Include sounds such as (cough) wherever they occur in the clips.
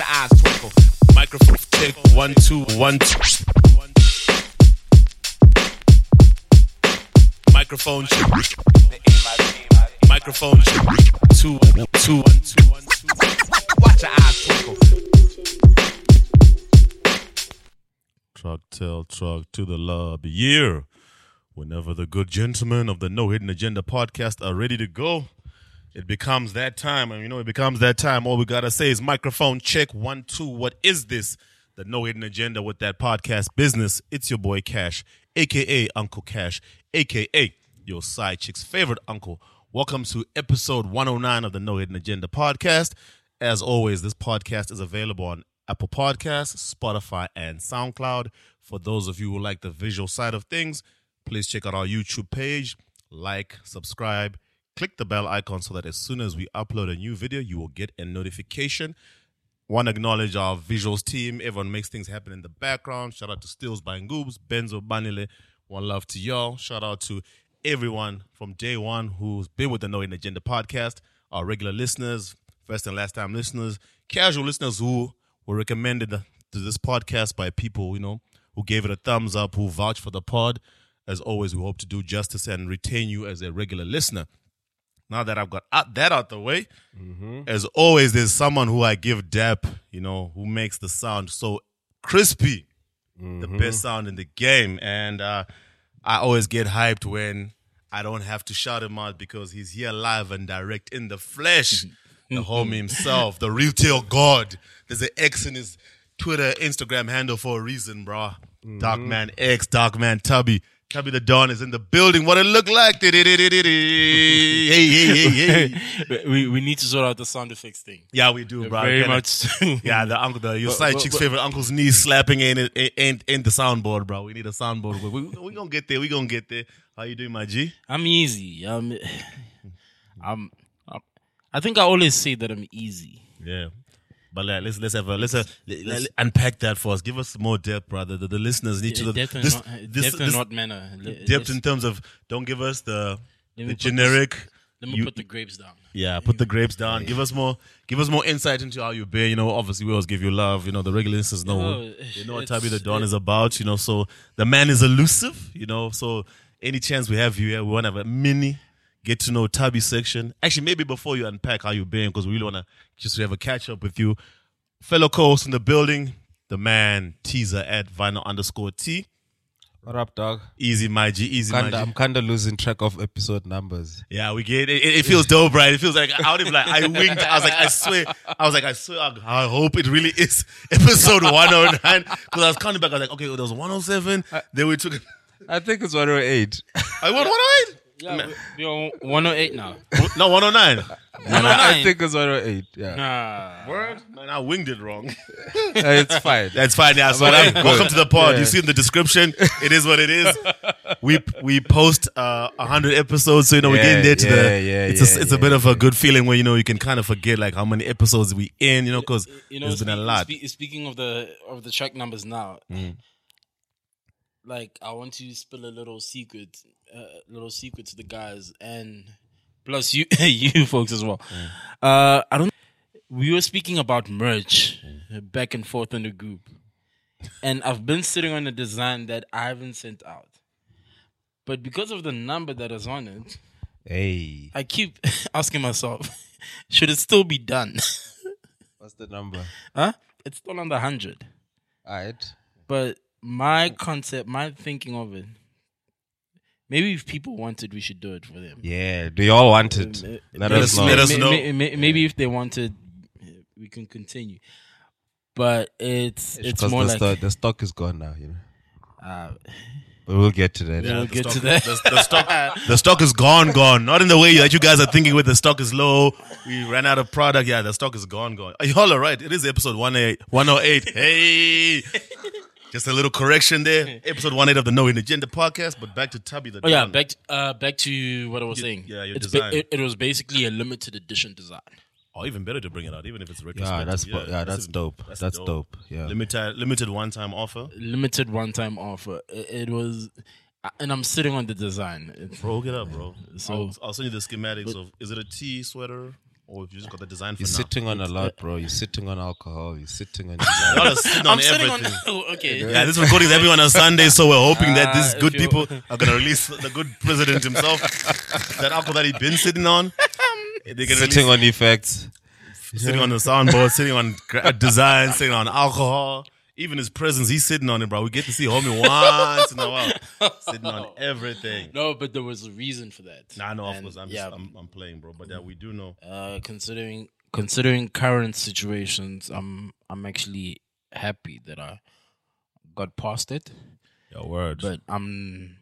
your eyes twinkle. Microphone check one two one two. Microphone. Microphone. Two two one two one two. Watch your eyes twinkle. Truck tell truck to the lobby. Yeah. Whenever the good gentlemen of the No Hidden Agenda podcast are ready to go, it becomes that time. And you know, it becomes that time. All we got to say is microphone check one, two. What is this? The No Hidden Agenda with that podcast business. It's your boy Cash, aka Uncle Cash, aka your side chick's favorite uncle. Welcome to episode 109 of the No Hidden Agenda podcast. As always, this podcast is available on Apple Podcasts, Spotify, and SoundCloud. For those of you who like the visual side of things, please check out our YouTube page, like, subscribe, click the bell icon so that as soon as we upload a new video, you will get a notification. Want to acknowledge our visuals team. Everyone makes things happen in the background. Shout out to Stills by Ngoobs, Benzo Banile. One love to y'all. Shout out to everyone from day one who's been with the No Agenda podcast, our regular listeners, first and last time listeners, casual listeners who were recommended to this podcast by people, you know, who gave it a thumbs up, who vouched for the pod. As always, we hope to do justice and retain you as a regular listener. Now that I've got ah, that out the way, mm-hmm. as always, there's someone who I give dap, you know, who makes the sound so crispy, the mm-hmm. best sound in the game. And uh, I always get hyped when I don't have to shout him out because he's here live and direct in the flesh. Mm-hmm. the homie himself, the retail god. There's an X in his Twitter, Instagram handle for a reason, bro. Darkman X, Darkman Tubby. Tubby the Don is in the building. What it look like? (laughs) Hey, hey, hey, hey. we we need to sort out the sound effects thing. Yeah, we do, bro. Very much. (laughs) Yeah, the uncle, the your side but- chick's but- favorite uncle's knee slapping in it in, in the soundboard, bro. We need a soundboard. We, we, we gonna get there. We gonna get there. How you doing, my G? I'm easy. I'm, I'm, (sighs) I'm. I think I always say that I'm easy. Yeah. But like, let's let's have a let's, uh, have, let, let- unpack that for us. Give us more depth, brother. The, the listeners need to know Depth this, not, uh, this, depth this not manner. Depth let's- in terms of don't give us the the generic. Let me you- put the grapes down. Yeah, put the grapes down. Give us more. Give us more insight into how you bear. You know, obviously we always give you love. You know, the regular listeners know. Oh, they know what Tabby the Dawn it- is about. You know, so the man is elusive. You know, so any chance we have you here, we want to have a mini get to know Tabby section. Actually, maybe before you unpack how you been, because we really want to just have a catch up with you, fellow co-host in the building, the man teaser at vinyl underscore T. What up, dog? Easy, my G. Easy, my Kinda, G. I'm kind of losing track of episode numbers. Yeah, we get it. It, it feels dope, right? It feels like I would have like I winked. I was like, I swear. I was like, I swear. I, I hope it really is (laughs) episode 109 because I was counting back. I was like, okay, there was 107. Then we took. I think it's 108. I won 108. Yeah, we- we're on 108 now. (laughs) No, 109. (laughs) I think it's 108. Yeah, Nah. Word? Man, I winged it wrong. (laughs) It's fine. That's fine. Yeah. So I'm welcome to the pod. Yeah. You see in the description, it is what it is. We we post uh, 100 episodes, so you know we're getting there to yeah, the. yeah, it's a yeah, it's a yeah, bit of a good feeling where you know you can kind of forget like how many episodes we in, you know, because You know, there's been a lot. spe- speaking of the of the track numbers now, Mm. like I want to spill a little secret, uh, little secret to the guys and plus you (laughs) you folks as well. Mm. Uh, I don't. We were speaking about merch back and forth in the group, and I've been sitting on a design that I haven't sent out, but because of the number that is on it, Hey, I keep (laughs) asking myself, (laughs) should it still be done? what's the number? huh? It's still on the hundred. All right. But my concept, my thinking of it, maybe if people wanted, we should do it for them. Yeah. they all wanted. it? Uh, Let Let us us- know. let us know. may- may- Maybe if they wanted, we can continue. But it's it's Because more the, like stock, the stock is gone now, you know. uh, But we'll get to that. Yeah. We'll the get stock, to that. The, the stock, (laughs) the stock is gone, gone. Not in the way that you guys are thinking. With the stock is low, we ran out of product. Yeah, the stock is gone, gone. Y'all are right. It is episode 108. 108. Hey, (laughs) just a little correction there. (laughs) Episode 108 of the No Hidden Agenda podcast. But back to Tubby the oh yeah, Don. back to, uh, back to what I was Your- saying. yeah, your it's design. it, it was basically a limited edition design. Oh, even better to bring it out, even if it's Yeah, retrospective. that's yeah, yeah that's, even- dope. That's, dope. Yeah. Limited limited one time offer. Limited one time offer. It, it was, and I'm sitting on the design. It's, Bro, get up, bro. So- I'll, I'll send you the schematics of. Is it a T sweater or if you just got the design for You're now. sitting on a lot, bro. You're sitting on alcohol. You're sitting on. (laughs) Y'all are sitting on I'm sitting on. everything. (laughs) Oh, okay. Yeah, this (laughs) recording is everyone on Sunday, so we're hoping that these Ah, good if you- people are gonna release the good president himself. that alcohol that he's been sitting on. They're sitting release- on effects. sitting on the soundboard, sitting on gra- design, sitting on alcohol. Even his presence, he's sitting on it, bro. We get to see homie once in a while, (laughs) sitting on everything. No, but there was a reason for that. Nah, no, of And, course, I'm, yeah, just, I'm, I'm playing, bro. But yeah, we do know. uh, considering considering current situations, I'm I'm actually happy that I got past it. Your words. But I'm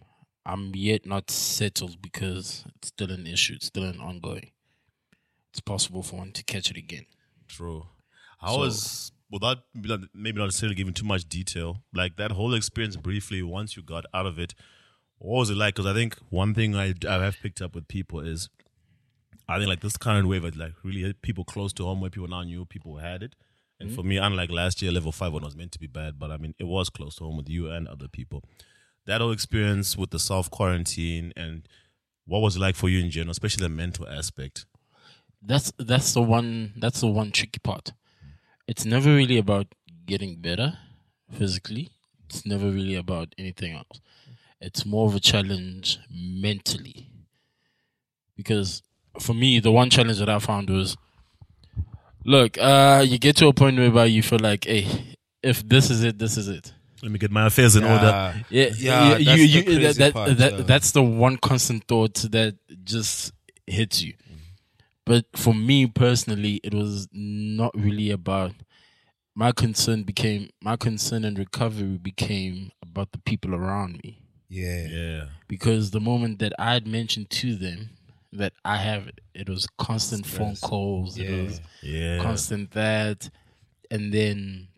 I'm yet not settled because it's still an issue. It's still an ongoing. It's possible for one to catch it again. True. I So- was without maybe not necessarily giving too much detail, like that whole experience briefly. Once you got out of it, what was it like? Because I think one thing I I have picked up with people is, I think like this current wave, it like really hit people close to home where people now knew people had it. And mm-hmm. for me, unlike last year, level five it was meant to be bad, but I mean it was close to home with you and other people. That whole experience with the self quarantine and what was it like for you in general, especially the mental aspect. That's that's the one that's the one tricky part. It's never really about getting better physically. It's never really about anything else. It's more of a challenge mentally. Because for me, the one challenge that I found was look, uh, you get to a point whereby you feel like, hey, if this is it, this is it. Let me get my affairs in order. Yeah. Yeah, Yeah, you, that's the you, crazy that, that, part, that- yeah. that's the one constant thought that just hits you. But for me personally, it was not really about my concern became my concern and recovery became about the people around me. Yeah. Yeah. Because the moment that I had mentioned to them that I have it, it was constant phone calls, it Yeah. was Yeah. constant that, and then.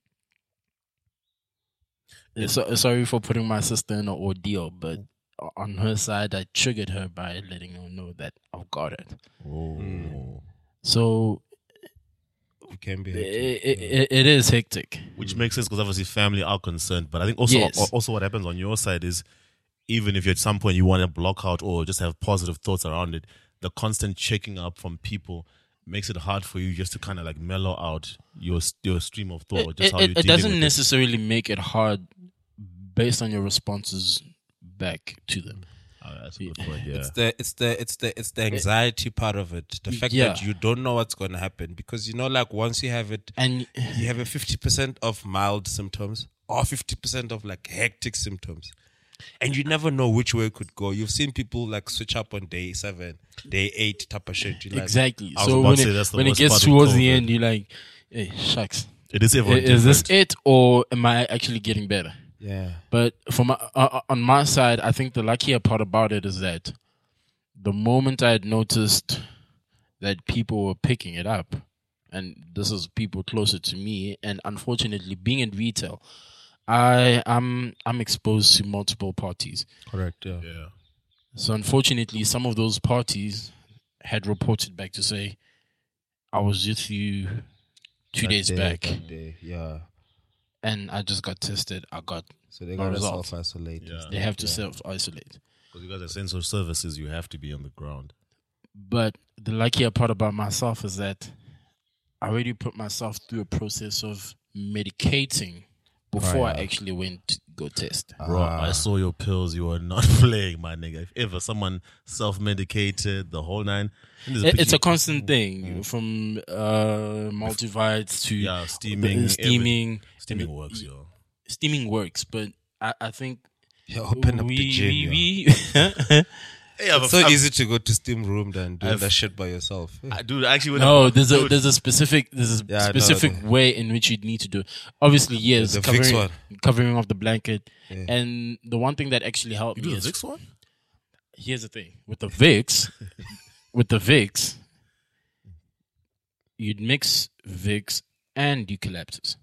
So, sorry for putting my sister in an ordeal, but on her side, I triggered her by letting her know that I've got it. Oh. So It can be. it, hectic. it, it hmm. is hectic. Which makes sense because obviously family are concerned. But I think also Yes. also what happens on your side is even if you at some point you want to block out or just have positive thoughts around it, the constant checking up from people makes it hard for you just to kind of like mellow out your your stream of thought. It, just it, how it, you're it dealing doesn't with necessarily make it hard based on your responses back to them. Oh, that's a good point. Yeah. It's the it's the it's the it's the anxiety part of it. The fact Yeah. that you don't know what's going to happen because you know, like once you have it, And you have a fifty percent of mild symptoms or fifty percent of like hectic symptoms, and you never know which way it could go. You've seen people like switch up on day seven, day eight type of shit. You're like, exactly. I So when it, that's the when it gets towards the end, you're like, hey, shucks. It is I- Is this it or am I actually getting better? Yeah, But for my, uh, on my side, I think the luckier part about it is that the moment I had noticed that people were picking it up, and this is people closer to me, and unfortunately, being in retail, I am I'm exposed to multiple parties. correct. Yeah, Yeah. So unfortunately, some of those parties had reported back to say, "I was with you two That days day, back, day, yeah. And I just got tested. I got So they got to self isolate. Yeah. they have to self isolate." Because you guys are essential services, you have to be on the ground. But the luckier part about myself is that I already put myself through a process of medicating before Right. I actually went to go test. Bro, Ah. I saw your pills. You are not (laughs) playing, my nigga. If ever someone self medicated the whole nine, It- It's a constant thing from uh, multivites to yeah, steaming, steaming. steaming works, yo. Steaming works, but I, I think Yeah, open up we, the gym. we, (laughs) (laughs) yeah. we Hey, I've, It's so I've- easy to go to steam room than doing I've- that shit by yourself. I- dude, actually, no, I- there's a there's a specific there's a Yeah, specific the- way in which you need to do. It. Obviously, yes, The Vicks covering one. covering of the blanket, Yeah. and the one thing that actually helped you me do the is Vicks one? here's the thing with the Vicks, (laughs) with the Vicks, you'd mix Vicks and eucalyptus.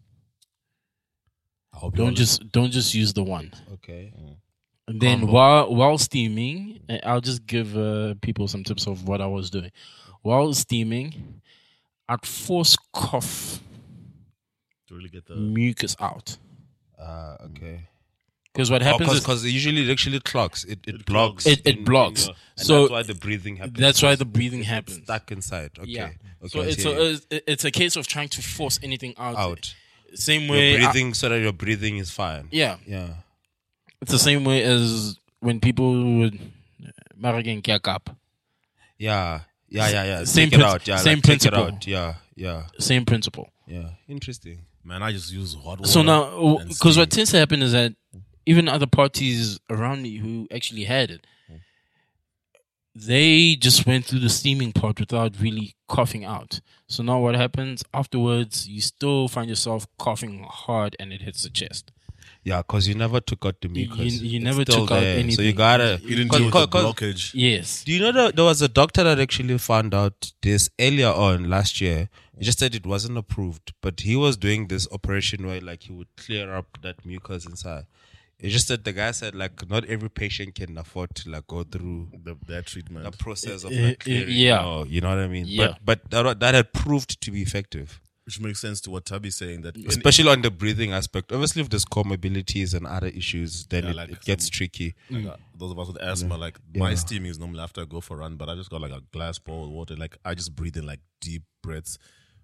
You Don't just don't just use the one. Okay. Mm. And then Combo. while while steaming, uh, I'll just give uh, people some tips of what I was doing. While steaming, I'd force cough to really get the. mucus out. Uh, okay. Because what happens is Because usually it actually clocks. It, it, blocks. It- it in- in blocks. your- and So- that's why the breathing happens. that's why the breathing It's happens. stuck inside. Okay. Yeah. Okay. So it's a, it's- it's a case of trying to force anything out. out. Same Your way. I- breathing so that your breathing is fine. yeah. Yeah. It's the same way as when people would Maragen up. Yeah. Yeah, yeah, yeah. Same take prin- out. Yeah, same like, take it principle. out. Yeah, yeah, Same principle. yeah. Interesting. Man, I just use hot water. So now, because what tends to happen is that even other parties around me who actually had it, they just went through the steaming part without really coughing out. So now what happens afterwards? You still find yourself coughing hard, and it hits the chest. Yeah, because you never took out the You- mucus. you never still took out there. So you gotta. you didn't Cause- deal with the cause- blockage. Yes. Do you know that there was a doctor that actually found out this earlier on last year? He just said it wasn't approved, but he was doing this operation where like he would clear up that mucus inside. It just that the guy said like not every patient can afford to like go through The, that treatment. the process of Uh, like uh, clearing. yeah. Oh, you know what I mean? Yeah. But but that, that had proved to be effective, which makes sense to what Tubby's saying that especially on the breathing aspect. Obviously, if there's comorbidities and other issues, then Yeah, it, like it gets some- tricky. Like, uh, those of us with asthma, like my steaming is normally after I go for a run, but I just got like a glass bowl of water. Like I just breathe in like deep breaths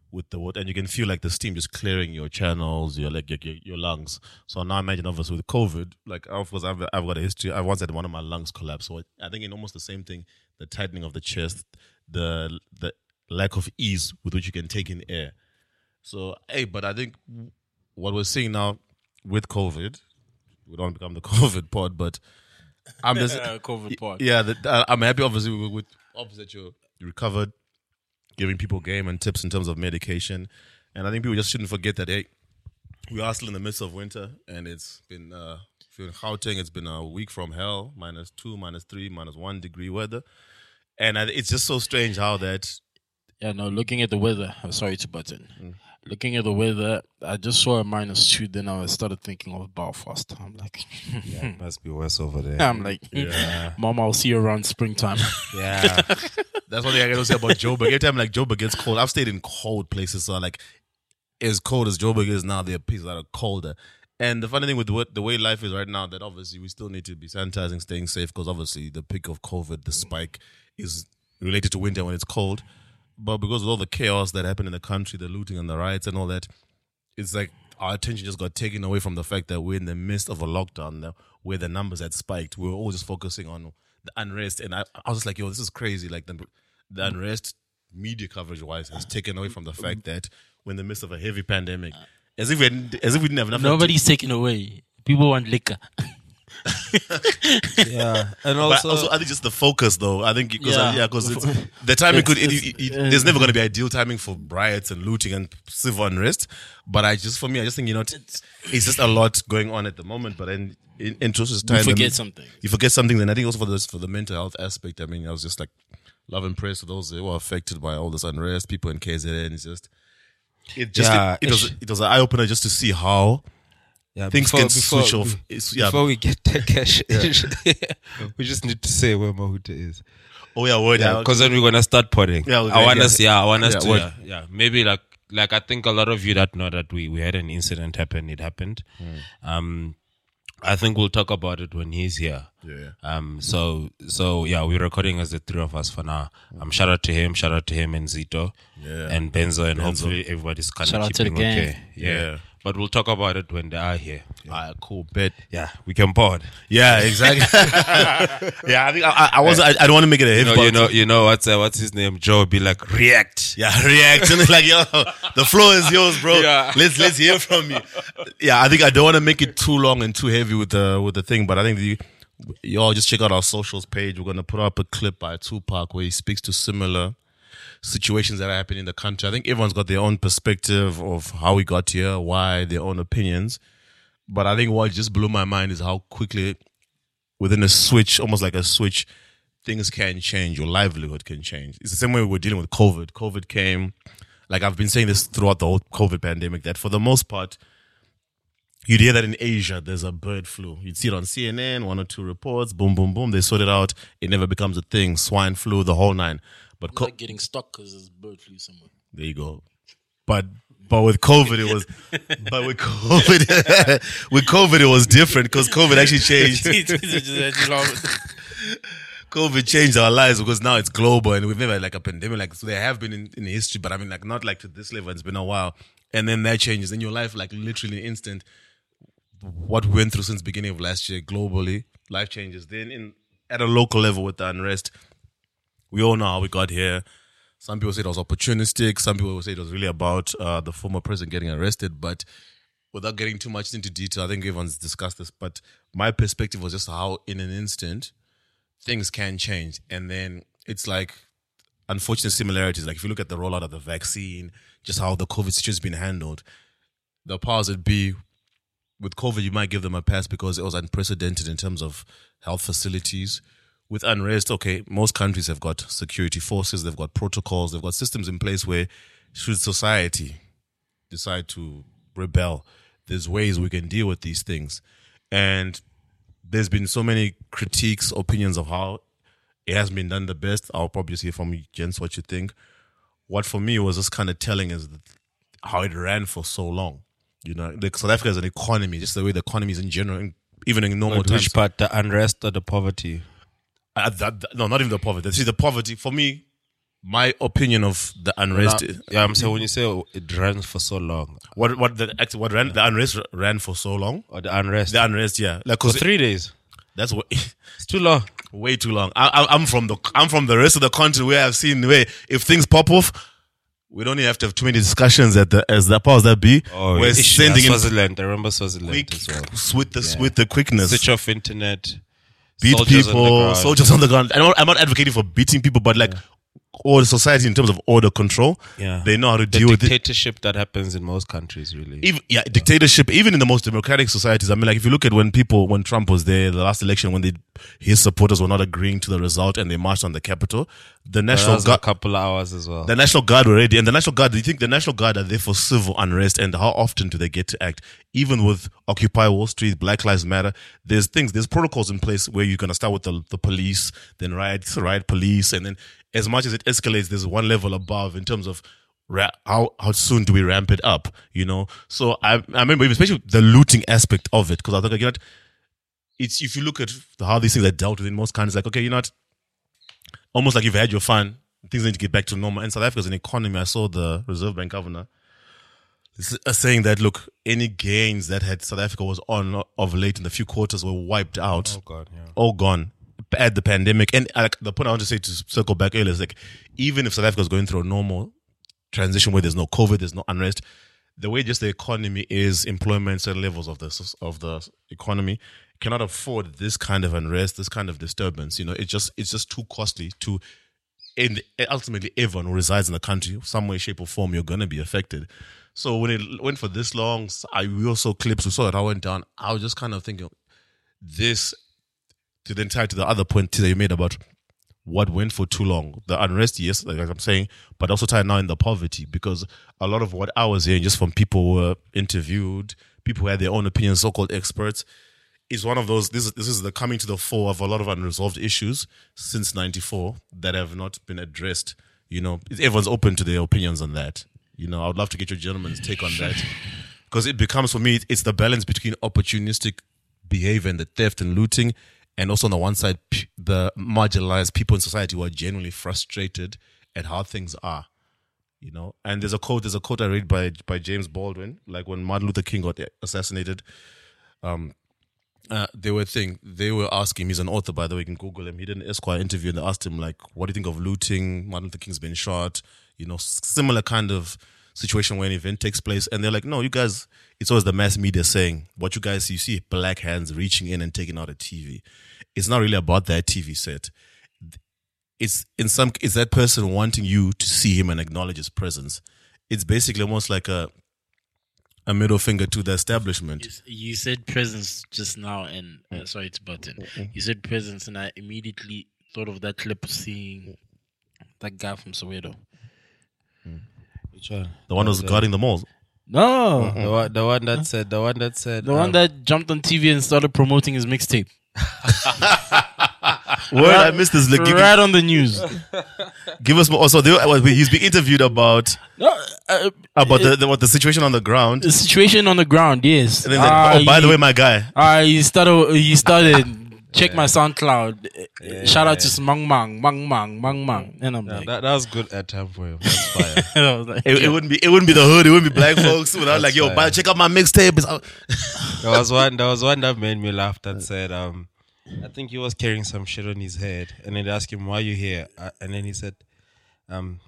with the water, and you can feel like the steam just clearing your channels, your like your, your, your lungs. So now imagine, of obviously, with COVID, like of course I've I've got a history. I once had one of my lungs collapse. So I think in almost the same thing, the tightening of the chest, the the lack of ease with which you can take in air. So hey, but I think what we're seeing now with COVID, we don't become the (laughs) COVID pod, but I'm just (laughs) Uh, COVID part. yeah, that, uh, I'm happy. Obviously, with, with obviously that you you recovered, giving people game and tips in terms of medication, and I think people just shouldn't forget that hey, we are still in the midst of winter, and it's been uh, if you're in Gauteng, it's been a week from hell, minus two, minus three, minus one degree weather, and I, it's just so strange how that Yeah, no, looking at the weather, I'm sorry to butt in. Mm. Looking at the weather, I just saw a minus two, then I started thinking of Belfast. I'm like, yeah, It (laughs) must be worse over there. I'm like, (laughs) yeah. Mom, I'll see you around springtime. (laughs) yeah. That's one thing I can say about Joburg. Every time like Joburg gets cold, I've stayed in cold places, so like as cold as Joburg is now, there are places that are colder. And the funny thing with what, the way life is right now, that obviously we still need to be sanitizing, staying safe, because obviously the peak of COVID, the spike, is related to winter when it's cold. But because of all the chaos that happened in the country, the looting and the riots and all that, it's like our attention just got taken away from the fact that we're in the midst of a lockdown now where the numbers had spiked. We were all just focusing on the unrest. And I, I was just like, yo, this is crazy. Like the, the unrest, media coverage wise, has taken away from the fact that we're in the midst of a heavy pandemic. As if we, as if we didn't have enough. Nobody's taking away. People want liquor. (laughs) (laughs) Yeah. And also, also, I think just the focus, though. I think because uh, Yeah. yeah, because (laughs) the timing could. It's- it, it- it's- there's never uh, going to be ideal timing for riots and looting and civil unrest. But I just, for me, I just think you know, it's, it's just a lot going on at the moment. But then, in, in Trish's time, You forget something. You forget something. Then I think also for this for the mental health aspect. I mean, I was just like love and praise to those who were affected by all this unrest. People in KZN. It's just. It just Yeah, it, it was it was an eye opener just to see how yeah, things before- can before- switch off. It's, yeah. Before we get to cash, (laughs) (laughs) we just need to say where Mahuta is. oh yeah, word Yeah, out. because then we're gonna start potting. Yeah, we're I gonna- want yeah. us. Yeah, I want us Yeah, to. Yeah, yeah, maybe like like I think a lot of you that know that we we had an incident happen. It happened. Um, I think we'll talk about it when he's here. Yeah. Um. So so yeah, we're recording as the three of us for now. Um. Shout out to him. Shout out to him and Zito. Yeah. And Benzo, and hopefully everybody's kind Shout of out to the keeping okay. Yeah. Yeah. But we'll talk about it when they are here. Alright, cool. Bet. Yeah, we can pod. Yeah, exactly. (laughs) yeah, I think I, I, was. I, I don't want to make it a You heavy. know, you know, you know what's uh, what's his name? Joe be like react. Yeah, (laughs) react and it's like, yo, the floor is yours, bro. Yeah. Let's let's hear from you. Yeah, I think I don't want to make it too long and too heavy with the with the thing, but I think the y'all just check out our socials page. We're gonna put up a clip by Tupac where he speaks to similar situations that are happening in the country. I think everyone's got their own perspective of how we got here, why, their own opinions. But I think what just blew my mind is how quickly within a switch, almost like a switch, things can change. Your livelihood can change. It's the same way we're dealing with COVID. COVID came, like I've been saying this throughout the whole COVID pandemic, that for the most part, you'd hear that in Asia there's a bird flu. You'd see it on CNN, one or two reports, boom, boom, boom. They sort it out. It never becomes a thing. Swine flu, the whole nine. But co- like getting stuck because there's bird flu somewhere. there you go. But But with COVID, it was. (laughs) But with COVID, (laughs) with COVID, it was different because COVID actually (laughs) changed. COVID changed our lives because now it's global and we've never had like a pandemic like so. There have been in, in history, but I mean like not like to this level. It's been a while, and then that changes in your life like literally instant. What we went through since beginning of last year globally, life changes. Then in at a local level with the unrest, we all know how we got here. Some people say it was opportunistic. Some people say it was really about uh, the former president getting arrested. But without getting too much into detail, I think everyone's discussed this. But my perspective was just how, in an instant, things can change. And then it's like unfortunate similarities. Like if you look at the rollout of the vaccine, just how the COVID situation has been handled, the powers that be with COVID, you might give them a pass because it was unprecedented in terms of health facilities. With unrest, okay, most countries have got security forces, they've got protocols, they've got systems in place where should society decide to rebel, there's ways we can deal with these things. And there's been so many critiques, opinions of how it hasn't been done the best. I'll probably hear from you, gents, what you think. What for me was just kind of telling is how it ran for so long. You know, like South Africa as an economy, just the way the economy is in general, even in normal But times. which part? The unrest or the poverty? Uh, that, that- no, not even the poverty. See, the poverty for me, my opinion of the unrest. Now- yeah, I'm saying when you say it runs for so long, what what the what ran the unrest ran for so long. or the unrest The unrest, yeah, like for three days, that's what. (laughs) it's too long. way too long. I, I'm from the I'm from the rest of the country where I've seen where if things pop off, we don't even have to have too many discussions at the as the powers that be. Oh, we're sending yeah, in Swaziland. I remember Swaziland quick as well. with the with the quickness. Switch off internet. Beat soldiers people, ground. soldiers on the ground. I don't, I'm not advocating for beating people, but like all the society in terms of order control, Yeah. they know how to The deal with it. dictatorship that happens in most countries, really. Even, yeah, dictatorship, even in the most democratic societies. I mean, like if you look at when people, when Trump was there, the last election, when they, his supporters were not agreeing to the result and they marched on the Capitol, the National was a couple of hours as well. the National Guard were ready. And the National Guard, do you think the National Guard are there for civil unrest? And how often do they get to act? Even with Occupy Wall Street, Black Lives Matter, there's things, there's protocols in place where you're going to start with the, the police, then riot, riot police. And then as much as it escalates, there's one level above in terms of ra- how, how soon do we ramp it up? You know? So I, I remember, especially the looting aspect of it, because I think, you know, what? it's, if you look at how these things are dealt with in most countries, like, okay, you know what? almost like you've had your fun. Things need to get back to normal. And South Africa's an economy, I saw the Reserve Bank governor uh, saying that look, any gains that had South Africa was on of late in the few quarters were wiped out, oh God, yeah. all gone at the pandemic. And uh, like the point I want to say to circle back earlier is like, even if South Africa is going through a normal transition where there's no COVID, there's no unrest, the way just the economy is, employment, certain levels of the of the economy cannot afford this kind of unrest, this kind of disturbance. You know, it's just it's just too costly to. And ultimately, everyone who resides in the country, some way, shape, or form, you're gonna be affected. So when it went for this long, I we also clips we saw it. I went down. I was just kind of thinking, this to then tie to the other point that you made about what went for too long. The unrest, yes, like I'm saying, but also tied now in the poverty because a lot of what I was hearing just from people who were interviewed, people who had their own opinions, so-called experts, is one of those. This is this is the coming to the fore of a lot of unresolved issues since '94 that have not been addressed. You know, everyone's open to their opinions on that. You know, I would love to get your gentleman's take on that because it becomes for me it's the balance between opportunistic behavior and the theft and looting and also on the one side the marginalized people in society who are genuinely frustrated at how things are you know? And there's a quote there's a quote i read by by james baldwin like when martin luther king got assassinated um uh, they were thing they were asking he's an author by the way you can google him. He did an esquire interview and they asked him like what do you think of looting? Martin luther king's been shot you know similar kind of situation where an event takes place and they're like no you guys it's always the mass media saying what you guys see you see black hands reaching in and taking out a tv it's not really about that tv set. It's in some it's that person wanting you to see him and acknowledge his presence. It's basically almost like a a middle finger to the establishment. You You said presence just now, and uh, mm. sorry it's button. Mm, mm, you said presence, and I immediately thought of that clip seeing that guy from Soweto. Which one? the one who's guarding the malls No, The one, the one that said, the one that said, the one um, that jumped on TV and started promoting his mixtape. (laughs) Word, I missed this. Like, give, right on the news. (laughs) give us more. Also, they, well, he's being interviewed about No, uh, about the, the what the situation on the ground. the situation on the ground, yes. And then, like, Ah, oh, by the way, my guy. ah, he started. He started. Check my SoundCloud. Shout out to Smang Mang, Mang Mang, Mang Mang. And I'm like, That, that was good at time for him. That's fire. (laughs) Was like, It, it wouldn't be it wouldn't be the hood. It wouldn't be black folks without like, yo, fine. buy, check out my mixtape. (laughs) There was one. There was one that made me laugh. That said, um, I think he was carrying some shit on his head, and then they asked him, "Why you here?" Uh, and then he said, "Um,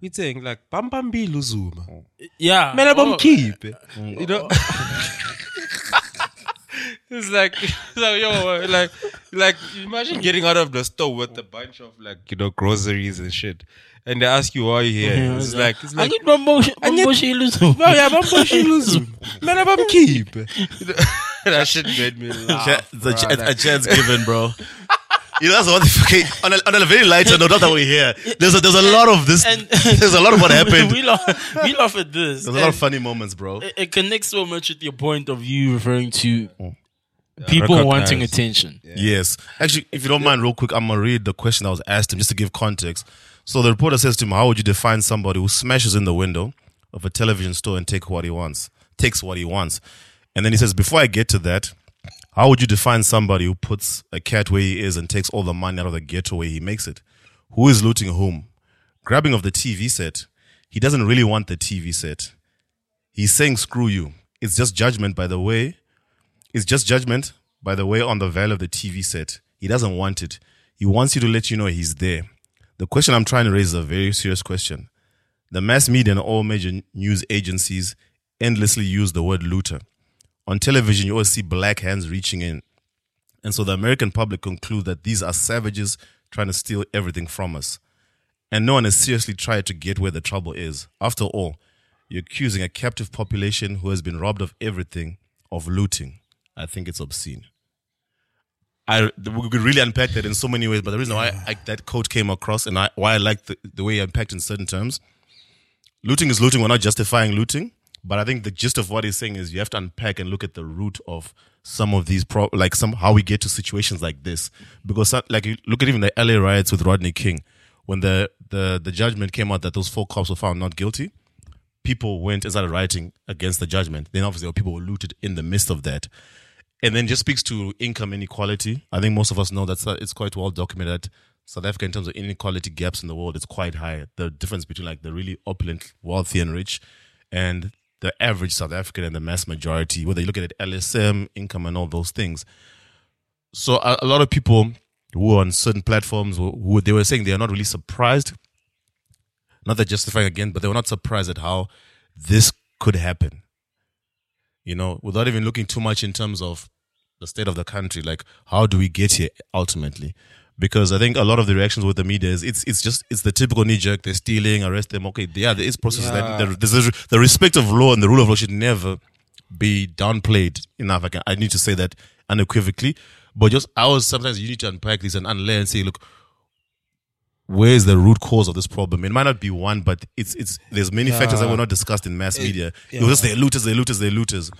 we saying like Bam Bam Bilu Zuma, yeah. man, I'm oh, keep." You know. It's like, (laughs) it's like, yo, like, like, imagine getting out of the store with a bunch of like, you know, groceries and shit, and they ask you why you here. Yeah, it's it's like, it's I like, need Mambo I need- Mambo Shiluzu. Oh yeah, Bambo Shiluzu. Man, I'm keep. that shit made me laugh. Ch- it's a, ch- bro. it's a chance given, bro. (laughs) You know, that's one thing. Okay, on a, on a very lighter note, not that we're here. There's a, there's a lot of this. And- (laughs) there's a lot of what happened. we laugh. We laugh at this. There's a lot of funny moments, bro. it, it connects so much with your point of view, referring to mm. People wanting recognize. attention. Yes. Actually, if you don't mind, real quick, I'm gonna read the question that was asked him just to give context. So the reporter says to him, "How would you define somebody who smashes in the window of a television store and take what he wants, takes what he wants?" And then he says, "Before I get to that, how would you define somebody who puts a cat where he is and takes all the money out of the ghetto where he makes it? Who is looting whom? Grabbing of the TV set. He doesn't really want the TV set. He's saying, screw you. It's just judgment by the way it's just judgment, by the way, on the value of the TV set. He doesn't want it. He wants you to let you know he's there. The question I'm trying to raise is a very serious question. The mass media and all major news agencies endlessly use the word looter. On television, you always see black hands reaching in. And so the American public conclude that these are savages trying to steal everything from us. And no one has seriously tried to get where the trouble is. After all, you're accusing a captive population who has been robbed of everything of looting. I think it's obscene. I we could really unpack that in so many ways, but the reason why I, that quote came across and I, why I like the, the way he unpacked in certain terms, looting is looting. We're not justifying looting, but I think the gist of what he's saying is you have to unpack and look at the root of some of these pro, like some how we get to situations like this. Because like you look at even the LA riots with Rodney King, when the the the judgment came out that those four cops were found not guilty, people went and started rioting against the judgment. Then obviously people were looted in the midst of that. And then just speaks to income inequality. I think most of us know that it's quite well documented South Africa, in terms of inequality gaps in the world, is quite high. The difference between like the really opulent, wealthy, and rich, and the average South African and the mass majority, whether you look at it, LSM, income, and all those things. So a, a lot of people who are on certain platforms, who, who they were saying they are not really surprised not that justifying again, but they were not surprised at how this could happen. You know, without even looking too much in terms of the state of the country, like how do we get here ultimately? Because I think a lot of the reactions with the media is it's it's just it's the typical knee jerk. They're stealing, arrest them. Okay, yeah, there is processes that there, there's a, the respect of law and the rule of law should never be downplayed enough. I can I need to say that unequivocally. But just I was sometimes you need to unpack this and unlayer and say, look, where is the root cause of this problem? It might not be one, but it's it's there's many factors that were not discussed in mass media. It was just they're looters, they're looters, they're looters.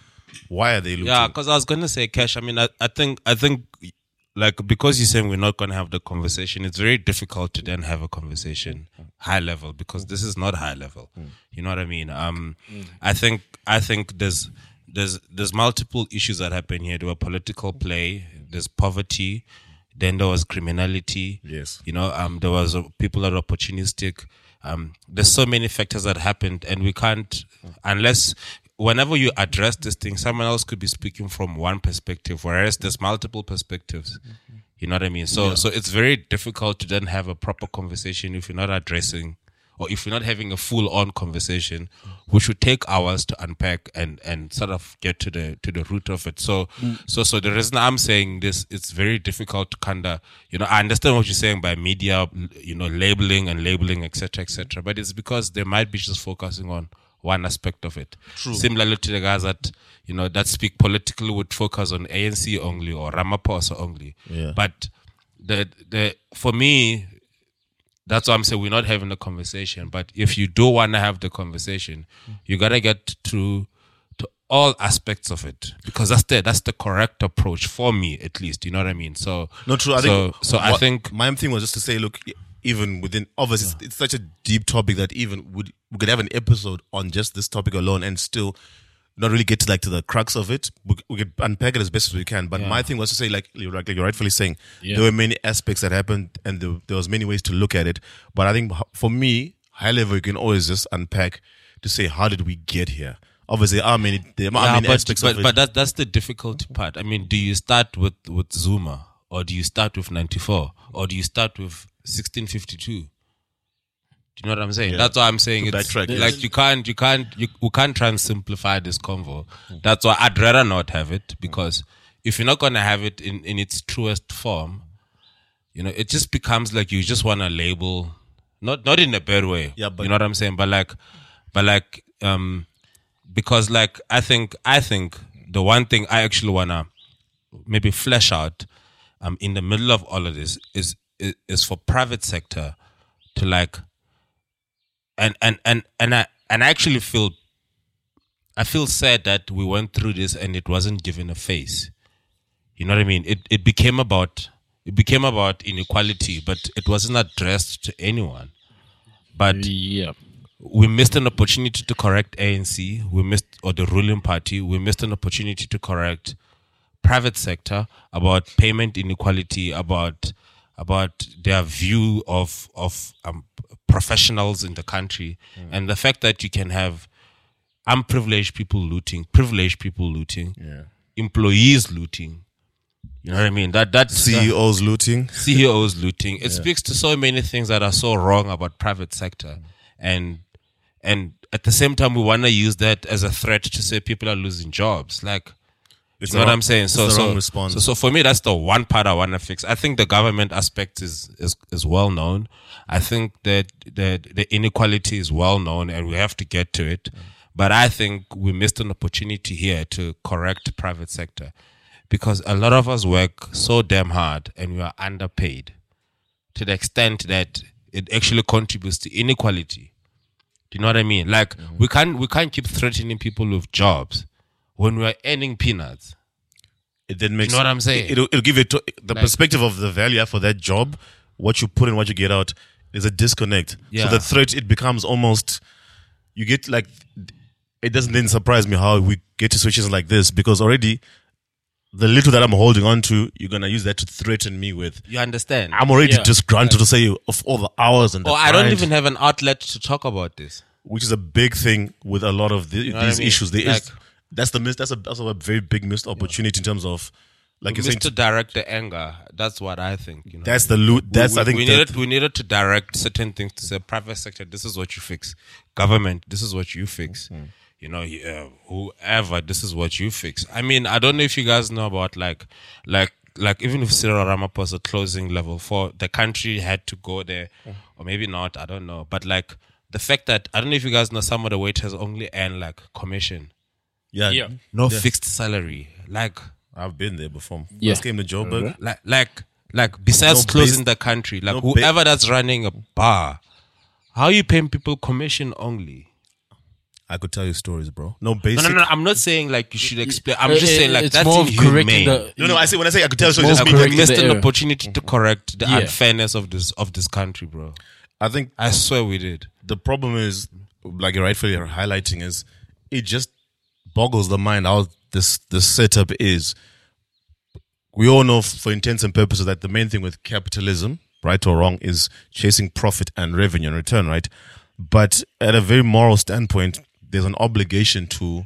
Why are they looting? Yeah, because I was gonna say cash. I mean, I, I think I think like because you're saying we're not gonna have the conversation, it's very difficult to then have a conversation high level because this is not high level. You know what I mean? Um, I think I think there's there's there's multiple issues that happen here. There were political play. There's poverty. Then there was criminality. Yes. You know, um, there was uh, people that are opportunistic. Um, there's so many factors that happened, and we can't unless whenever you address this thing, someone else could be speaking from one perspective, whereas there's multiple perspectives. You know what I mean? So, so it's very difficult to then have a proper conversation if you're not addressing or if you're not having a full on conversation, which would take hours to unpack and, and sort of get to the to the root of it. So mm. so so the reason I'm saying this, it's very difficult to kinda you know, I understand what you're saying by media, you know, labeling and labeling, etc. etc. but it's because they might be just focusing on one aspect of it. True. Similarly to the guys that you know that speak politically would focus on ANC only or Ramaphosa only. Yeah. But the the for me, that's why I'm saying we're not having the conversation. But if you do want to have the conversation, you gotta get to, to all aspects of it because that's the that's the correct approach for me at least. You know what I mean? So No, true. I so, think so. I think my thing was just to say, look, even within obviously, it's, it's such a deep topic that even would we could have an episode on just this topic alone and still not really get to like to the crux of it. We, we could unpack it as best as we can. But my thing was to say, like you're, like you're rightfully saying, there were many aspects that happened, and there, there was many ways to look at it. But I think for me, high level, you can always just unpack to say, how did we get here? Obviously, there are many, there are yeah, many but aspects but, of it. but that that's the difficult part. I mean, do you start with with Zuma or do you start with ninety four or do you start with sixteen fifty two? Do you know what I'm saying? That's why I'm saying To it's backtrack, like you can't, you can't, you, we can't try and simplify this convo. That's why I'd rather not have it because if you're not gonna have it in in its truest form, you know, it just becomes like you just want to label, not not in a bad way. Yeah, but- you know what I'm saying. But like, but like, um, because like I think I think the one thing I actually wanna maybe flesh out, um, in the middle of all of this is is, is for private sector to like, and and and and I and I actually feel. I feel sad that we went through this and it wasn't given a face. You know what I mean? It it became about it became about inequality, but it wasn't addressed to anyone. But Yeah. we missed an opportunity to correct ANC. We missed or the ruling party. We missed an opportunity to correct private sector about payment inequality, about about their view of of um, professionals in the country, and the fact that you can have unprivileged people looting, privileged people looting, employees looting. You know what I mean? That that CEOs looting. (laughs) CEOs looting. It speaks to so many things that are so wrong about private sector, and and at the same time, we want to use that as a threat to say people are losing jobs. Like, It's you know what I'm saying? So so, response. so so for me, that's the one part I want to fix. I think the government aspect is is is well known. I think that the the inequality is well known, and we have to get to it. But I think we missed an opportunity here to correct private sector because a lot of us work so damn hard and we are underpaid to the extent that it actually contributes to inequality. Do you know what I mean? Like we can't we can't keep threatening people with jobs when we are earning peanuts. It then makes know what I'm saying? It'll, it'll give you to, the perspective of the value you for that job, what you put in, what you get out. Is a disconnect. Yeah. So the threat it becomes almost. You get like, it doesn't then surprise me how we get to situations like this because already, the little that I'm holding on to, you're gonna use that to threaten me with. You understand? I'm already Yeah. disgruntled to say of all the hours and the or I don't even have an outlet to talk about this. which is a big thing with a lot of the, know what I these mean? issues. There is Like- that's the miss. That's a that's a very big missed opportunity in terms of like you're saying. Mr. Direct the anger. That's what I think. You know? That's the loot. That's we, I think we the- needed we needed to direct certain things to say private sector. This is what you fix. Government. This is what you fix. Mm-hmm. You know, uh, whoever. This is what you fix. I mean, I don't know if you guys know about like, like, like even if Cyril Ramaphosa closing level four, the country had to go there, or maybe not. I don't know. But like the fact that I don't know if you guys know some of the waiters only earn like commission, yeah, Yeah. no fixed salary. Like, I've been there before. Yeah. First came to Joburg. like like like besides No closing base- the country like no ba- whoever that's running a bar how you paying people commission only I could tell you stories, bro. No no basic. no no i'm not saying like you should explain i'm just saying like that's more of correcting inhumane the- No, no, I say when I say I could tell you stories, more just Like, mean correct we like, the an error. opportunity to correct the Yeah. unfairness of this of this country bro I think i swear we did the problem is, like you're rightfully highlighting, is it just boggles the mind how this this setup is. We all know, for intents and purposes, that the main thing with capitalism, right or wrong, is chasing profit and revenue and return, right? But at a very moral standpoint, there's an obligation to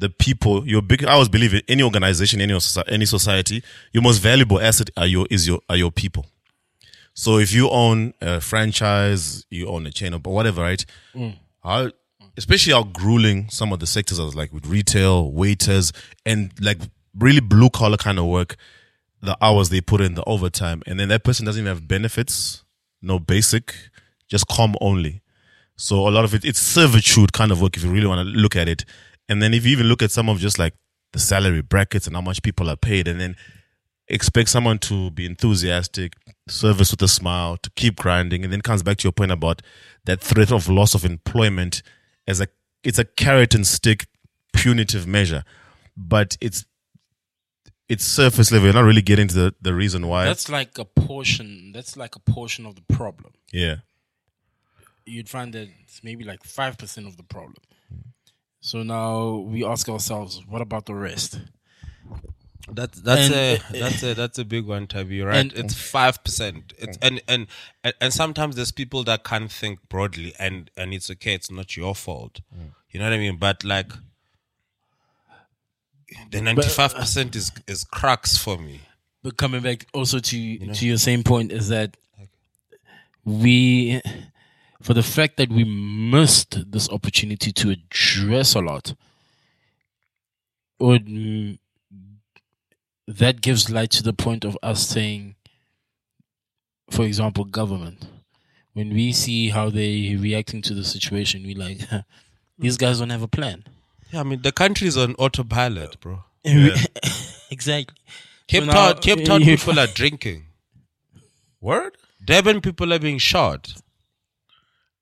the people. Your big, I always believe in any organization, any any society, your most valuable asset are your is your are your people. So if you own a franchise, you own a chain or whatever, right? Mm. How, especially how grueling some of the sectors are, like with retail, waiters, and like really blue collar kind of work, the hours they put in, the overtime, and then that person doesn't even have benefits, no basic, just com only. So a lot of it, it's servitude kind of work if you really want to look at it. And then if you even look at some of just like the salary brackets and how much people are paid, and then expect someone to be enthusiastic, service with a smile, to keep grinding, and then comes back to your point about that threat of loss of employment as a it's a carrot and stick punitive measure, but it's it's surface level. You're not really getting to the, the reason why. That's like a portion. That's like a portion of the problem. yeah. You'd find that it's maybe like five percent of the problem. So now we ask ourselves, what about the rest? That that's And- a (laughs) that's a that's a big one, Tabby. Right. And- it's five percent. It's and, and and and sometimes there's people that can't think broadly, and and it's okay. It's not your fault. You know what I mean? But like, the ninety five percent is is cracks for me. But coming back also to to your same point is that we, for the fact that we missed this opportunity to address a lot, would mm, that gives light to the point of us saying, for example, government. When we see how they reacting to the situation, we like (laughs) these guys don't have a plan. Yeah, I mean the country is on autopilot, bro. (laughs) Yeah. (laughs) exactly. Cape So now, Town, Cape Town you- people are drinking. Word. Durban people are being shot.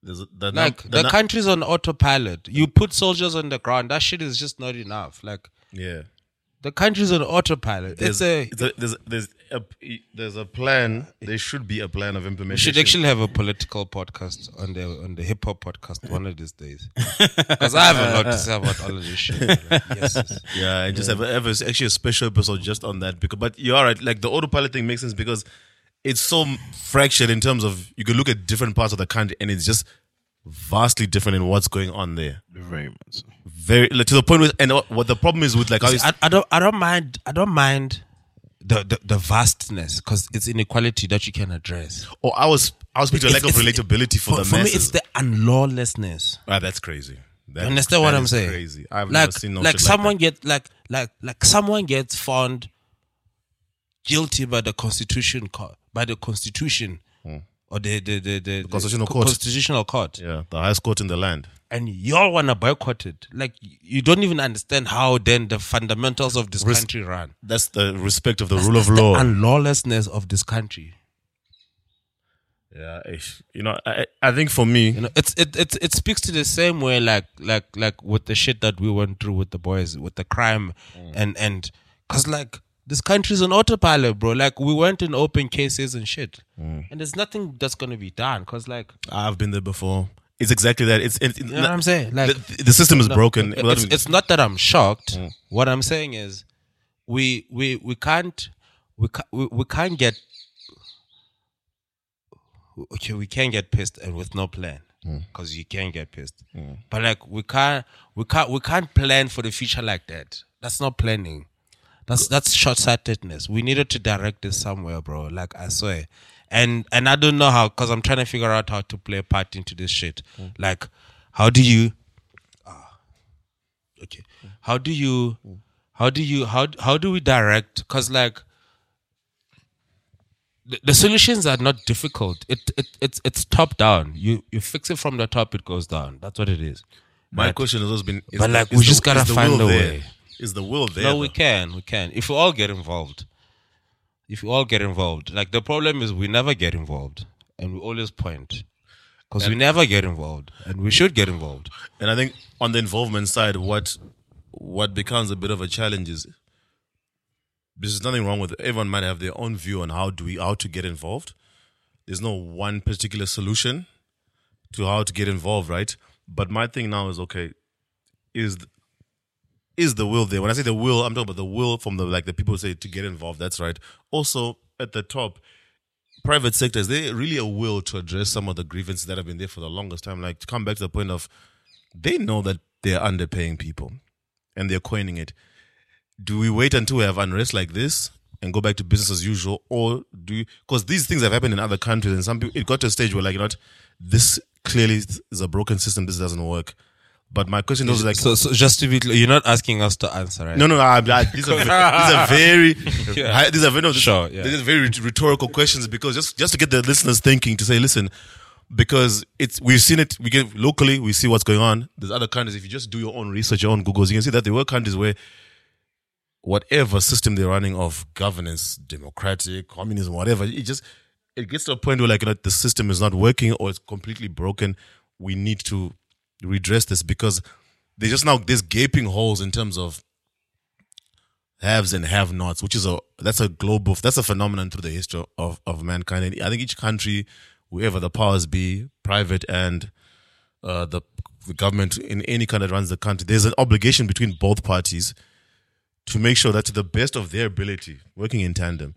There's a, the, num- Like the the nu- country's on autopilot. You put soldiers on the ground. That shit is just not enough. Like yeah. The country's on autopilot. There's, it's a a- there's there's a there's a plan. There should be a plan of implementation. We should actually have a political podcast on the on the hip hop podcast one of these days. Because I have a lot to say about all of this shit. Like, yes, yes. Yeah, and just have, have a, actually a special episode just on that. Because, but you're right. Like the autopilot thing makes sense because it's so fractured in terms of you can look at different parts of the country and it's just vastly different in what's going on there. Very much. Very like, to the point where, and what what the problem is with like how I, I don't I don't mind I don't mind the the, the vastness because it's inequality that you can address. Or I was I was speaking to a lack of It's- it's- relatability for, For, the for me, it's the unlawlessness. ah, that's crazy. That, You understand what that I'm is saying? Crazy. I've like never seen no like someone like get like like like someone gets found guilty by the constitution by the constitution or the the the, the, the constitutional co- court. constitutional court. Yeah, the highest court in the land. and y'all want to boycott it like you don't even understand how then the fundamentals of this Res- country run That's the respect of the rule of law and lawlessness of this country yeah, ish. you know, I I think for me, you know it's it, it it speaks to the same way like like like with the shit that we went through with the boys with the crime mm. and and because like this country's on autopilot bro. Like we went in open cases and shit. Mm. And there's nothing that's gonna be done because like I've been there before. It's exactly that. It's, it's you know what i'm saying? like the, the system is broken. it's, it's not that i'm shocked. Mm. What i'm saying is we we we can't we can't we, we can't get okay we can't get pissed and with no plan mm. because you can get pissed. But like we can't we can't we can't plan for the future like that. That's not planning that's that's short-sightedness. We needed to direct this somewhere bro. Like i swear. And and i don't know how because i'm trying to figure out how to play a part into this shit. Mm. Like how do you ah, okay. Mm. How do you how do you how how do we direct? Because like the, the solutions are not difficult. It, it it's it's top down. You you fix it from the top it goes down. That's what it is. My Right? question has always been, But, like, we just gotta find a way. Is the will there? no we though? can we can if we all get involved if we all get involved like the problem is we never get involved and we always point because we never get involved and we should get involved And I think on the involvement side, what what becomes a bit of a challenge is there's nothing wrong with it. Everyone might have their own view on how do we how to get involved. There's no one particular solution to how to get involved, right? But my thing now is okay, is is the will there? When I say the will, I'm talking about the will from the like the people say to get involved. That's right. Also at the top, private sector is there really a will to address some of the grievances that have been there for the longest time? Like to come back to the point of they know that they're underpaying people and they're coining it. Do we wait until we have unrest like this and go back to business as usual, or do you? Because these things have happened in other countries, and some people it got to a stage where like you know this clearly is a broken system. This doesn't work. But my question was like, so, so just to be clear you're not asking us to answer right no, no, no. I, I, these, are, ve- (laughs) these are very, (laughs) Yeah. I- these are very, no, this- Sure, yeah. these are very rhetorical questions because just just to get the listeners thinking to say, listen, because it's we've seen it. We get locally, we see what's going on. There's other countries. If you just do your own research, your own Googles, you can see that there were countries where whatever system they're running of governance, democratic, communism, whatever, it just it gets to a point where like you know, the system is not working or it's completely broken. We need to redress this because there's just now there's gaping holes in terms of haves and have nots, which is a that's a global that's a phenomenon through the history of, of mankind. And I think each country, whoever the powers be, private and uh, the, the government in any kind that runs the country, there's an obligation between both parties to make sure that to the best of their ability, working in tandem,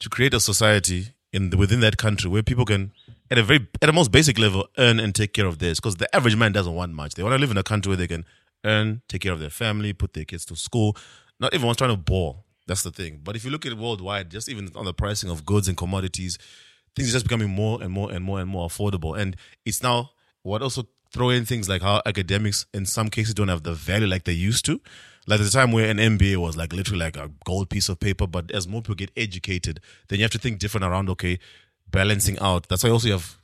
to create a society in the, within that country where people can, at a very at a most basic level, earn and take care of theirs. Because the average man doesn't want much. They want to live in a country where they can earn, take care of their family, put their kids to school. Not everyone's trying to ball. That's the thing. But if you look at it worldwide, just even on the pricing of goods and commodities, things are just becoming more and more and more and more affordable. And it's now what also throw in things like how academics in some cases don't have the value like they used to. Like a time where an MBA was like literally like a gold piece of paper, but as more people get educated, then you have to think different around okay, balancing out. That's why also you have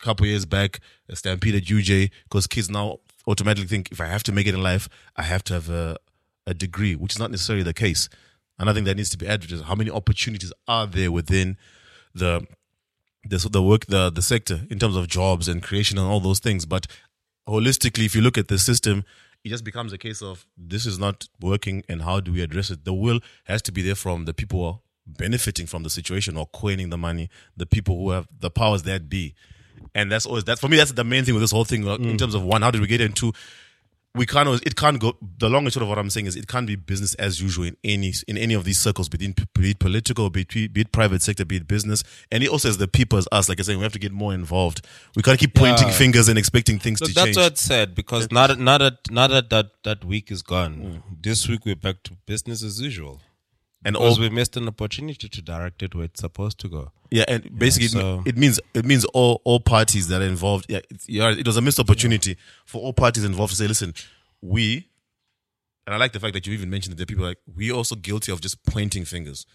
a couple years back a stampede at UJ because kids now automatically think if I have to make it in life, I have to have a, a degree, which is not necessarily the case. And I think that needs to be advertised. How many opportunities are there within the the the work the the sector in terms of jobs and creation and all those things? But holistically, if you look at the system, it just becomes a case of this is not working and how do we address it? The will has to be there from the people benefiting from the situation or coining the money, the people who have the powers that be. And that's always that's for me. That's the main thing with this whole thing uh, in terms of one. How did we get into? We can't. always- It can't go. The long and short of what I'm saying is, it can't be business as usual in any in any of these circles, be it, be it political, be it, be it private sector, be it business. And it also as the people as us, like I saying, we have to get more involved. We can't keep pointing Yeah. fingers and expecting things So to that's change. That's what it said because now that now that now that that, that week is gone, this week we're back to business as usual. And Because all we missed an opportunity to direct it where it's supposed to go. Yeah, and basically, it so- it means it means all all parties that are involved. Yeah, it's, yeah it was a missed opportunity for all parties involved to say, listen, we, and I like the fact that you even mentioned that there are people like we also guilty of just pointing fingers.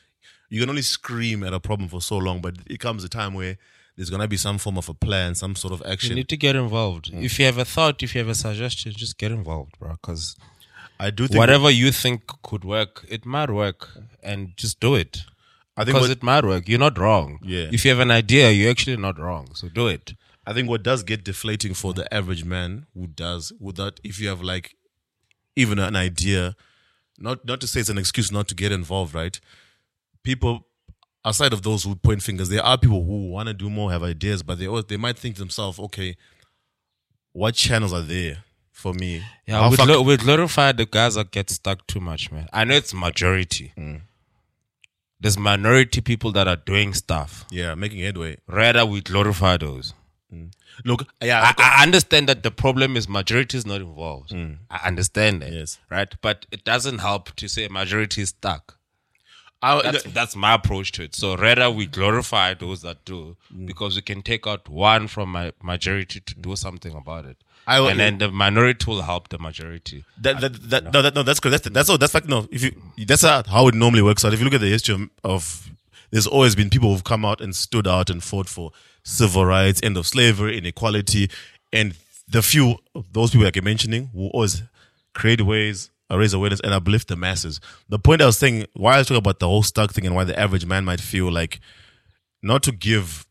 You can only scream at a problem for so long, but it comes a time where there's gonna be some form of a plan, some sort of action. You need to get involved. Mm. If you have a thought, if you have a suggestion, just get involved, bro. Because I do think whatever you think could work, it might work, and just do it. I think Because it might work. You're not wrong. Yeah. If you have an idea, you're actually not wrong. So do it. I think what does get deflating for the average man who does without if you have like even an idea, not not to say it's an excuse not to get involved, right? People aside of those who point fingers, there are people who want to do more, have ideas, but they they might think to themselves, okay, what channels are there for me? Yeah, we, far- glo- we glorify the guys that get stuck too much, man. I know it's majority. Mm. There's minority people that are doing stuff. yeah, making headway. Rather, we glorify those. Mm. Look, yeah, I, I understand that the problem is majority is not involved. Mm. I understand that. Yes. Right? But it doesn't help to say majority is stuck. I, That's, that's my approach to it. So rather we glorify those that do because we can take out one from my majority to do something about it. I- and then the minority will help the majority. That that that no, that, no that's correct. That's that's all. That's like no. If you that's how it normally works out. If you look at the history of, of there's always been people who've come out and stood out and fought for civil rights, end of slavery, inequality, and the few those people like you're mentioning will always create ways, uh, raise awareness, and uplift the masses. The point I was saying, why I was talking about the whole stuck thing and why the average man might feel like not to give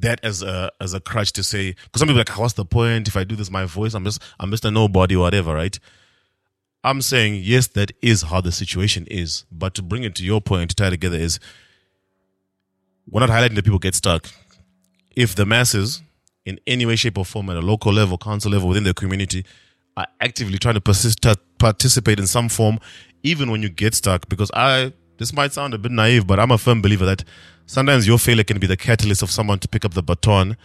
that as a as a crutch to say because some people like what's the point? If I do this my voice I'm just I'm just a nobody whatever right? I'm saying yes that is how the situation is. But to bring it to your point to tie together is we're not highlighting that people get stuck. If the masses in any way shape or form at a local level council level within their community are actively trying to persist participate in some form even when you get stuck because I this might sound a bit naive but I'm a firm believer that sometimes your failure can be the catalyst of someone to pick up the baton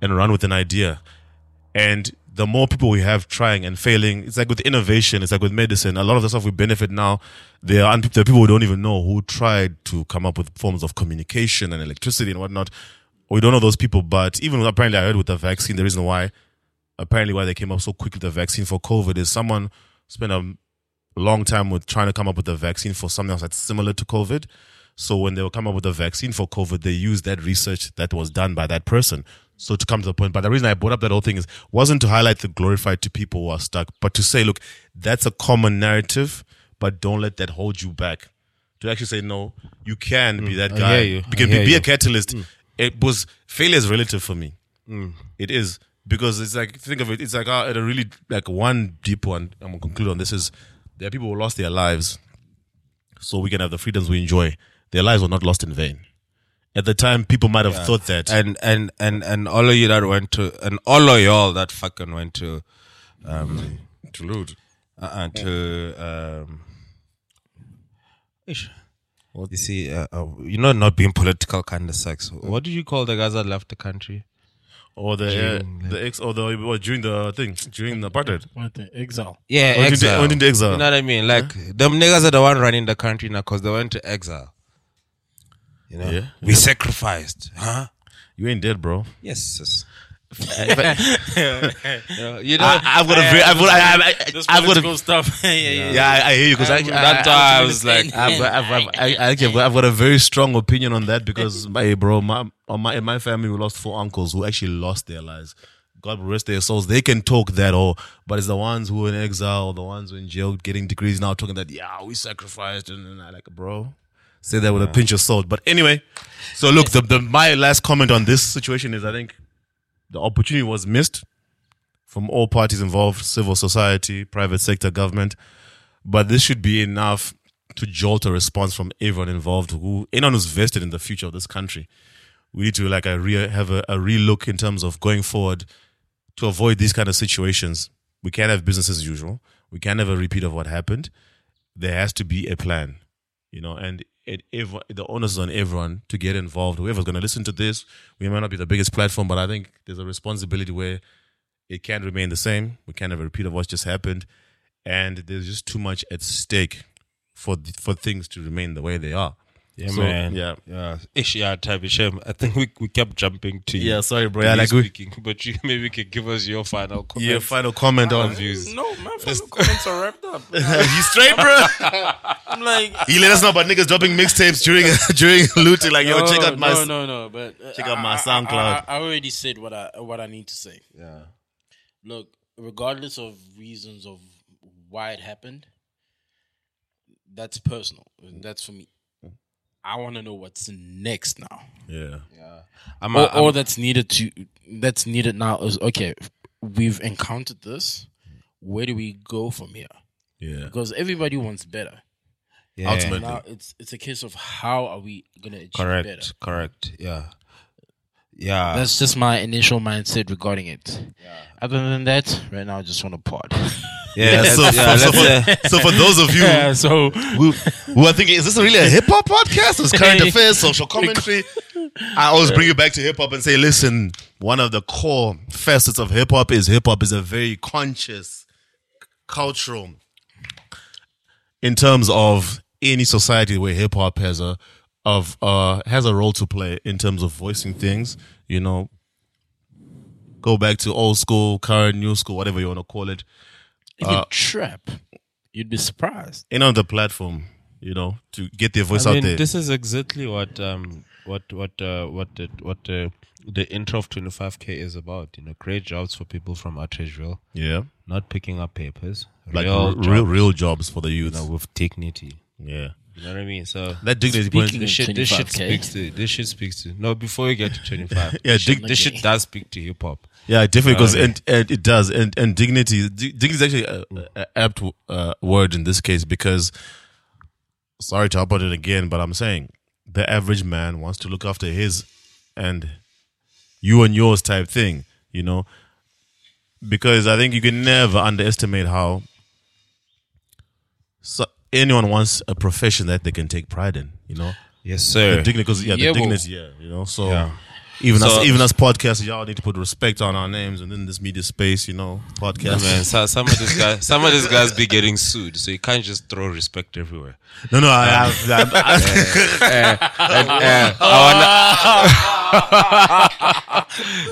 and run with an idea. And the more people we have trying and failing, it's like with innovation, it's like with medicine. A lot of the stuff we benefit now, there are, there are people who don't even know who tried to come up with forms of communication and electricity and whatnot. We don't know those people, but even apparently I heard with the vaccine, the reason why, apparently why they came up so quickly with the vaccine for COVID is someone spent a long time with trying to come up with a vaccine for something else that's similar to COVID. So when they will come up with a vaccine for COVID, they used that research that was done by that person. So to come to the point, but the reason I brought up that whole thing is wasn't to highlight the glorified to people who are stuck, but to say, look, that's a common narrative, but don't let that hold you back. To actually say, no, you can be mm, that guy. you. You can be, be a you. catalyst. Mm. It was failure is relative for me. Mm. It is because it's like think of it. It's like uh, at a really like one deep one. I'm gonna conclude on this is there are people who lost their lives, so we can have the freedoms we enjoy. Their lives were not lost in vain. At the time, people might have thought that. and and and and all of you that went to and all of y'all that fucking went to um to loot. uh, to um ish. you see uh, uh, you know not being political kind of sucks what did you call the guys that left the country Or the uh, the ex or the or during the thing during the apartheid. What the exile? yeah Went into- exile. went into exile. you know what I mean like them niggas are the one running the country now because they went to exile you know Yeah. we sacrificed huh You ain't dead, bro. yes (laughs) you know, I, I've got a very, I've got, I, I, I, This I've got a, political stuff. (laughs) yeah, yeah, yeah, I, I hear you because I, I, that's I, I was like I've I've, I've, I, I have got, a very strong opinion on that because, (laughs) my bro, my, on my in my family we lost four uncles who actually lost their lives. God rest their souls. They can talk that all, but it's the ones who are in exile, the ones who are in jail, getting degrees now, talking that yeah, we sacrificed, and, and I like, bro, say that with a pinch of salt. But anyway, so look, the, the my last comment on this situation is I think the opportunity was missed from all parties involved, civil society, private sector, government. But this should be enough to jolt a response from everyone involved, who anyone who's vested in the future of this country. We need to like a re- have a, a relook in terms of going forward to avoid these kind of situations. We can't have business as usual. We can't have a repeat of what happened. There has to be a plan, you know, and it, everyone, the onus is on everyone to get involved. Whoever's going to listen to this, we might not be the biggest platform, but I think there's a responsibility where it can't remain the same. We can't have a repeat of what just happened, and there's just too much at stake for for things to remain the way they are. Yeah, So, man. yeah. yeah. Ish, yeah, type of shame. I think we we kept jumping to you. Yeah, sorry, bro. to Yeah, you like we, speaking, but you (laughs) maybe could give us your final comment. yeah, final comment on. views. No, my final comments are wrapped up. (laughs) you straight, bro. (laughs) I'm like, He let us know about niggas dropping mixtapes during during looting. Like, yo, no, check out my. no, no, no. But uh, Check out I- my SoundCloud. I, I, I already said what I what I need to say. Yeah. Look, regardless of reasons of why it happened, that's personal. That's for me. I want to know what's next now. Yeah, I'm a, All, all I'm- that's needed to that's needed now is okay. We've encountered this. Where do we go from here? yeah. Because everybody wants better. yeah, ultimately. Now it's it's a case of how are we gonna achieve correct, better. correct. Yeah, yeah. That's just my initial mindset regarding it. Other than that, right now I just want to pod. yeah, (laughs) so, yeah, so, for, so for those of you (laughs) yeah, so who, who are thinking, is this really a hip hop podcast? Is current affairs, social commentary? I always bring you back to hip hop and say, listen, one of the core facets of hip hop is hip hop is a very conscious, cultural, in terms of any society where hip hop has a of uh has a role to play in terms of voicing things. You know, go back to old school, current, new school, whatever you want to call it. even trap, you'd be surprised. in on the platform, you know, to get their voice I out mean, there. this is exactly what um what what uh, what the, what uh, the intro of 25k is about. You know, create jobs for people from Atteridgeville, yeah, not picking up papers, like real r- jobs, real, real jobs for the you youth. know, with dignity. yeah, You know what I mean? So that dignity point. This shit, this shit 25K. speaks to this shit speaks to no. Before you get to 25, (laughs) Yeah, this, shit, dig- this shit does speak to hip hop. Yeah, definitely because and, and it does and and dignity. di- Dignity is actually a, a apt uh, word in this case because. Sorry to hop on it again, but I'm saying the average man wants to look after his and you and yours type thing, you know, because I think you can never underestimate how so anyone wants a profession that they can take pride in, you know. Yes, sir. The sir. dignity, because yeah, the Yeah, well- dignity, yeah, you know. So Yeah. even So- us, even us podcasters, y'all need to put respect on our names and in this media space, you know, podcast. Man, so, some of these guys, some of these guys be getting sued, so you can't just throw respect everywhere. No, no, I, I, I, (laughs)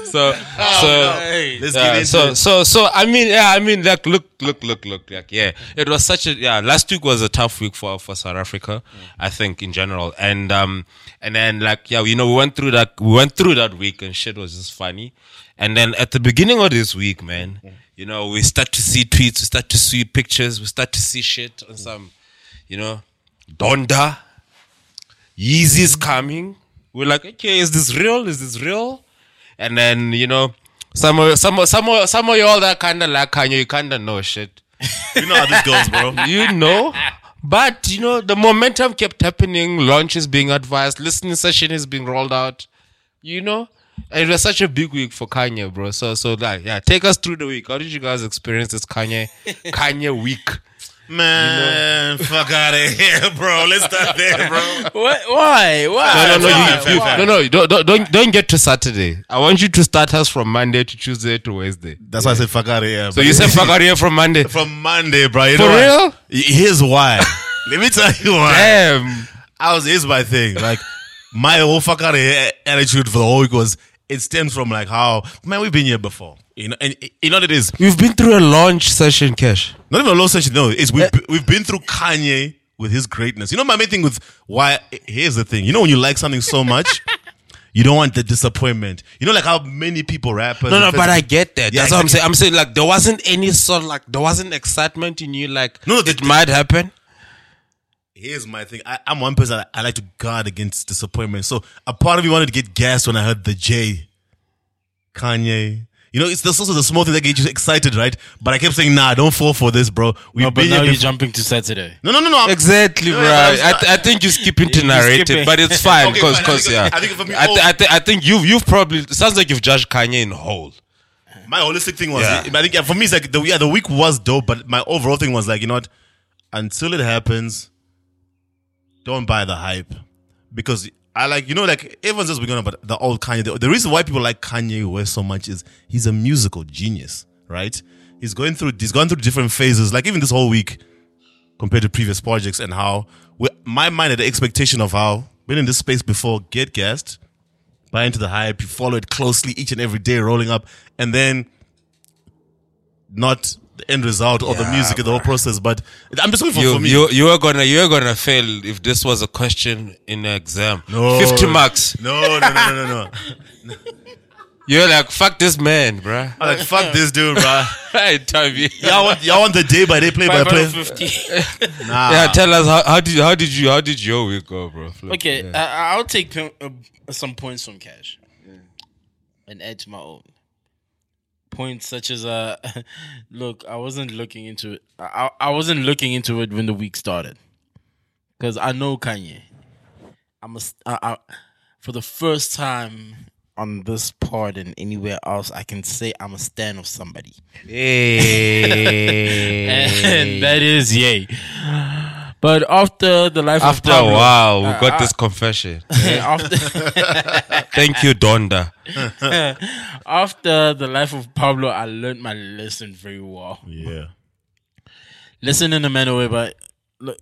So, oh, so, let's yeah, get into so, it. so, so, I mean, yeah, I mean, like, look, look, look, look, like, yeah, it was such a, yeah, last week was a tough week for, for South Africa, mm. I think, in general. And, um, and then, like, yeah, you know, we went through that, we went through that week and shit was just funny. And then at the beginning of this week, man, mm. you know, we start to see tweets, we start to see pictures, we start to see shit on mm. some, you know, Donda, Yeezy's coming. We're like, okay, is this real? Is this real? And then, you know, Some of some of some of some of y'all that kind of like Kanye, you kind of know shit. You know how this goes, bro. (laughs) You know. But you know the momentum kept happening. Launches being advised, listening session is being rolled out. You know, and it was such a big week for Kanye, bro. So so like yeah, take us through the week. How did you guys experience this Kanye Kanye week? Man, fuck out of here, bro. Let's start there, bro. What? Why? Why? No, no, no, Why? you, you, Why? no, no, don't, don't, don't, don't get to Saturday. I want you to start us from Monday to Tuesday to Wednesday. That's why I said fuck out of here. So you said fuck out of here from Monday. (laughs) from Monday, bro. You For know real? Y- Here's why. (laughs) Let me tell you why. Damn. I was here's my thing. Like my whole fuck out of here attitude for the whole week was it stems from like how man we've been here before. You know, and you know what it is. We've been through a launch session, Cash. Not even a launch session. No, it's we've eh. we've been through Kanye with his greatness. You know, my main thing with why. Here's the thing. You know, when you like something so much, (laughs) you don't want the disappointment. You know, like how many people rappers. No, no, but I get that. Yeah, That's what I'm saying. I'm saying like there wasn't any sort of like there wasn't excitement in you. Like No, no, the- it might happen. Here's my thing. I, I'm one person that I like to guard against disappointment. So a part of me wanted to get gassed when I heard the J, Kanye. You know, it's this also the small thing that gets you excited, right? But I kept saying, nah, don't fall for this, bro. We've no, but now you're jumping to Saturday. No, no, no, no. I'm- Exactly, No, bro. I'm I, th- I think you're skipping to You're narrate skipping. it, but it's fine (laughs) Okay, because, fine. I think- yeah. I think for me, I, th- all- I, th- I think you've you've probably it sounds like you've judged Kanye in whole. my holistic thing was, Yeah. I think yeah, for me, it's like the yeah, the week was dope, but my overall thing was like, you know what? Until it happens, don't buy the hype because I like, you know, like everyone says we're gonna, but the old Kanye. The, the reason why people like Kanye West so much is he's a musical genius, right? He's going through, he's gone through different phases. Like even this whole week, compared to previous projects, and how we, my mind had the expectation of how been in this space before, get gassed, buy into the hype, you follow it closely each and every day, rolling up, and then not the end result or the Yeah, music and the whole process. But I'm just looking for, You for me. you you are gonna you are gonna fail if this was a question in an exam. No. Fifty marks. no, no, no, no, no, no. (laughs) You're like fuck this man, bruh. I'm like, fuck this dude, bro. Right, (laughs) Tommy. Y'all want, y'all want the day by day, play by play? (laughs) Nah. Yeah, tell us how, how did how did you how did your week go, bro? Flo? Okay, Yeah. I, I'll take p- uh, some points from Cash and add to my own. Points such as uh, (laughs) look, I wasn't looking into it. I, I wasn't looking into it when the week started, because I know Kanye. I'm a, I, I, for the first time on this part and anywhere else, I can say I'm a stan of somebody, (laughs) and that is yay. But after the life After of a Pablo, while, we uh, got uh, this confession. (laughs) after (laughs) (laughs) Thank you, Donda. after the life of Pablo, I learned my lesson very well. Yeah. Listen in a manner way, but look,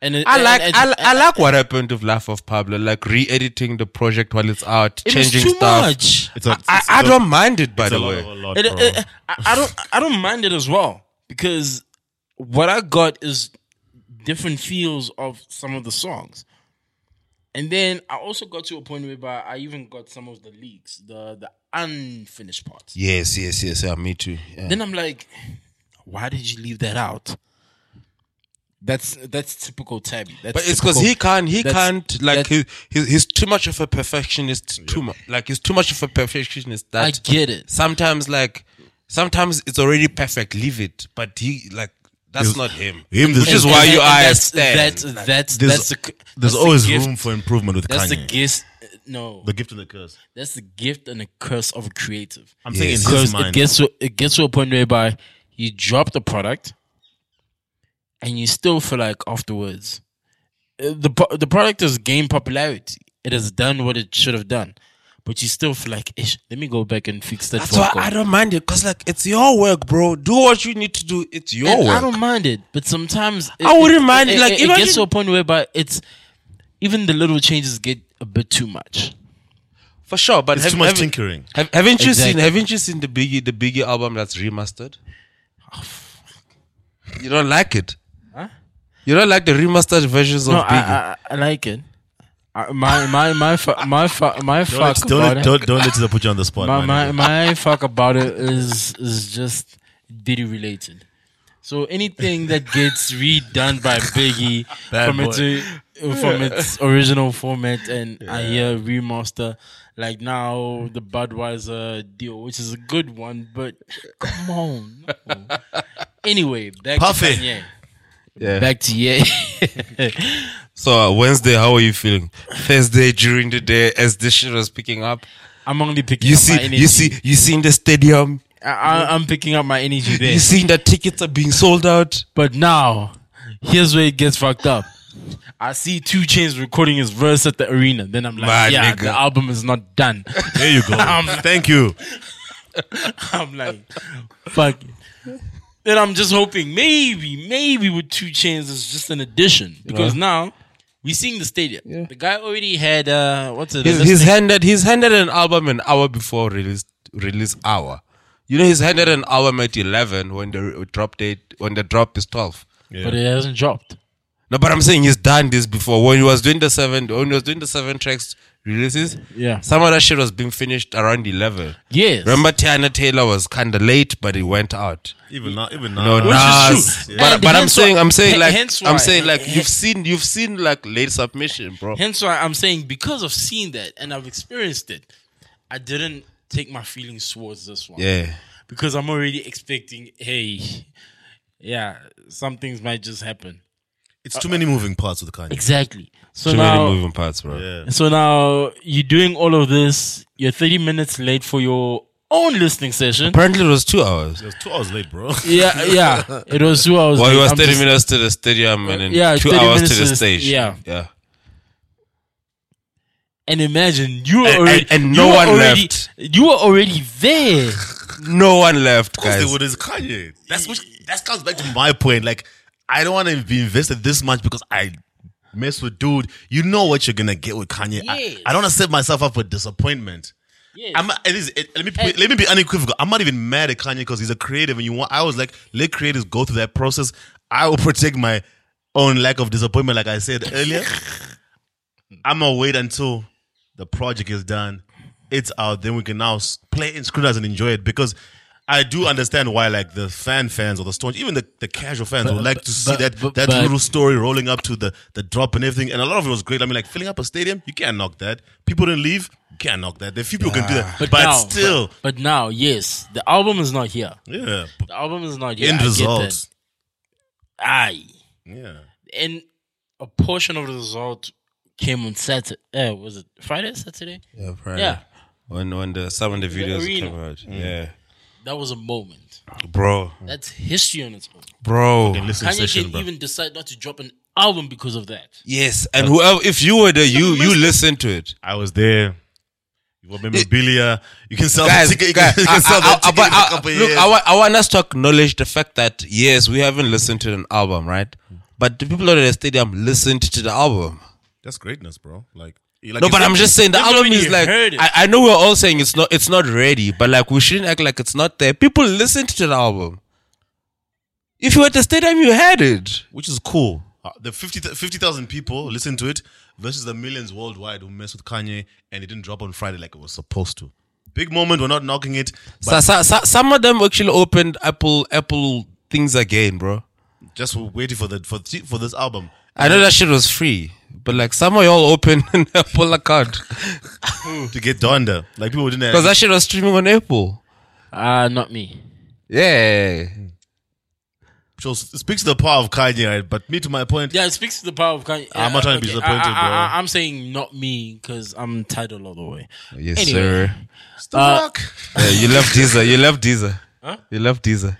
and it, I like and, I, and- I like what happened with Life of Pablo, like re-editing the project while it's out, it changing too stuff. much. It's a, I, it's I a- don't mind it, by the way. a lot, It- it- I, I don't I don't mind it as well because what I got is different feels of some of the songs. And then I also got to a point where I even got some of the leaks, the the unfinished parts. Yes, yes, yes. Yeah, me too. Yeah. Then I'm like, why did you leave that out? That's that's typical Tabby. That's But it's because he can't. He can't. Like he, he's, too much of a perfectionist. Too much. Like he's too much of a perfectionist. That I get it. sometimes, like sometimes it's already perfect. Leave it. But he like that's not him. Him, there's- Which is why you and are a that's, stan. That's that's There's- that's the, There's that's the always gift- room for improvement with That's Kanye. the gift. No, the gift and the curse. that's the gift and the curse of a creative. I'm saying Yes. in his Because mind. it gets to it gets to a point whereby you drop the product, and you still feel like afterwards, uh, the the product has gained popularity. It has done what it should have done, but you still feel like, Ish, let me go back and fix that. That's why vocal." I don't mind it because like it's your work, bro. Do what you need to do. It's your And work. I don't mind it, but sometimes it, I wouldn't mind it, It, like, it, it imagine- gets to a point whereby it's even the little changes get a bit too much. For sure, but it's have, too much have- tinkering. have, haven't you Exactly. seen? Haven't you seen the Biggie the Biggie album that's remastered? You don't like it? Huh? You don't like the remastered versions No, of Biggie? I, I, I like it. I, my my my fu- my fu- my Don't, fuck let- don't, about let- it. don't, don't let it put you on the spot. my, man. my my fuck about it is is just Diddy related. So anything that gets redone by Biggie (laughs) Bad from boy. it to from its (laughs) original format, and I hear remaster. Like now, the Budweiser deal, which is a good one, but come on. no. (laughs) Anyway, back Puffy. to Kanye. Yeah. Back to yeah. So uh, Wednesday, how are you feeling? Thursday during the day, as this shit was picking up, I'm only picking you up my see, energy. you see, you see in the stadium, I, I'm picking up my energy there. you see that tickets are being sold out. But now, here's where it gets fucked up. I see 2 Chainz recording his verse at the arena. Then I'm like, My yeah, nigga. the album is not done. There you go. (laughs) Thank you. (laughs) I'm like, fuck it. Then I'm just hoping maybe, maybe with 2 Chainz is just an addition because now we seeing the stadium. Yeah. The guy already had uh, what's it? He's, he's handed he's handed an album an hour before release release hour. You know he's handed an album at eleven when the drop date when the drop is twelve. Yeah. but it hasn't dropped. No, but I'm saying he's done this before. When he was doing the seven when he was doing the seven tracks releases, Yeah. some of that shit was being finished around eleven. Yes. Remember Teyana Taylor was kinda late, but he went out. Even now, even now. No, now. Which is true. But, And but I'm hence saying, why- I'm saying, like, hence I'm saying, like, hen- you've seen, you've seen, like, late submission, bro. Hence why I'm saying because of seeing that and I've experienced it, I didn't take my feelings towards this one. Yeah. Because I'm already expecting, hey, yeah, some things might just happen. It's too many moving parts with the Kanye. Exactly. So Too now, many moving parts, bro. Yeah. so now you're doing all of this. You're 30 minutes late for your own listening session. Apparently, it was two hours. It was two hours late, bro. (laughs) Yeah, yeah. It was two hours. Well, he late. was I'm 30 just- minutes to the stadium and then Yeah, two 30 hours minutes to the to the- stage. yeah. Yeah. And imagine you were And- already, and- and you no were one already, left. You were already there. No one left, Of course guys. they would. It's Kanye. That's which. That comes back to my point. Like, I don't want to be invested this much because I mess with dude. You know what you're gonna get with Kanye. I- Yes. I, don't want to set myself up for disappointment. Yes. I'm it is, it, let me let me be unequivocal. I'm not even mad at Kanye because he's a creative, and you want. I was like, let creators go through that process. I will (laughs) protect my own lack of disappointment, like I said earlier. (laughs) I'm gonna wait until the project is done, it's out, then we can now play and scrutinize and enjoy it because. I do understand why, like the fan fans or the staunch, even the, the casual fans would like to see but- that but- that but- little story rolling up to the the drop and everything. And a lot of it was great. I mean, like filling up a stadium, you can't knock that. People didn't leave, you can't knock that. There few people who can do that, but, now, still, but, but now, yes, the album is not here. yeah. The album is not here. End I get results. Aye. yeah. And a portion of the result came on Saturday. Uh, was it Friday, Saturday? Yeah, right. Yeah. When when the some of the videos arena. came out. Yeah. That was a moment. Bro. That's history on its own. Bro. Kanye session, can bro. even decide not to drop an album because of that. Yes. And whoever if you were there, you you listen to it. I was there. You want memorabilia? You can sell guys, the ticket. You guys, can, you can sell I- I- that ticket but in a I- couple look, years. I want, I want us to acknowledge the fact that yes, we haven't listened to an album, right? But the people at the stadium listened to the album. That's greatness, bro. Like, like no, but I'm just saying the album is like. I, I know we're all saying it's not it's not ready, but like we shouldn't act like it's not there. People listened to the album. If you were at the stadium, you had it. which is cool. Uh, the 50 th- 50,000 people listen to it versus the millions worldwide who mess with Kanye and it didn't drop on Friday like it was supposed to. Big moment. We're not knocking it, So, but so, so- some of them actually opened Apple Apple things again, bro. just waiting for the for for this album. I know that shit was free, but like some of y'all opened (laughs) an Apple account (laughs) to get Donda. Like people didn't. because that shit was streaming on Apple. Ah, not me. Yeah. so it speaks to the power of Kanye, right? But me to my point, Yeah, it speaks to the power of Kanye. I'm not trying to be disappointed, I, I, bro. I, am saying not me because I'm Tidal all the way. Yes, Anyway. sir. still Uh. Yeah, you love Deezer. You love Deezer. Huh? You love Deezer.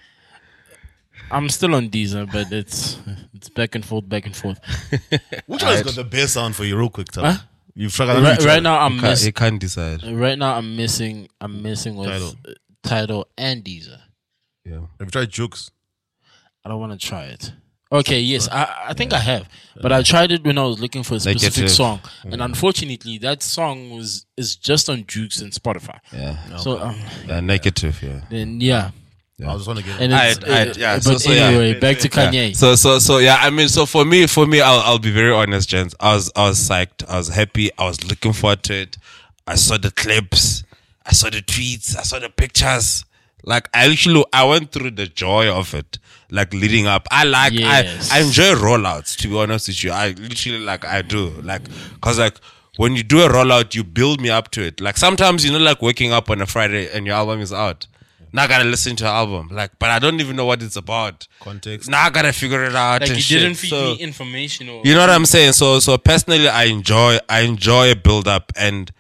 I'm still on Deezer, but it's it's back and forth, back and forth. (laughs) Which one has got the best sound for you, real quick? Tell Huh? You've tried. I right, right now, I'm Can't, miss, can't decide. right now I'm missing I'm missing with Tidal. Tidal, Tidal and Deezer. Yeah. Have you tried JOOX? I don't want to try it. Okay, yes, I, I think I have, but I tried it when I was looking for a specific Negative. song, and unfortunately, that song was is just on JOOX and Spotify. Yeah. So um, Yeah, negative. Yeah. then yeah, I just want to get. and it. it's, Alright, alright, uh, yeah, But so- so, yeah. anyway, back to Kanye. So so so yeah, I mean so for me for me I'll I'll be very honest, gents. I was I was psyched. I was happy. I was looking forward to it. I saw the clips. I saw the tweets. I saw the pictures. Like I actually I went through the joy of it, like leading up. I like Yes. I I enjoy rollouts. To be honest with you, I literally like I do like because like when you do a rollout, you build me up to it. Like sometimes you know, like waking up on a Friday and your album is out. Now I gotta listen to your album, like, but I don't even know what it's about. Context. Now I gotta figure it out. Like and you shit. didn't feed So- me information or you know what I'm saying? So so personally I enjoy I enjoy a build up and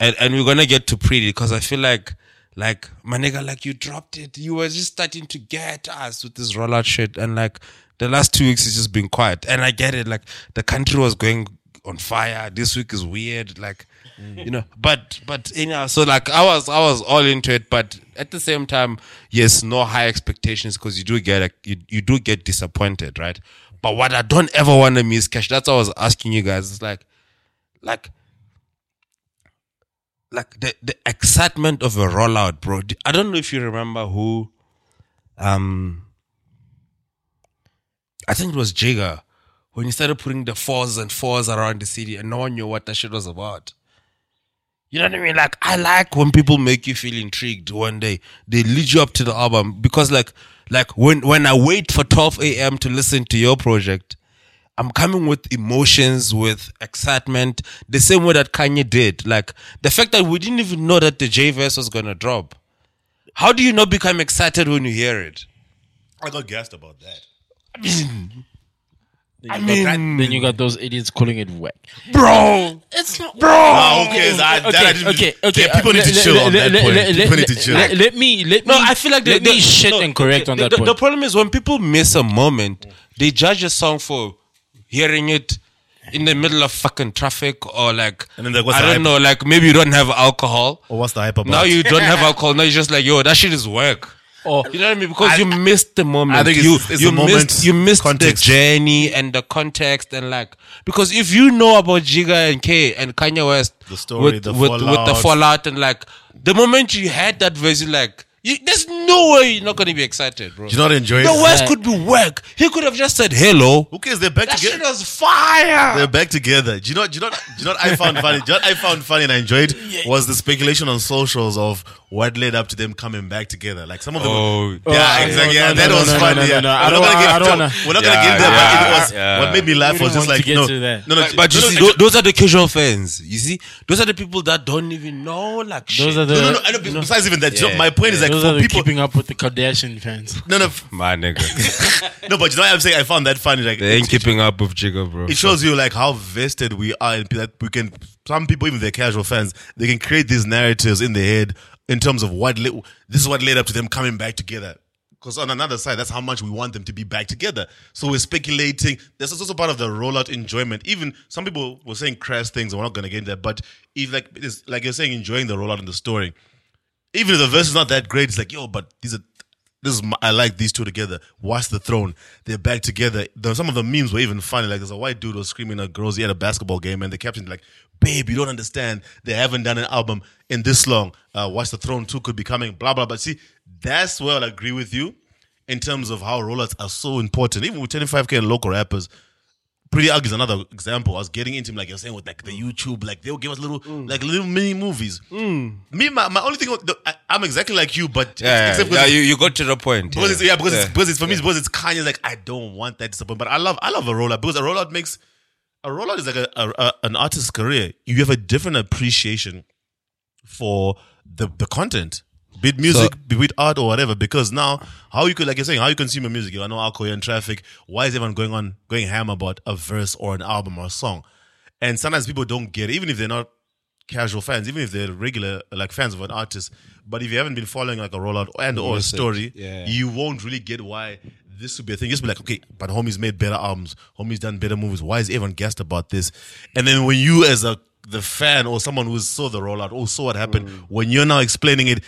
and and we're gonna get to pretty because I feel like like my nigga, like you dropped it. You were just starting to get us with this rollout shit and like the last two weeks has just been quiet. And I get it, like the country was going on fire. This week is weird, like you know. But but you know, so like I was I was all into it, but at the same time, yes, no high expectations because you do get like, you, you do get disappointed, right? But what I don't ever want to miss, Cash, that's what I was asking you guys. It's like like like the, the excitement of a rollout, bro. I don't know if you remember who um I think it was Jigga when he started putting the fours and fours around the city and no one knew what that shit was about. You know what I mean? Like I like when people make you feel intrigued when they they lead you up to the album because like like when when I wait for 12 a.m. to listen to your project, I'm coming with emotions, with excitement, the same way that Kanye did. Like the fact that we didn't even know that the J verse was gonna drop. How do you not become excited when you hear it? I got gassed about that. I mean, then you got those idiots calling it whack. Bro, It's not, bro. Who cares? I, that I didn't- okay, okay. Yeah, people uh, need to let- chill let- on that let- point. let- People let- need to chill. Let, let me let No, me. I feel like let the, me the- shit no, and correct the, on that the, point. The problem is when people miss a moment, they judge a song for hearing it in the middle of fucking traffic or like And then like, what's I don't hype? know, like maybe you don't have alcohol. Or what's the hype about? Now you don't have alcohol. Now you're just like, yo, that shit is work. Oh, You know what I mean? Because you missed the moment. I think it's- you it's you the moment, missed you missed context. the journey and the context and like because if you know about Jigga and K and Kanye West, The story, with, the with, with the fallout. fallout and like the moment you had that verse, like you, there's no way you're not gonna be excited, bro. Do you not enjoy it? the West Yeah. could be work. He could have just said hello. Who cares? They're back That shit was fire. They're back together. Do you know? Do you know? Do you know what I found funny? Do you know what I found funny and I enjoyed (laughs) was the speculation on socials of what led up to them coming back together. Like some of them. Oh, yeah, Oh, exactly. Yeah, no, that no, was no, no, funny. no, no, yeah. no. I We're not don't gonna wanna- I don't wanna- We're not Yeah, gonna get there, yeah, but it was yeah. what made me laugh was just like no, no, no. But, but you see, those are the casual fans. You see, those are the people that don't even know like shit. those are the no, no, no, I know, Besides even that, you know, Yeah, my point is like those for people. keeping up with the Kardashian fans. No, no, My nigga, (laughs) no. But you know what I'm saying? I found that funny. Like they ain't keeping up with Jigga, bro. it shows you like how vested we are and that we can some people even they're casual fans they can create these narratives in their head in terms of what le- this is what led up to them coming back together. Because on another side that's how much we want them to be back together. So we're speculating. This is also part of the rollout enjoyment. Even some people were saying crass things and we're not going to get into that but if like like you're saying enjoying the rollout and the story. Even if the verse is not that great, it's like, yo, but these are this is my, I like these two together. Watch the throne. They're back together. The, some of the memes were even funny. Like there's a white dude was screaming at girls at a basketball game, and the caption like, "Babe, you don't understand. They haven't done an album in this long. Uh, Watch the throne two could be coming. Blah blah." But see, that's where I'll agree with you in terms of how rollouts are so important. Even with 25k and local rappers, Pretty Ugly is another example. I was getting into him, like you're saying, with like the YouTube, like they'll give us little, mm. like little mini movies. Mm. Me, my, my only thing, I, I'm exactly like you, but yeah, except yeah, you, you got to the point. because it's, yeah, because it's, because it's for me, because it's Kanye. Like I don't want that disappointment, but I love, I love a rollout because a rollout makes a rollout is like a, a, a an artist's career. You have a different appreciation for the the content, be it music, be it art or whatever. Because now, how you could like you're saying, how you consume your music. You know alcohol you're in traffic. Why is everyone going on going ham about a verse or an album or a song? And sometimes people don't get it, even if they're not casual fans, even if they're regular like fans of an artist. But if you haven't been following like a rollout and or a story, yeah. you won't really get why this would be a thing. Just be like, okay, but homie's made better albums, homie's done better movies. Why is everyone gassed about this? And then when you as a the fan or someone who saw the rollout or saw what happened, Mm. when you're now explaining it,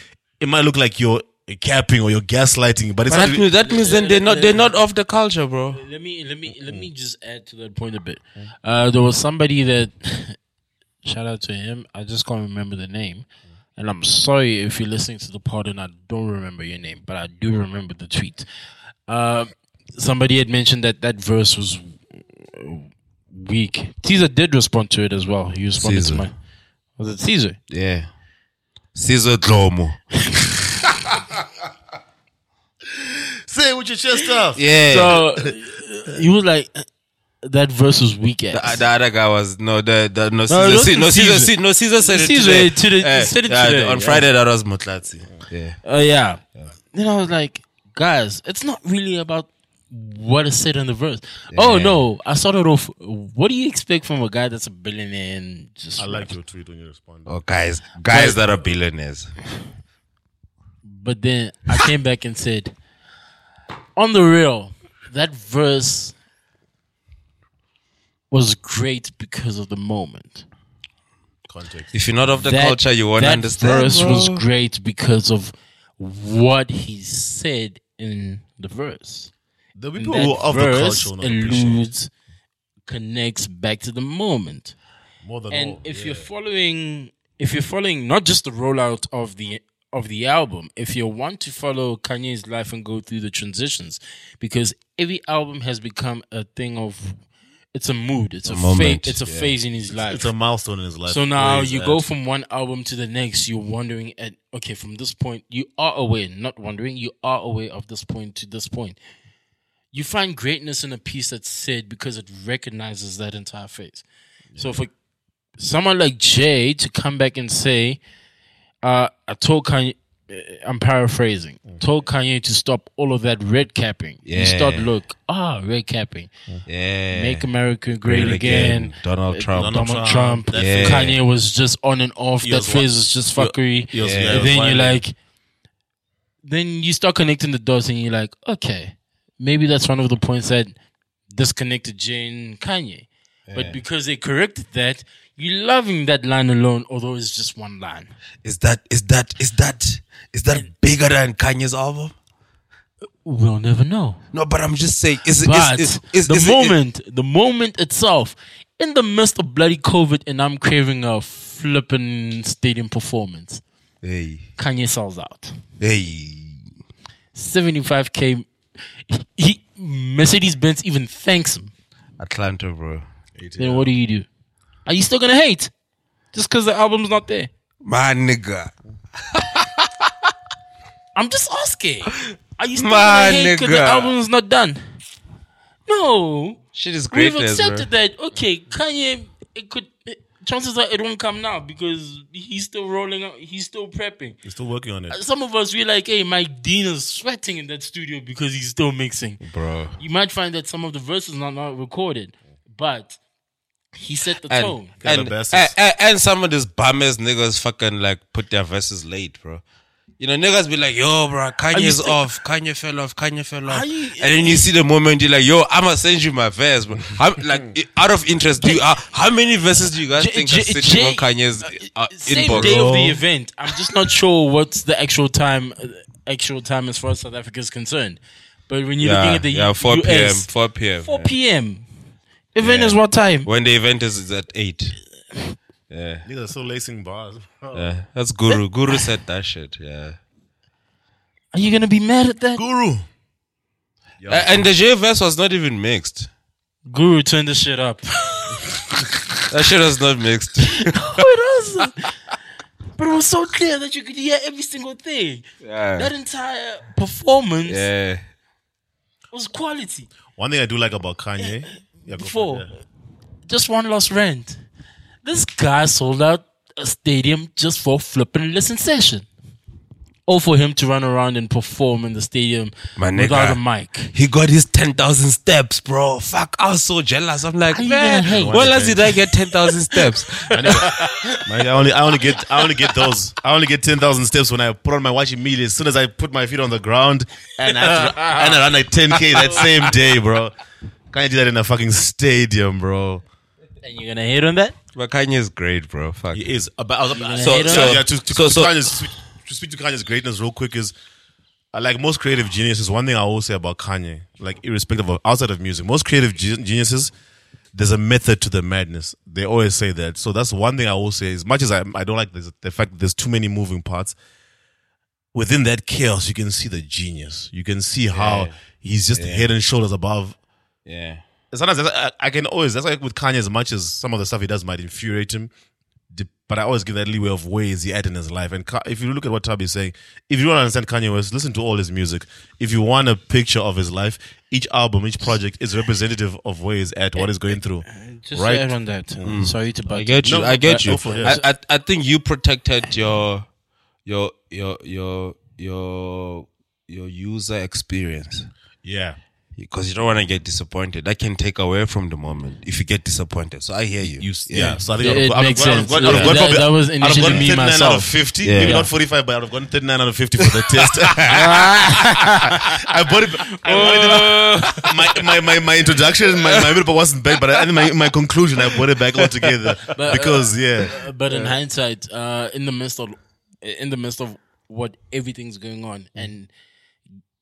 it might look like you're capping or you're gaslighting, but it's But that means that means then they're not they're not of the culture, bro. Let me let me let me just add to that point a bit. Uh, there was somebody that (laughs) shout out to him. I just can't remember the name, and I'm sorry if you're listening to the pod and I don't remember your name, but I do remember the tweet. Uh, somebody had mentioned that that verse was weak. Sizwe did respond to it as well. He responded Sizwe. to my was it Sizwe? Yeah, Sizwe Dhlomo. (laughs) (laughs) Say it with your chest out. Yeah. So he was like, that verse was weak ass. the, the other guy was no the, the no it Sizwe, wasn't no Sizwe, Sizwe. no Sizwe said it Sizwe today. to the- Eh, said it yeah, today, on yeah. Friday that was Mutlatsi. Yeah. Uh, yeah. Then I was like, guys, it's not really about what is said in the verse. Oh no, I started off. What do you expect from a guy that's a billionaire and just? I like your tweet when you respond. Oh guys, guys that are billionaires. But then I came back and said, on the real, that verse was great because of the moment. Context. If you're not of the that, culture, you won't that understand. verse bro. was great because of what he said in the verse. The people that who are of the verse culture will not appreciate alludes, connects back to the moment. more than And all. if yeah. you're following, if you're following not just the rollout of the of the album, if you want to follow Kanye's life and go through the transitions, because every album has become a thing of, it's a mood, it's a, moment, phase, it's a yeah. phase in his life. it's a milestone in his life. So now you at. go from one album to the next. You're wondering at okay, from this point, you are aware, not wondering, you are aware of this point to this point. You find greatness in a piece that's said because it recognizes that entire phase. So for someone like Jay to come back and say, uh, I told Kanye, uh, I'm paraphrasing, told Kanye to stop all of that red capping. You start Yeah. look, ah, red capping. yeah. Make America great, Great again. Donald Trump. Donald, Donald Trump. Trump, that phase. Kanye was just on and off. He that was phase was just fuckery. he was- Yeah. yeah, and then you're like, then you start connecting the dots, and you're like, okay, maybe that's one of the points that disconnected Jay and Kanye. But because they corrected that, you're loving that line alone, although it's just one line. Is that is that is that is that bigger than Kanye's album? We'll never know. No, but I'm just saying. Is? But Is, is, is, the it- moment, the moment itself, in the midst of bloody COVID, and I'm craving a flipping stadium performance, hey, Kanye sells out. hey. 75k. He, he Mercedes Benz even thanks him. Atlanta, bro. Then what do you do? Are you still gonna hate just because the album's not there? My nigga. (laughs) I'm just asking. Are you still My gonna hate because the nigga. album's not done? No, Shit is great. we've greatness, bro. accepted that. Okay, Kanye, it could. It, chances are it won't come now because he's still rolling out. He's still prepping. He's still working on it. Uh, some of us we're like, hey, Mike Dean is sweating in that studio because he's still mixing. bro. You might find that some of the verses are not recorded, but he set the And tone. And, and, and some of these bummers niggas fucking like put their verses late, bro. You know, niggas be like, yo, bro, Kanye's still- off, Kanye fell off, Kanye fell off. You- and then you see the moment you're like, yo, I'ma send you my verse, bro. How, (laughs) like, out of interest, do you, uh, how many verses do you guys J- think J- are sitting J- on Kanye's uh, Same inbox? day of the event. I'm just not sure what's the actual time. uh, Actual time as far as South Africa is concerned. But when you're looking at the yeah, U- 4 p.m. 4 p.m. 4 p.m. Event Yeah. is what time? When the event is, is at 8. Yeah. These are so lacing bars. yeah. That's Guru. Eh? Guru said that shit. Yeah. Are you gonna be mad at that? Guru. A- And the J verse was not even mixed. Guru, turn this shit up. (laughs) That shit was not mixed. (laughs) oh, it wasn't. But it was so clear that you could hear every single thing. Yeah. That entire performance Yeah. was quality. One thing I do like about Kanye. Yeah, Before, yeah. just one last rant. This guy sold out a stadium just for flipping listen session. Or for him to run around and perform in the stadium My without nigga. a mic. He got his 10,000 steps, bro. Fuck, I was so jealous. I'm like, How you man, gonna when last did I get 10,000 steps? Man, I only, I only get, I only get those. I only get ten thousand steps when I put on my watch immediately. As soon as I put my feet on the ground, and I, have to, and I run like ten k that same day, bro. Can't do that in a fucking stadium, bro. And you're gonna hate on that? but Kanye is great, bro. Fuck. He is. About, I was, gonna so, hate on so, him? yeah, to, to, So- to, so- Kanye's, to speak to Kanye's greatness real quick is, uh, like most creative geniuses, one thing I always say about Kanye, like irrespective of outside of music, most creative ge- geniuses, there's a method to the madness. They always say that. So that's one thing I will say. As much as I, I don't like this, the fact that there's too many moving parts, within that chaos, you can see the genius. You can see how he's just head and shoulders above Yeah. sometimes I, I can always that's like with Kanye as much as some of the stuff he does might infuriate him. But I always give that leeway of ways he at in his life. And if you look at what Tabi is saying, if you don't understand Kanye West, listen to all his music. If you want a picture of his life, each album, each project is representative of where he's at, what he's going through. Just Right. to add on that. Sorry to butt I get you. No, I get uh, you. go for it, I. I I think you protected your your your your your your user experience Yeah. Because you don't want to get disappointed. That can take away from the moment if you get disappointed. So I hear you. You, yeah. So I think It- out of- it out of- makes out of- sense. out of- Yeah, out of- that- that was out of initially gotten me 39 out of 50. Yeah. Maybe Yeah. not 45, but I've gotten 39 out of 50 for the (laughs) test. I bought it. I bought it (laughs) my, my, my, my introduction, my, my middle part wasn't bad, but I think my, my conclusion, I brought it back all together. uh, because, yeah. but in hindsight, uh, in the midst of in the midst of what everything's going on, and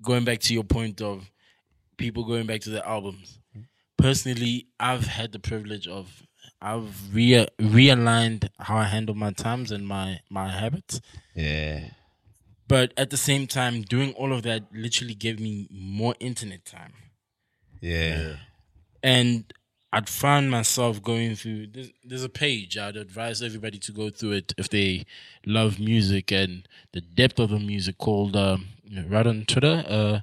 going back to your point of people going back to the albums, personally, I've had the privilege of I've rea- realigned how I handle my times and my my habits. yeah. But at the same time, doing all of that literally gave me more internet time. Yeah. and I'd find myself going through. There's, there's a page I'd advise everybody to go through it if they love music and the depth of the music. Called um, right on Twitter. Uh,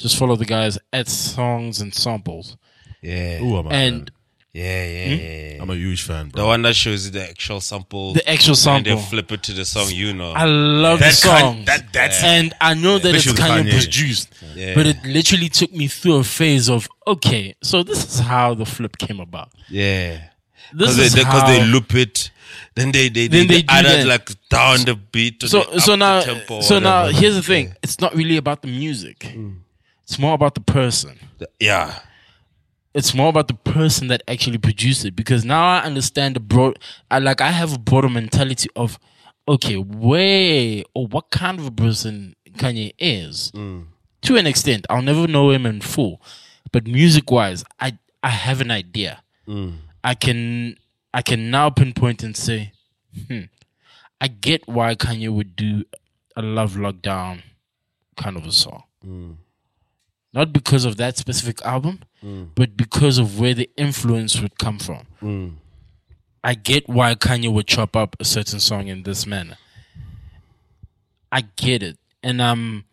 just follow the guys at Songs and Samples, Yeah. Ooh, I'm a and fan. Yeah, yeah, yeah, hmm? yeah. I'm a huge fan, bro. The one that shows you the actual sample. the actual sample. and sample. then flip it to the song you know. I love the That song. kind- that- that's- and I know that it's Especially Kanye Kanye. produced, Yeah. but it literally took me through a phase of okay, so this is how the flip came about. yeah. This Because they, is they loop it, then they they, Then they, they do add it like down the beat. So so now so now here's the thing it's not really about the music mm. It's more about the person. Yeah, it's more about the person that actually produced it because now i understand the broad i like i have a broader mentality of okay where or what kind of a person kanye is. Mm. To an extent i'll never know him in full but music wise i i have an idea. Mm. I can i can now pinpoint and say hmm, I get why Kanye would do a love lockdown kind of a song. Mm. Not because of that specific album, hmm. but because of where the influence would come from. Hmm. I get why Kanye would chop up a certain song in this manner. I get it. And I'm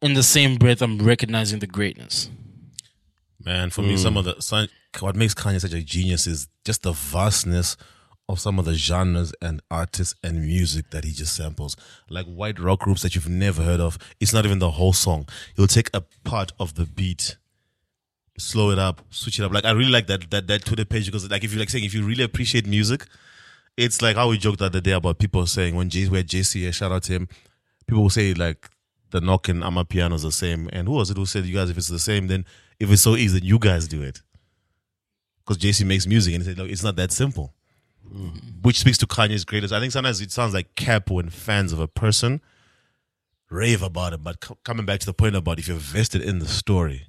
in the same breath I'm recognizing the greatness. Man, for me, some hmm. of the what makes Kanye such a genius is just the vastness of some of the genres and artists and music that he just samples. Like white rock groups that you've never heard of. It's not even the whole song. He'll take a part of the beat, slow it up, switch it up. Like I really like that that that Twitter page because like if you like saying if you really appreciate music, it's like how we joked the other day about people saying when Jay where JC shout out to him, people will say like the knock and Amapiano is the same. And who was it who said you guys if it's the same, then if it's so easy, then you guys do it. Because JC makes music and he said, look, it's not that simple. Which speaks to Kanye's greatest. I think sometimes it sounds like cap when fans of a person rave about it, but co- coming back to the point about if you're vested in the story,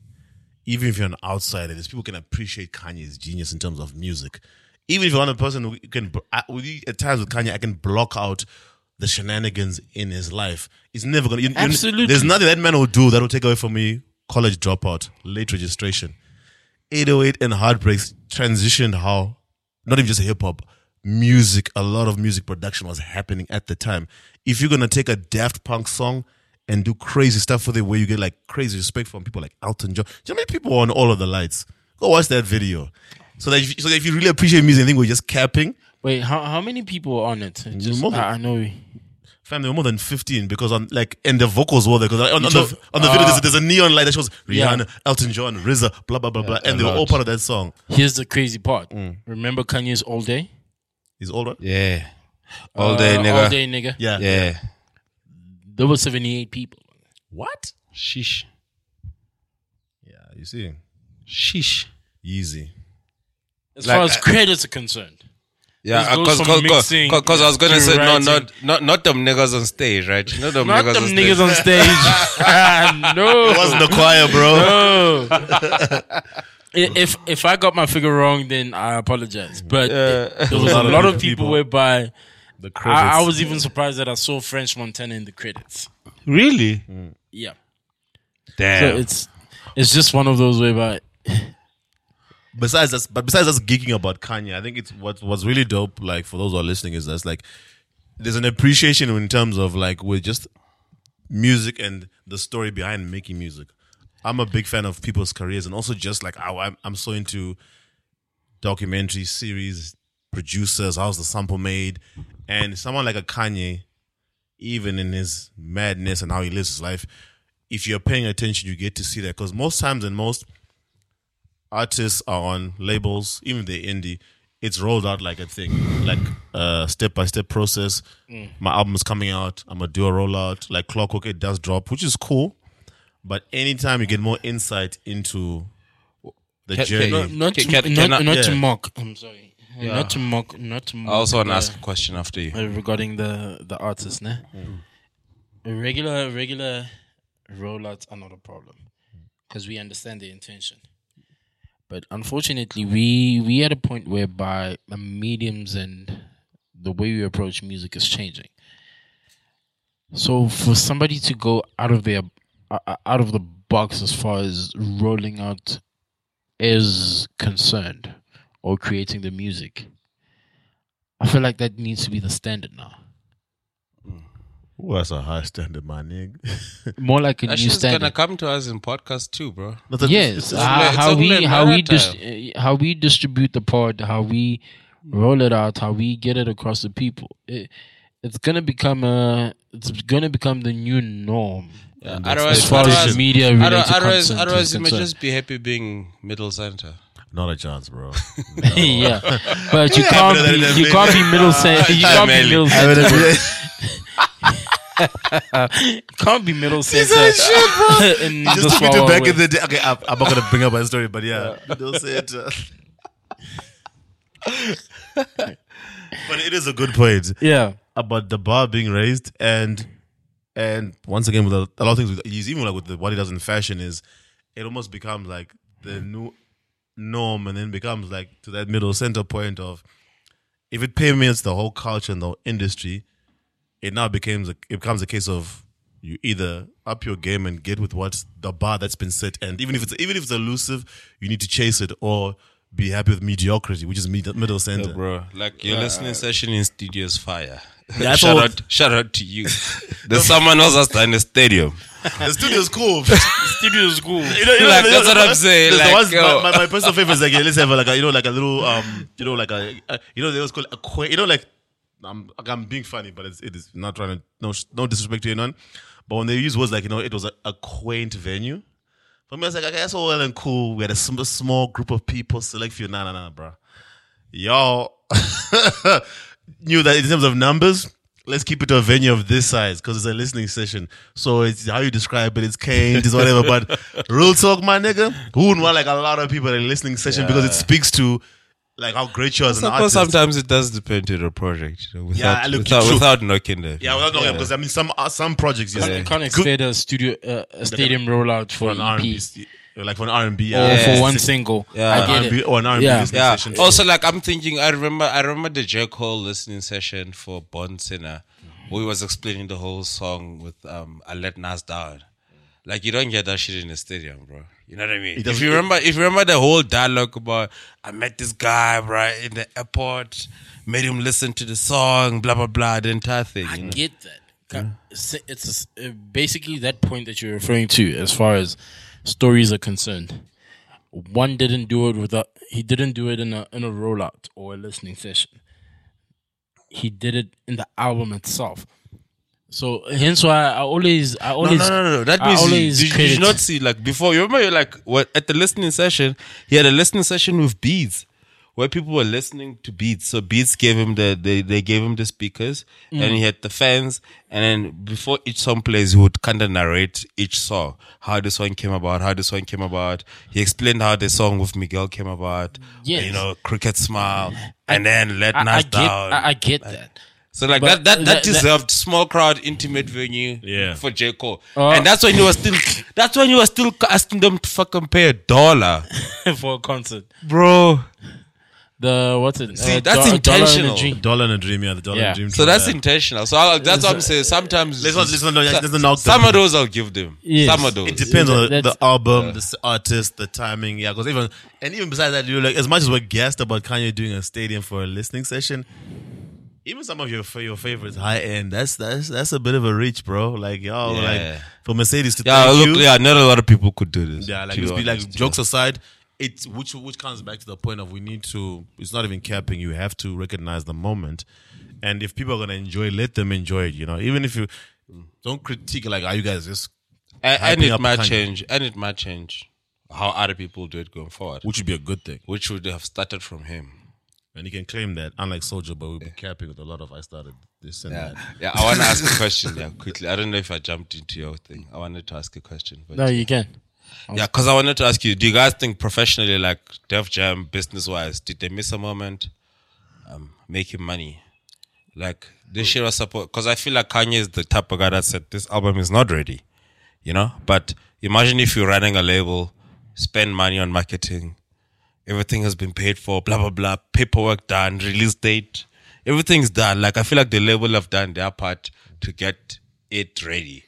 even if you're an outsider, there's people can appreciate Kanye's genius in terms of music. Even if you're not a person who can, I- at times with Kanye, I can block out the shenanigans in his life. It's never gonna. You, you- Absolutely. there's nothing that man will do that will take away from me. College dropout, late registration, 808 and heartbreaks transitioned how not even just hip hop music. A lot of music production was happening at the time. If you're gonna take a Daft Punk song and do crazy stuff with it, where you get like crazy respect from people like Elton John, do you know how many people were on all of the lights? Go watch that video. So that if, so that if you really appreciate music, I think we're just capping. Wait, how how many people are on it? Just, More than- I, I know. Fam, there were more than fifteen because on like and the vocals were there because on, on the on the video uh, there's, there's a neon light that shows Yeah. Rihanna, Elton John, RZA, blah blah blah blah, and they were all part of that song. Here's the crazy part. Mm. Remember Kanye's All Day? He's older. yeah. All day, Uh, nigga. All Day, nigga. Yeah. Yeah. There were 78 people. What? Sheesh. Yeah, you see, Sheesh. Easy. As Like, far as uh, credits are concerned. Yeah, This goes because from mixing because I was gonna to say no, writing. not not not them niggas on stage, right? Not them Not niggas them on niggas stage. on stage. (laughs) no. It wasn't the choir, bro. No. (laughs) I- if if I got my figure wrong, then I apologize. But it- there was a lot of people whereby The credits. I, I was even surprised that I saw French Montana in the credits. Really? Yeah. So Damn. it's it's just one of those whereby besides us, but besides us geeking about Kanye, I think it's what what's really dope. Like for those who are listening, is that's like there's an appreciation in terms of like with just music and the story behind making music. I'm a big fan of people's careers and also just like I'm, I'm so into documentary series, producers, how's the sample made, and someone like a Kanye, even in his madness and how he lives his life, if you're paying attention, you get to see that because most times and most artists are on labels, even they're indie, it's rolled out like a thing, like a step by step process. Mm. My album is coming out. I'm gonna do a rollout. Like Clockwork, it does drop, which is cool. But anytime you get more insight into the Can- journey, can- Not Can- to, can- not, can I- not to yeah. mock. I'm sorry. Not to mock. Not to mock. I also want to ask a question after you. uh, regarding the the artist, ne? Regular regular rollouts are not a problem because we understand the intention. But unfortunately, we we at a point whereby the mediums and the way we approach music is changing. So for somebody to go out of their out of the box as far as rolling out is concerned or creating the music, I feel like that needs to be the standard now. Ooh, that's a high standard, my nigga. (laughs) More like a That new shit's gonna come to us in podcast too, bro. Not that- Yes, it's- it's how, only- it's how we how we dis- uh, how we distribute the pod, how we roll it out, how we get it across the people. It, it's gonna become a it's gonna become the new norm. And Otherwise- as far as otherwise- media related Otherwise, otherwise, otherwise you may just be happy being middle center. Not a chance, bro. (laughs) (laughs) yeah, but you Yeah, can't be (laughs) you can't be middle center. You can't be middle center. can't be middle center. in just this took me to far back away. in the day. Okay, I'm, I'm not gonna bring up my story, but yeah, middle center. but it is a good point Yeah, about the bar being raised, and and once again with a, a lot of things, with, he's even like with the, what he does in fashion is, it almost becomes like the new norm, and then becomes like to that middle center point of, if it permeates the whole culture and the whole industry, it now becomes a, it becomes a case of you either up your game and get with what's the bar that's been set, and even if it's even if it's elusive, you need to chase it or be happy with mediocrity, which is mid, middle center. bro. Like your listening session in studio's fire. That's shout all- out, shout out to you. (laughs) There's someone else that's in the stadium. The studio's cool. (laughs) studio is cool. You know, you know, Like, you that's know, what I'm saying, the- the like, ones- my, my, my personal favorite is like, yeah, let's have like a, you know, like a little, um, you know, like a, uh, you know, they always call it a quaint, you know, like, I'm, like, I'm being funny, but it's, it is not trying to, no, no disrespect to anyone. But when they use words like, you know, it was a, a quaint venue. For me, I was like, okay, that's all well and cool. We had a sm- small group of people select for you. Nah, nah, nah, bro. Y'all (laughs) knew that in terms of numbers, let's keep it to a venue of this size because it's a listening session. So it's how you describe it, it's quaint, it's whatever. but (laughs) real talk, my nigga, who wouldn't want like a lot of people at a listening session because it speaks to like how great you are as an artist. sometimes it does depend on the project, you know, without, Yeah, look, without, without knocking them. Yeah, without knowing because I mean some uh, some projects yes, You can't expect a studio, uh, a stadium rollout for for an an R and EP B, like for an R and B, or Yeah. for one single. Yeah. I get R&B it. or an R and B Yeah. listening Yeah. session. Also, like I'm thinking, I remember, I remember the J Cole listening session for Born Sinner, where he was explaining the whole song with um, "I Let Nas Down." Like you don't get that shit in the stadium, bro. You know what I mean? If you remember, if you remember the whole dialogue about, I met this guy right in the airport, made him listen to the song, blah blah blah, the entire thing. I you know? get that. Ca- It's it's a s- uh, basically that point that you're referring to as far as stories are concerned. One didn't do it without he didn't do it in a in a rollout or a listening session. He did it in the album itself. So hence why I always I No, always no, no, no. That I means you, did, you did not see like before. You remember, you're like what at the listening session, he had a listening session with Beats, where people were listening to Beats. So Beats gave him the they, they gave him the speakers, and he had the fans. And then before each song plays, he would kind of narrate each song, how the song came about, how the song came about. He explained how the song with Miguel came about. Yes. you know, Crooked Smile, and then Let I, I Nas get Down. I, I get that. So like But that, that, that that- that- deserved small crowd, intimate venue Yeah. for J Cole, Uh, and that's when you were still, that's when you were still asking them to fucking pay a dollar, (laughs) for a concert. bro. The what's it? See, Uh, that's Do- Dollar and a intentional. Dream. Dollar and a dream, yeah, the dollar Yeah. and a dream. So that's yeah. intentional. So I, that's what I'm saying. Sometimes Let's not, let's not, let's not knock some them. of those I'll give them. Yes. Some of those. It depends on the, That's- the album, the artist, the timing. Yeah, because even and even besides that, you like as much as we're gassed about Kanye doing a stadium for a listening session, even some of your your favorites high end. That's that's that's a bit of a reach, bro. Like yo, Yeah. like for Mercedes to Yeah, thank look, you. yeah, not a lot of people could do this. Yeah, like to let's be like honest, jokes aside, it's which which comes back to the point of we need to. It's not even capping. You have to recognize the moment, and if people are gonna enjoy, let them enjoy it. You know, even if you don't critique, like, are you guys just And, and it might Kanye. change. And it might change how other people do it going forward, which would be a good thing. which would have started from him. And he can claim that, unlike Soulja, but we'll be capping with a lot of I started this and Yeah, that. yeah. I want to ask a (laughs) question. Yeah, quickly. I don't know if I jumped into your thing. I wanted to ask a question, but No, you can. Yeah, because I wanted to ask you: Do you guys think professionally, like Def Jam, business wise, did they miss a moment, um, making money? Like this shit was support because I feel like Kanye is the type of guy that said this album is not ready, you know. But imagine if you're running a label, spend money on marketing, everything has been paid for, blah blah blah, paperwork done, release date, everything's done. Like I feel like the label have done their part to get it ready.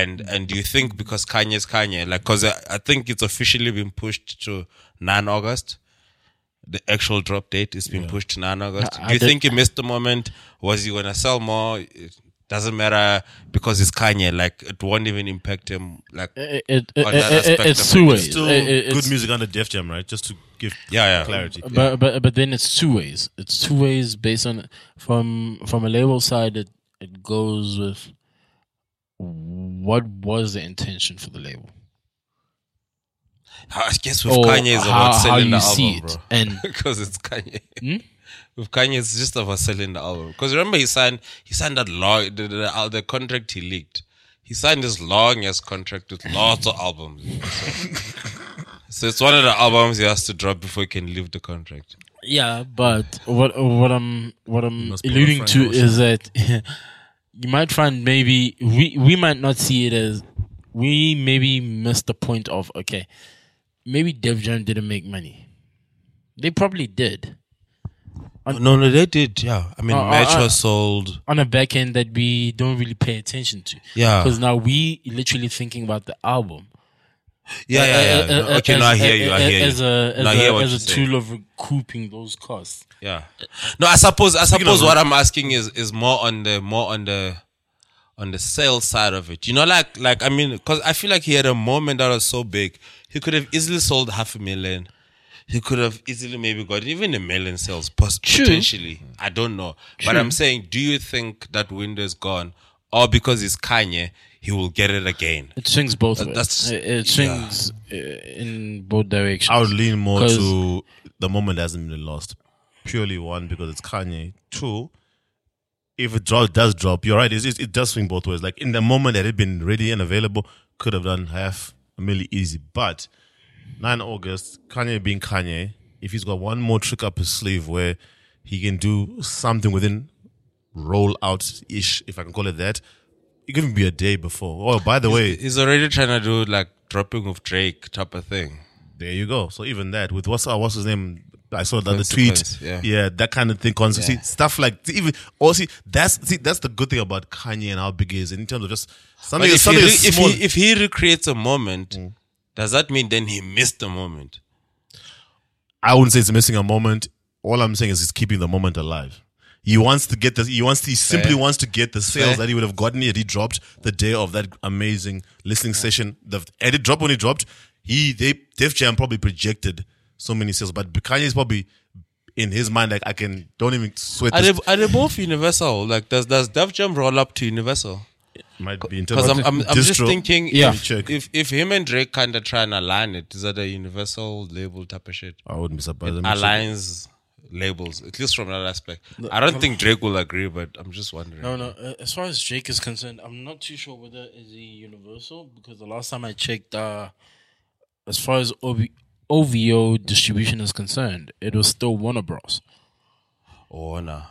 And mm. and do you think because Kanye's Kanye, like, because I, I think it's officially been pushed to 9 August, the actual drop date is been pushed to 9 August. I- I do you did- think he missed the moment? Was he gonna sell more? It doesn't matter because it's Kanye. Like it won't even impact him. Like It, it, it, On that it- aspect it's two it. ways. Still It- it- good it's- music under Def Jam, right? Just to give Yeah, yeah. clarity. But but but then it's two ways. It's two ways based on from from a label side. It it goes with what was the intention for the label, I guess with or Kanye it's how, about how selling you the see album, it, bro. and (laughs) because it's Kanye. Hmm? With Kanye, it's just about selling the album. Because remember, he signed he signed that long the, the, the, the contract he leaked. He signed this long ass contract with lots of albums. So, (laughs) so it's one of the albums he has to drop before he can leave the contract. yeah. But what what I'm what I'm must pull a alluding to Ocean. is that (laughs) you might find maybe we we might not see it as we maybe missed the point of okay, maybe Def Jam didn't make money. They probably did. No, no, they did. Yeah, I mean, Uh, uh, Match uh, was sold. on a back end that we don't really pay attention to. Yeah. Because now we literally thinking about the album. Yeah, yeah, yeah. Uh, okay, as- no, I hear you. I as- hear you. As a, as No, I hear what as a saying. tool of recouping those costs. Yeah. No, I suppose I suppose what I'm asking is is more on the more on the on the sales side of it. You know, like like I mean, because I feel like he had a moment that was so big, he could have easily sold half a million. He could have easily maybe got even a million sales pos- True. potentially. I don't know, but I'm saying, do you think that window is gone, or because it's Kanye, he will get it again? It swings both That- ways. that's- it, it swings uh, in both directions. I would lean more to the moment hasn't been lost. Purely one because it's Kanye. Two, if it dro- does drop, you're right. It, it, it does swing both ways. Like in the moment that it been ready and available, could have done half a milli easy. But 9 August, Kanye being Kanye, if he's got one more trick up his sleeve where he can do something within roll out ish, if I can call it that, it could even be a day before. Oh, by the way, He's already trying to do like dropping of Drake type of thing. There you go. So even that with what's uh, what's his name? I saw that the tweet. Consequence, yeah. that kind of thing. Cons- See stuff like even or see that's see that's the good thing about Kanye and how big he is in terms of just something. if, he, re- if he if he recreates a moment, does that mean then he missed a moment? I wouldn't say it's missing a moment. All I'm saying is he's keeping the moment alive. He wants to get the. He wants. To, he simply Fair. wants to get the eh? sales Fair. that he would have gotten if he dropped the day of that amazing listening eh? session. The edit drop when he dropped. He they Def Jam probably projected so many sales, but Kanye's probably in his mind like I can don't even sweat. Are This, they, are they both Universal? Like, does does Def Jam roll up to Universal? might be in Because I'm I'm, I'm just thinking, Yeah. if, if if him and Drake kind of try and align it, is that a Universal label type of shit? I wouldn't be surprised. Me check. Aligns labels, at least from that aspect. I don't think Drake will agree, but I'm just wondering. No, no. uh, As far as Drake is concerned, I'm not too sure whether is he universal because the last time I checked, uh, as far as OV- OVO distribution is concerned, it was still Warner Bros. Oh no,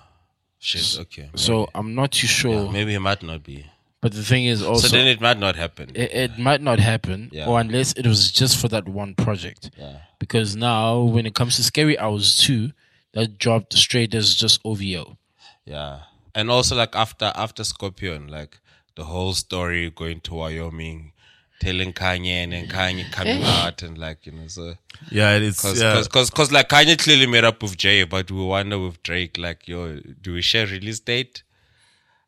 shit. Okay, So I'm not too sure. maybe he might not be. But the thing is also, so then it might not happen. it, it might not happen, Yeah. or unless it was just for that one project. Yeah. Because now, when it comes to Scary Hours 2, that dropped straight as just OVO. Yeah. And also like after after Scorpion, like the whole story going to Wyoming, telling Kanye and then Kanye coming eh? out and like, you know, so Yeah, it's cause, yeah. cause, cause, 'cause, like Kanye clearly made up with Jay, but we wonder with Drake, like, yo, do we share release date?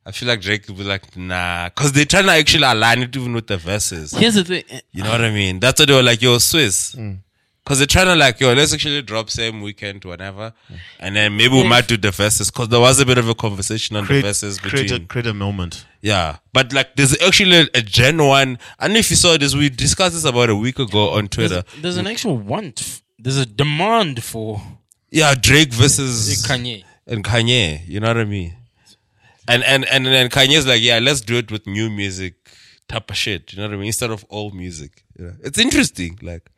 I feel like Drake will be like, nah, cause they're trying to actually align it even with the Verzuz. Here's the thing. Eh, you know what I mean? That's what they were like, yo, Swiss. Mm. Cause they're trying to like, yo, let's actually drop same weekend, whatever. And then maybe we might do the Verzuz. Cause there was a bit of a conversation on create, the verses create, between. a, create a moment. Yeah. But like, there's actually a, a Gen 1. I don't know if you saw this. We discussed this about a week ago on Twitter. There's an actual want. There's a demand for Yeah, Drake versus Kanye. and Kanye. You know what I mean? And and and then Kanye's like, yeah, let's do it with new music type of shit. You know what I mean? Instead of old music. You know? It's interesting. Like,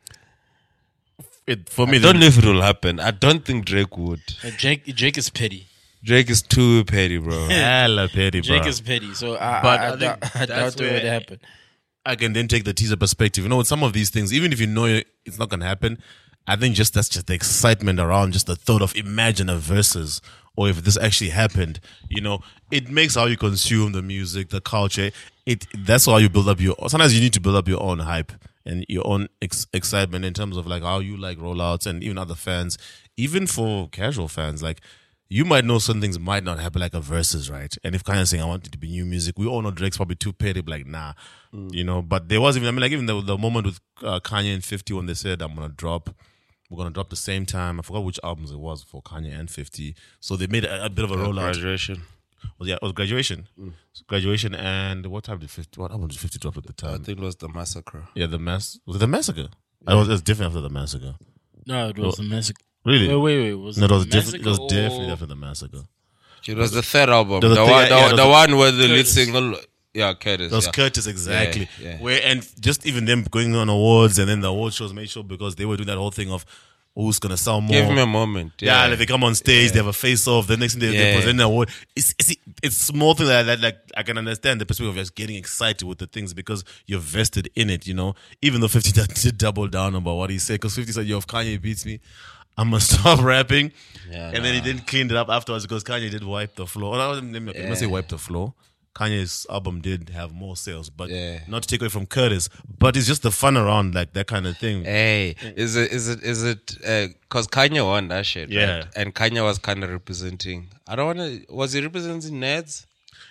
It for me. I don't know if it will happen. I don't think Drake would. Uh, Jake, Jake is petty. Drake is too petty, bro. (laughs) hella petty, bro. Jake is petty. So I, But I, I, I think doubt- I that's doubt it would happen. I can then take the teaser perspective. You know, with some of these things, even if you know it's not gonna happen, I think just that's just the excitement around just the thought of imagine a Verzuz or if this actually happened. You know, it makes how you consume the music, the culture. It that's how you build up your. Sometimes you need to build up your own hype and your own ex- excitement in terms of like how you like rollouts and even other fans, even for casual fans, like. You might know some things might not happen like a Verzuz, right? And if Kanye's saying I want it to be new music, we all know Drake's probably too petty, like nah, you know. But there was even I mean like even the, the moment with uh, Kanye and Fifty when they said I'm gonna drop, we're gonna drop the same time. I forgot which albums it was for Kanye and Fifty. So they made a, a bit of a rollout. Graduation. Was yeah, it was graduation, So graduation, and what time did Fifty? What album did Fifty drop at the time? I think it was the massacre. Yeah, the mass was it the massacre? I was, it was different after the massacre. No, it was the massacre. Really? Wait, wait, wait. Was no, it it was a different. It was massacre definitely or- after the massacre. It was the third album. The The, thing- one, yeah, the, yeah, it the one where the lead single. Yeah, Curtis. That was yeah. Curtis exactly. yeah. Where and just even them going on awards and then the award shows made sure because they were doing that whole thing of who's gonna sell more. Give me a moment. Yeah, Yeah. like they come on stage, they have a face off. The next thing they, they present an award. It's, it's it's small thing like that. Like I can understand the perspective of just getting excited with the things because you're vested in it. You know, even though Fifty (laughs) did, double down about what he said because Fifty said, "Yo, if Kanye beats me." I'm gonna (laughs) stop rapping, Yeah, and then he didn't clean it up afterwards because Kanye did wipe the floor. I wasn't let me, let me say wipe the floor. Kanye's album did have more sales, but Yeah. not to take away from Curtis. But it's just the fun around like that kind of thing. Hey, is it is it is it uh, because Kanye won that shit? Yeah. right? and Kanye was kind of representing. I don't want to. Was he representing Neds?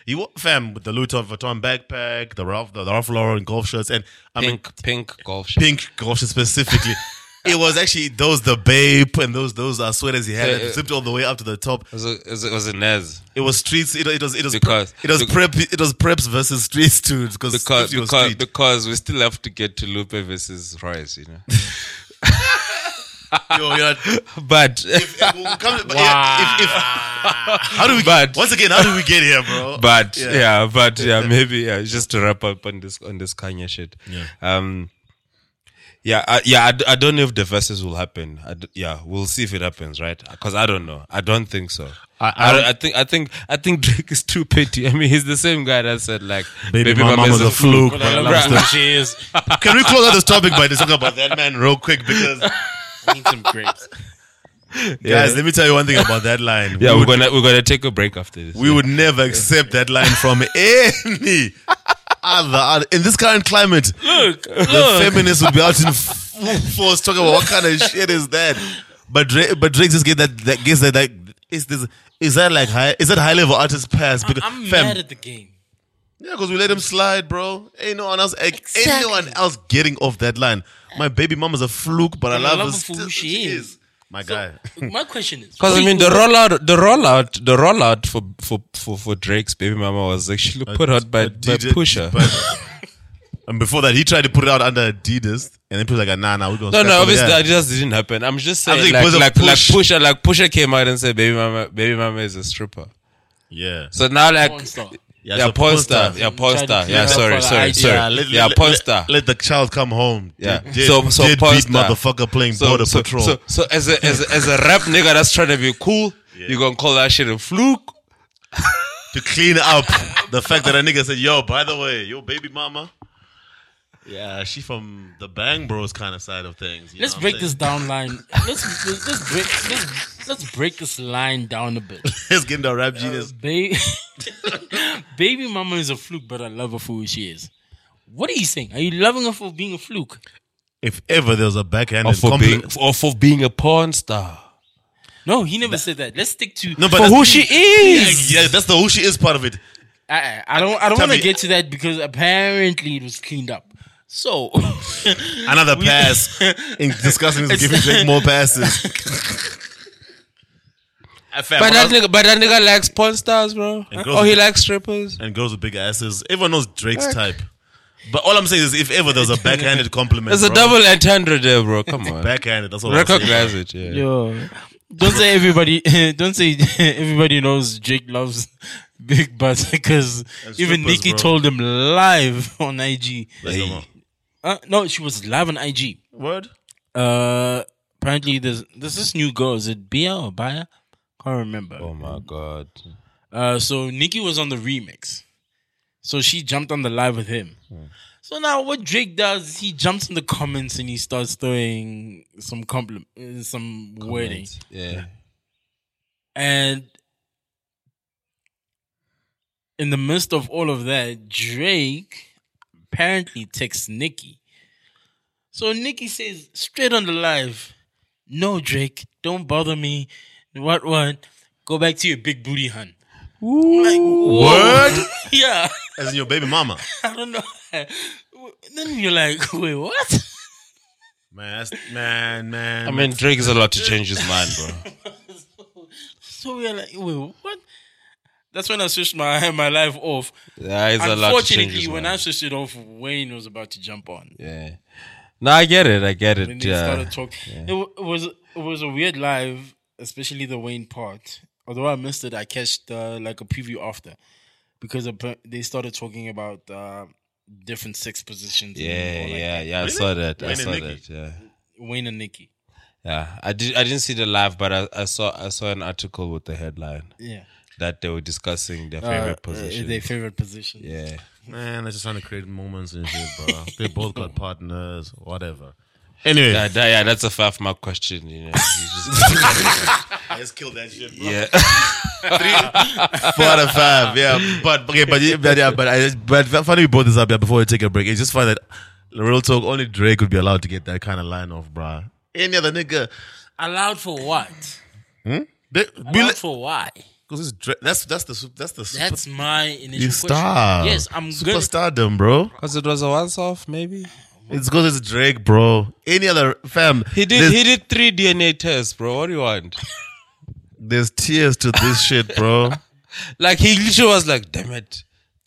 He fam with the Louis Vuitton backpack, the Ralph, the Ralph Lauren golf shirts, and I mean Pink pink golf shit. pink golf shirts specifically. (laughs) (laughs) it was actually those the BAPE and those those uh, sweaters he had Yeah, yeah. zipped all the way up to the top. Was it, was it was it Neds? It was streets. It, it was it was Because- it was prep. It was preps versus streets too. Because Because 50 was because because we still have to get to Lupe versus Royce, you know. (laughs) Yo, not- (laughs) but if, if, come- yeah, if, if, how do we? But- once again, how do we get here, bro? but Yeah. yeah. but yeah, maybe yeah. Just to wrap up on this on this Kanye shit. Yeah. Um. Yeah, I, yeah. I, d- I don't know if the Verzuz will happen. I d- yeah, we'll see if it happens, right? Because I don't know. I don't think so. I- I, I don't- don't- I think I think I think Drake is too petty. I mean, he's the same guy that said like, Baby mama was a fluke, But but I I love love the she is. Can we close out this topic by talking about that man real quick? Because I need some grapes. guys, let me tell you one thing about that line. Yeah, we we're gonna we're gonna take a break after this. we would never accept that line from (laughs) any other, in this current climate. Look, the feminists would be out in full (laughs) force talking about what kind of shit is that. But Drake, but Drake just get that that gets that like is this is that like high is that high level artist pass? Because I'm fam, mad at the game. yeah, because we let him slide, bro. Ain't no one else, ain't Exactly. anyone else getting off that line. My baby mama's a fluke, but I But love, her her for who she is. My guy. (laughs) My question is, Because I mean, the rollout, the rollout, the rollout for for for, for Drake's baby mama was actually put out by, by DJ Pusha. but- (laughs) and before that, he tried to put it out under Adidas, and then people were like, nah, nah, we're gonna. No, no, obviously there. that just didn't happen. I'm just saying, think like, like, Push- like Pusha, like Pusha came out and said, "Baby mama, baby mama is a stripper." Yeah. So now, like, Porn star. Yeah, yeah, so porn porn star, star. yeah, porn Tried to star, clear yeah, sorry, sorry, the sorry, idea. let, yeah, let, porn let- Let, the child come home. Yeah. Dead, So- so dead porn beat motherfucker playing So, border so, patrol. so, so as a as a, as a rap nigga that's trying to be cool, you gonna call that shit a fluke? to clean up the fact that a nigga said, "Yo, by the way, your baby mama." Yeah, she from the Bang Bros kind of side of things. you Let's know break this down line. (laughs) Let's let's, let's break let's, let's break this line down a bit. (laughs) Let's get into rap uh, genius. Baby, (laughs) baby mama is a fluke, but I love her for who she is. What are you saying? Are you loving her for being a fluke? if ever there was a Or backhanded for being compliment, or for being a porn star. No, he never said that. Let's stick to. no, but For who she is. Yeah, that's the who she is part of it. I, I don't. I don't want to get to that because apparently it was cleaned up. So (laughs) Another pass in discussing this, giving Drake more passes. (laughs) Fam, But I that was- nigga, but that nigga likes porn stars, bro. And girls Or he with- likes strippers. and girls with big asses. Everyone knows Drake's type. But all I'm saying is, if ever there's a backhanded compliment, There's a bro, double entendre there, bro. Come on. backhanded. That's all I'm saying. Recognize it, yeah. Yo, don't say everybody. (laughs) Don't say everybody knows Jake loves big butts because even strippers, Nikki bro. told him live on IG. Like, come on. Uh, no, she was live on IG. Word? Uh, apparently there's there's this new girl. Is it Bia or Bia? Can't remember. Oh my god. Uh, so Nikki was on the remix. So she jumped on the live with him. So now what Drake does, he jumps in the comments and he starts throwing some compliment, some wording. Yeah. And in the midst of all of that, Drake apparently texts Nikki. So Nikki says straight on the live, "No, Drake, don't bother me. What? What? Go back to your big booty, hun." I'm like, whoa. Word? (laughs) yeah, As in your baby mama. (laughs) I don't know. Then you're like, wait, what? Man, that's, man, man. I mean, Drake is allowed to change his mind, bro. (laughs) So we're like, wait, what? That's when I switched my (laughs) my life off. Yeah, he's allowed to change Unfortunately, his when I switched it off, Wayne was about to jump on. Yeah. No, I get it. I get When it. they Yeah. started talking, it, wa- it was it was a weird live, especially the Wayne part. Although I missed it, I catched uh, like a preview after because they started talking about uh, different sex positions. and Yeah, that. yeah, yeah. I saw that. I Wayne and saw that. Yeah. Wayne and Nikki. Yeah. I did I didn't see the live, but I, I saw I saw an article with the headline Yeah, that they were discussing their Uh, favorite uh, position. their favorite position. yeah. Man, they're just trying to create moments and shit, bro. they both got partners, whatever. Anyway, Yeah, that, yeah, that's a five mark question, you know. You just- (laughs) let's kill that shit, bro. yeah. Three, (laughs) Four out of five, yeah. But okay, but yeah, but, yeah, but I, but funny we brought this up yeah, before we take a break. It's just funny that real talk only Drake would be allowed to get that kind of line off, bro. Any other nigga, Allowed for what? Hmm? they, Allowed for why? Because it's Drake. That's that's the su- that's the super, That's my initial you question. star. Yes, I'm gonna. superstardom, bro. Because it was a once off, maybe. It's because it's Drake, bro. Any other fam? He did There's, he did three DNA tests, bro. What do you want? (laughs) there's tears to this shit, bro. (laughs) Like he literally was like, damn it.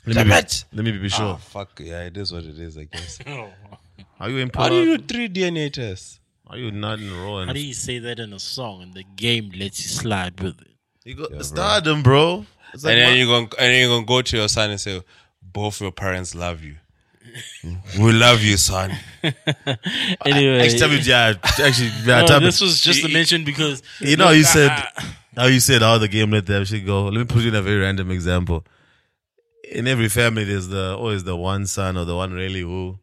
Let Damn me be, it. let me be Oh, sure. fuck. Yeah, it is what it is, I guess. (laughs) Oh. Are you in How do you Poland? do three DNA tests? Are you not in row? How do you say that in a song and the game lets you slide with it? You got stardom, bro. It's like and then my- you're gonna and then you're gonna go to your son and say, both your parents love you. (laughs) we love you, son. Anyway, Actually, yeah, actually, yeah, no, this was just a mention because You know, you (laughs) said I- how you said how the game let that shit go. Let me put you in a very random example. In every family, there's the always the one son or the one really who,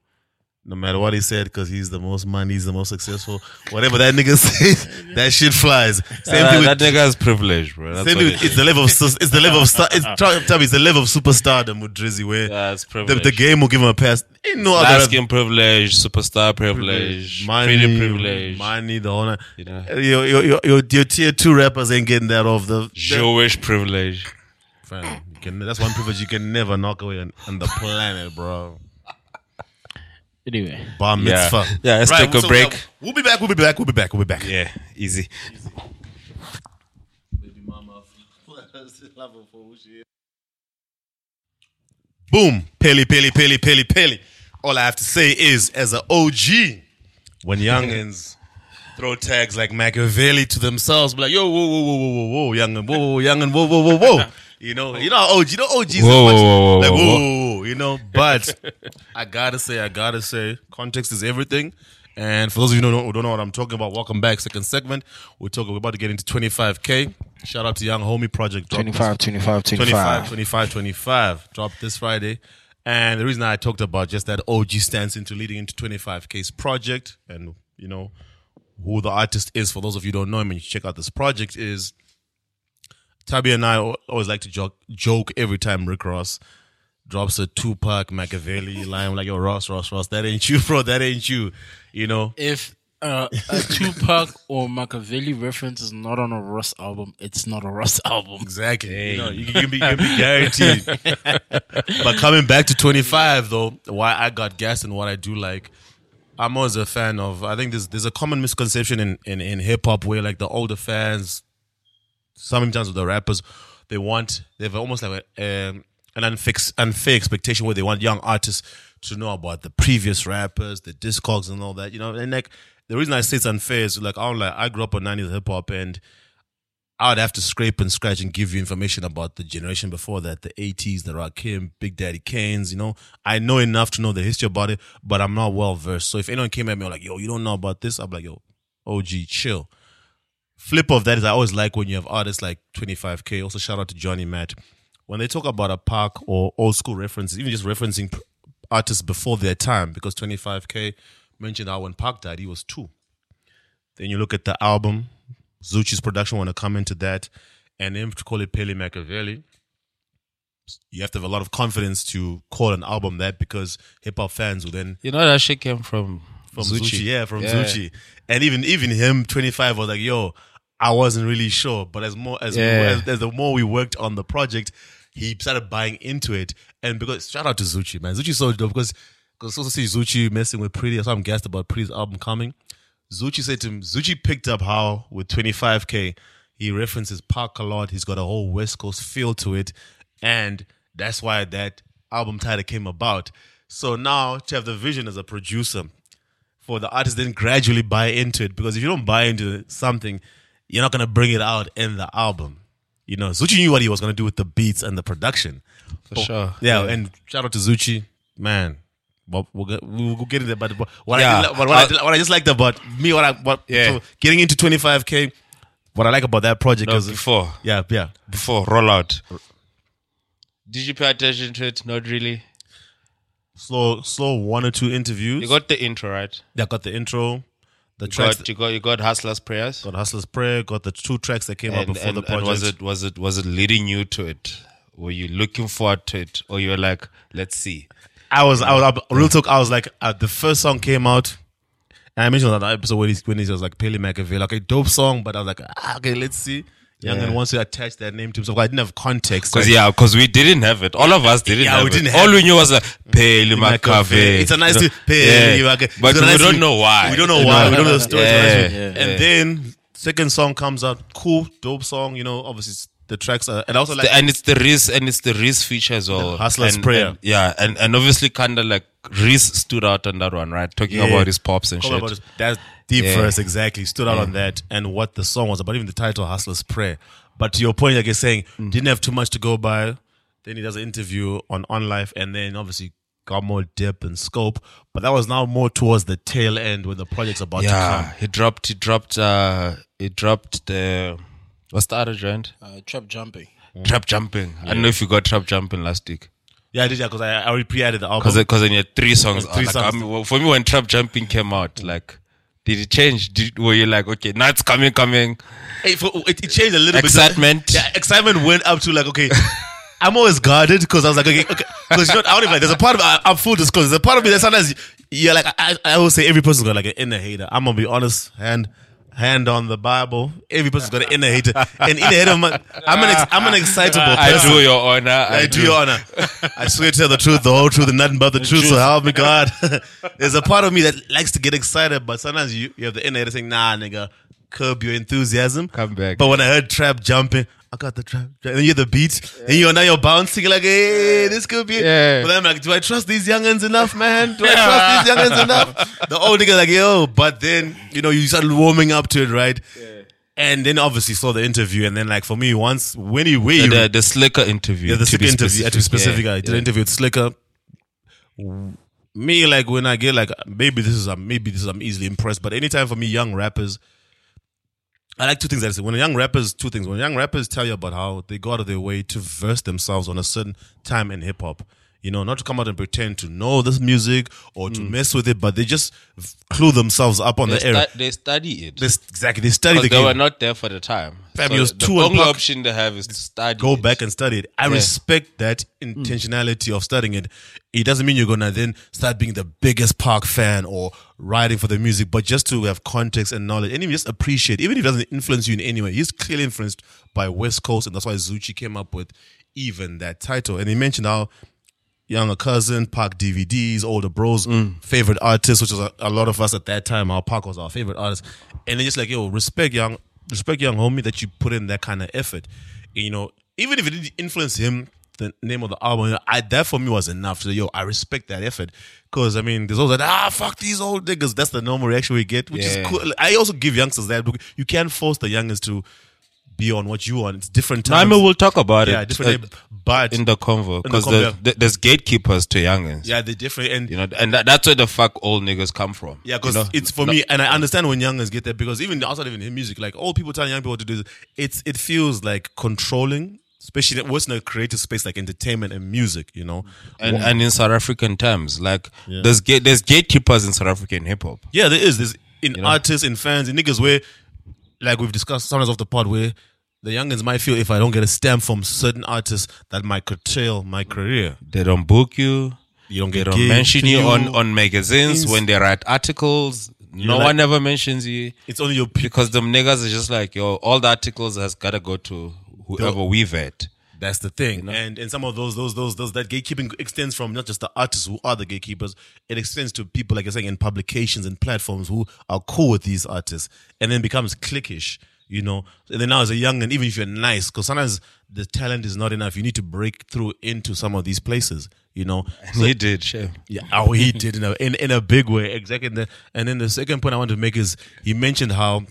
no matter what he said, because he's the most money, he's the most successful. Whatever that nigga (laughs) says, that shit flies. Same Uh, thing with that nigga has privilege, bro. That's Same thing, it it's the level of it's (laughs) the level of star. It's, try, tell me, it's the level of superstardom with Drizzy where Yeah, it's the, privilege. the game will give him a pass. Ain't no other skin privilege, superstar privilege, money, pretty privilege, money, the honor. you know, Your, your, your, your, your tier two rappers ain't getting that off the. Jewish privilege. Fam, you can, that's one privilege you can never knock away on, on the planet, bro. Anyway, Bar Yeah. mitzvah. Yeah, let's take a so, break. yeah, We'll be back. We'll be back. We'll be back. We'll be back. Yeah, easy. Boom. Peli, peli, peli, peli, peli. All I have to say is, as an OG, when youngins throw tags like Machiavelli to themselves, be like, yo, whoa, whoa, whoa, whoa, whoa, whoa, youngin, whoa, whoa, youngin, whoa, whoa, whoa, whoa. You know, oh. you know, how OG, you know, OGs Whoa, are much, whoa, whoa, like, whoa, whoa, whoa. whoa, whoa, you know. But (laughs) I gotta say, I gotta say, context is everything. And for those of you who don't know, who don't know what I'm talking about, welcome back. Second segment. We're talking. We're about to get into 25k. Shout out to Young Homie Project. Drop this- 25, 25, 25, 25, 25. Dropped this Friday. And the reason I talked about just that OG stance into leading into 25K's project and, you know, who the artist is, for those of you who don't know him and you check out this project, is Tabby and I always like to joke, joke every time Rick Ross drops a Tupac Machiavelli (laughs) line I'm like, yo, Ross, Ross, Ross, that ain't you, (laughs) bro, that ain't you, you know? If uh, a (laughs) Tupac or Machiavelli reference is not on a Ross album, it's not a Ross album. Exactly. You know, you can be, you can be guaranteed. but coming back to 25, though, why I got gas and what I do like, I'm always a fan of. I think there's there's a common misconception in in, in hip hop where like the older fans, sometimes with the rappers, they want they have almost like a, um, an unfix, unfair expectation where they want young artists to know about the previous rappers, the discogs and all that. You know, and like the reason I say it's unfair is like I'm like I grew up on 90s hip hop and I would have to scrape and scratch and give you information about the generation before that, the 80s, the Rakim, Big Daddy Kane's, you know. I know enough to know the history about it, but I'm not well versed. So if anyone came at me like, yo, you don't know about this, I'm like, yo, OG, chill. Flip of that is I always like when you have artists like 25K. Also, shout out to Johnny Matt. When they talk about a Pac or old school references, even just referencing artists before their time, because 25K mentioned how when Pac died, he was two. Then you look at the album, Zucci's production, want to come into that, and then to call it Pheli Makaveli. You have to have a lot of confidence to call an album that because hip hop fans will then You know that shit came from from Zuchi. Zuchi. Yeah, from Yeah. Zuchi. And even even him, 25, was like, yo, I wasn't really sure. But as more as, Yeah. as, as the more we worked on the project, he started buying into it. And because shout out to Zuchi, man. Zuchi's so dope because because also see Zuchi messing with Pretty. So I'm gassed about Pretty's album coming. Zuchi said to him, Zuchi picked up how with 25k he references Pac a lot. He's got a whole West Coast feel to it, and that's why that album title came about. So now to have the vision as a producer for the artist then gradually buy into it because if you don't buy into something, you're not gonna bring it out in the album. You know, Zuchi knew what he was gonna do with the beats and the production. For sure. Yeah, and shout out to Zuchi, man. But we'll get, we'll get into that. But what, Yeah. I, did- what, what, I, uh, did- what I just liked about me, what I what Yeah. so getting into 25k, what I like about that project No, is before yeah yeah before rollout. Did you pay attention to it? Not really. Slow slow one or two interviews. You got the intro right. yeah, got the intro, the You tracks. got, you got you got Hustler's prayers. got Hustler's Prayer, got the two tracks that came out before and, the project. and was it was it was it leading you to it? Were you looking forward to it, or you were like, let's see? I was, I was, I, real talk. I was like, uh, the first song came out, and I mentioned on that episode when he, when he was like Pheli Makaveli, like a dope song, but I was like, ah, okay, let's see. Young Yeah. and wants to attach that name to himself. I didn't have context. Because Like, yeah, because we didn't have it. All of us didn't Yeah, have we it. didn't All have we knew was uh, like Pheli Makaveli. It's a nice You know? Pheli Yeah. But a we nice don't know why. We don't know why. We don't know the story. Yeah, yeah. And then second song comes out, cool, dope song. You know, obviously it's- the tracks are, and also like and it's the Reece and it's the Reece feature as well. Hustler's and, Prayer. and- yeah, and and obviously kind of like Reece stood out on that one, right? Talking Yeah. about his pops and Talk shit. his- that deep Yeah. verse exactly stood out on that and what the song was about even the title hustler's prayer but to your point like you're saying Mm. didn't have too much to go by then he does an interview on on life and then obviously got more depth and scope but that was now more towards the tail end when the project's about to yeah, come he dropped. He dropped. uh He dropped the. What's the other joint? Uh, trap jumping. Trap jumping. I don't know if you got trap jumping last week. yeah I did yeah because I, I already pre-added the album Because because then you had three songs. Three like, songs. I mean, well, for me, when trap jumping came out, like. Did it change? Did, were you like, okay, now it's coming, coming? Hey, for, it, it changed a little Excitement. bit Excitement. yeah excitement went up to like okay (laughs) I'm always guarded because I was like, okay, okay, because you know, I don't even like. There's a part of I, I'm full disclosure. There's a part of me that sometimes, yeah, like I, I always say, every person's got like an inner hater. I'm gonna be honest, hand, hand on the Bible. Every person's got an inner hater, and inner hater, I'm an, I'm an, ex, I'm an excitable I do your honor. I, I do your honor. I swear to tell the truth, the whole truth, and nothing but the truth. So help me God. (laughs) There's a part of me that likes to get excited, but sometimes you, you have the inner hater saying, "Nah, nigga, curb your enthusiasm." Come back. But when I heard trap jumping, I got the trap, and you hear the beat, and you're now you're bouncing like, "Hey, this could be." Yeah. But I'm like, do I trust these youngins enough, man? Do I trust these youngins enough? The old nigga like, yo. But then you know you started warming up to it, right? And then obviously saw the interview, and then like for me, once when he he the, the Slikour interview. yeah, the Slikour interview. Yeah, to be specific, Yeah, I did yeah. an interview with Slikour. Me, like when I get like maybe this is um, maybe this is I'm easily impressed, but anytime for me, young rappers, I like two things. I say when young rappers, two things. When young rappers tell you about how they go out of their way to verse themselves on a certain time in hip hop, You know, not to come out and pretend to know this music or Mm. to mess with it, but they just clue themselves up on They, the area. stu- they study it. They, exactly, they study the they were not there for the time. Fam, So the two and only option they have is to study. Go it. back and study it. I respect that mm. intentionality of studying it. It doesn't mean you're gonna then start being the biggest Pac fan or writing for the music, but just to have context and knowledge, and even just appreciate, even if it doesn't influence you in any way. He's clearly influenced by West Coast, and that's why Zuchi came up with even that title. And he mentioned how younger cousin, Pac DVDs, older bros, mm. favorite artists, which was a, a lot of us at that time. Our Pac was our favorite artist, and then just like yo, respect young, respect young homie that you put in that kind of effort. You know, even if it didn't influence him, the name of the album, I that for me was enough. So yo, I respect that effort because I mean, there's always that ah fuck these old niggas. That's the normal reaction we get, which Yeah. is cool. I also give youngsters that. You can't force the youngers to be on what you want. It's different No, I times. mean, we'll talk about it. yeah, it different. uh, but in the convo in the because there's gatekeepers to youngins. yeah, they're different and. You know, and that, that's where the fuck old niggas come from. Yeah, because you know? it's for me, and I understand when youngers get there because even outside of in music, like old people telling young people what to do, it's it feels like controlling, especially what's in a creative space like entertainment and music, you know. and, and in South African terms, like there's gate there's gatekeepers in South African hip hop. Yeah, there is. There's in artists, in fans, in niggas where, like we've discussed sometimes off the pod, where the youngins might feel if I don't get a stamp from certain artists that might curtail my career. They don't book you. You don't They get don't mention to you on on magazines Things- when they write articles. No like- one ever mentions you It's only your people. because them niggas are just like yo. All the articles has gotta go to whoever we vet. That's the thing, and and some of those those those those that gatekeeping extends from not just the artists who are the gatekeepers. It extends to people like you're saying in publications and platforms who are cool with these artists, and then becomes cliquish. You know, and then now as a young and even if you're nice, because sometimes the talent is not enough. You need to break through into some of these places. You know, And he did, shit. yeah, oh, he did in a in, in a big way, exactly. And, the, and then the second point I want to make is he mentioned how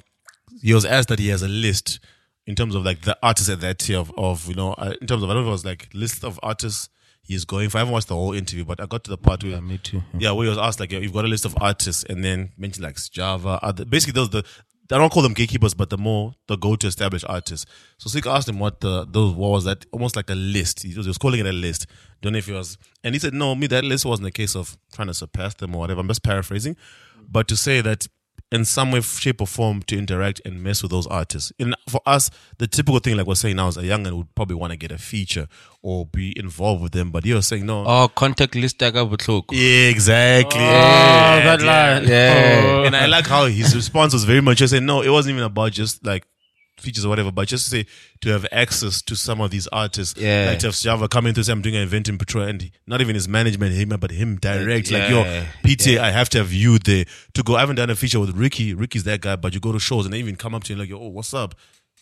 he was asked that he has a list in terms of like the artists at that tier of, of you know uh, in terms of I don't know if it was like list of artists he's going for. I haven't watched the whole interview, but I got to the part where Yeah, me too. yeah, where he was asked like, yeah, you've got a list of artists, and then mentioned like Java, other basically those the I don't call them gatekeepers, but the more the go to established artists. So Sika asked him what the those what was that almost like a list. He was, he was calling it a list. Don't know if he was, and he said no, me that list wasn't a case of trying to surpass them or whatever. I'm just paraphrasing, but to say that in some way, shape, or form to interact and mess with those artists. In for us, the typical thing, like we're saying now, is a youngin would probably want to get a feature or be involved with them. But you're saying no. Oh, contact list butlok. Yeah, exactly. Oh, Yeah, that yeah. line. Yeah. Oh. And I like how his response was very much just saying, no, it wasn't even about just like features or whatever, but just to say to have access to some of these artists. Yeah. Like to have Java come into say I'm doing an event in Petrol and not even his management, him, but him direct. Like, yo, Yeah. I have to have you there to go. I haven't done a feature with Riky. Riky's that guy, but you go to shows and they even come up to you like, yo, oh, what's up?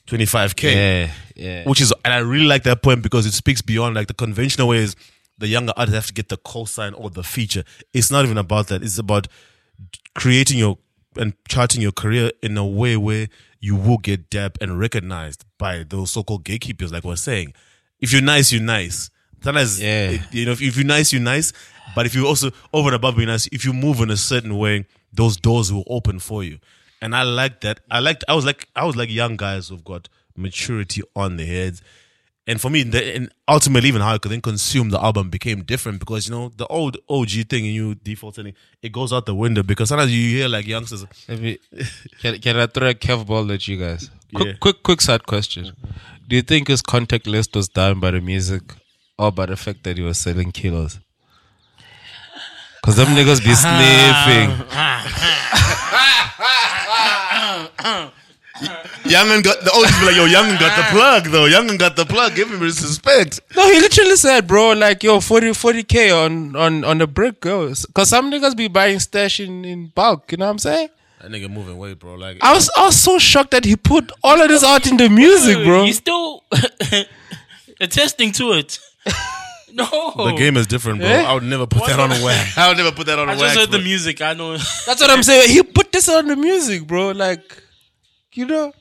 25K Yeah, yeah. which is and I really like that point because it speaks beyond like the conventional ways the younger artists have to get the cosign or the feature. It's not even about that. It's about creating your and charting your career in a way where you will get depth and recognized by those so-called gatekeepers, like we're saying. If you're nice, you're nice. Sometimes, Yeah. you know, if, if you're nice, you're nice. But if you also over and above being nice, if you move in a certain way, those doors will open for you. And I like that. I liked. I was like. I was like young guys who've got maturity on their heads. And for me, the, and ultimately, even how I could then consume the album became different because you know the old OG thing and you default setting it goes out the window because sometimes you hear like youngsters. Let can, can I throw a curveball at you guys? Quick, Yeah. quick, quick side question. Do you think his contact list was done by the music or by the fact that he was selling kilos? Because them niggas be (laughs) sniffing. (laughs) Youngin got the OG be like, yo, Youngin got the plug though. Youngin got the plug. Give him his respect. No, he literally said, bro, like, yo, 40, k on, on, on the brick goes. Because some niggas be buying stash in, in bulk, you know what I'm saying? That nigga moving weight, bro. Like I was, I was so shocked that he put all of this out in the music, bro. He's still (laughs) attesting to it. (laughs) no. the game is different, bro. Eh? I would never put that on a wax. (laughs) I would never put that on a I wax. just heard the music. I know. That's what I'm saying. He put this on the music, bro. Like, you know?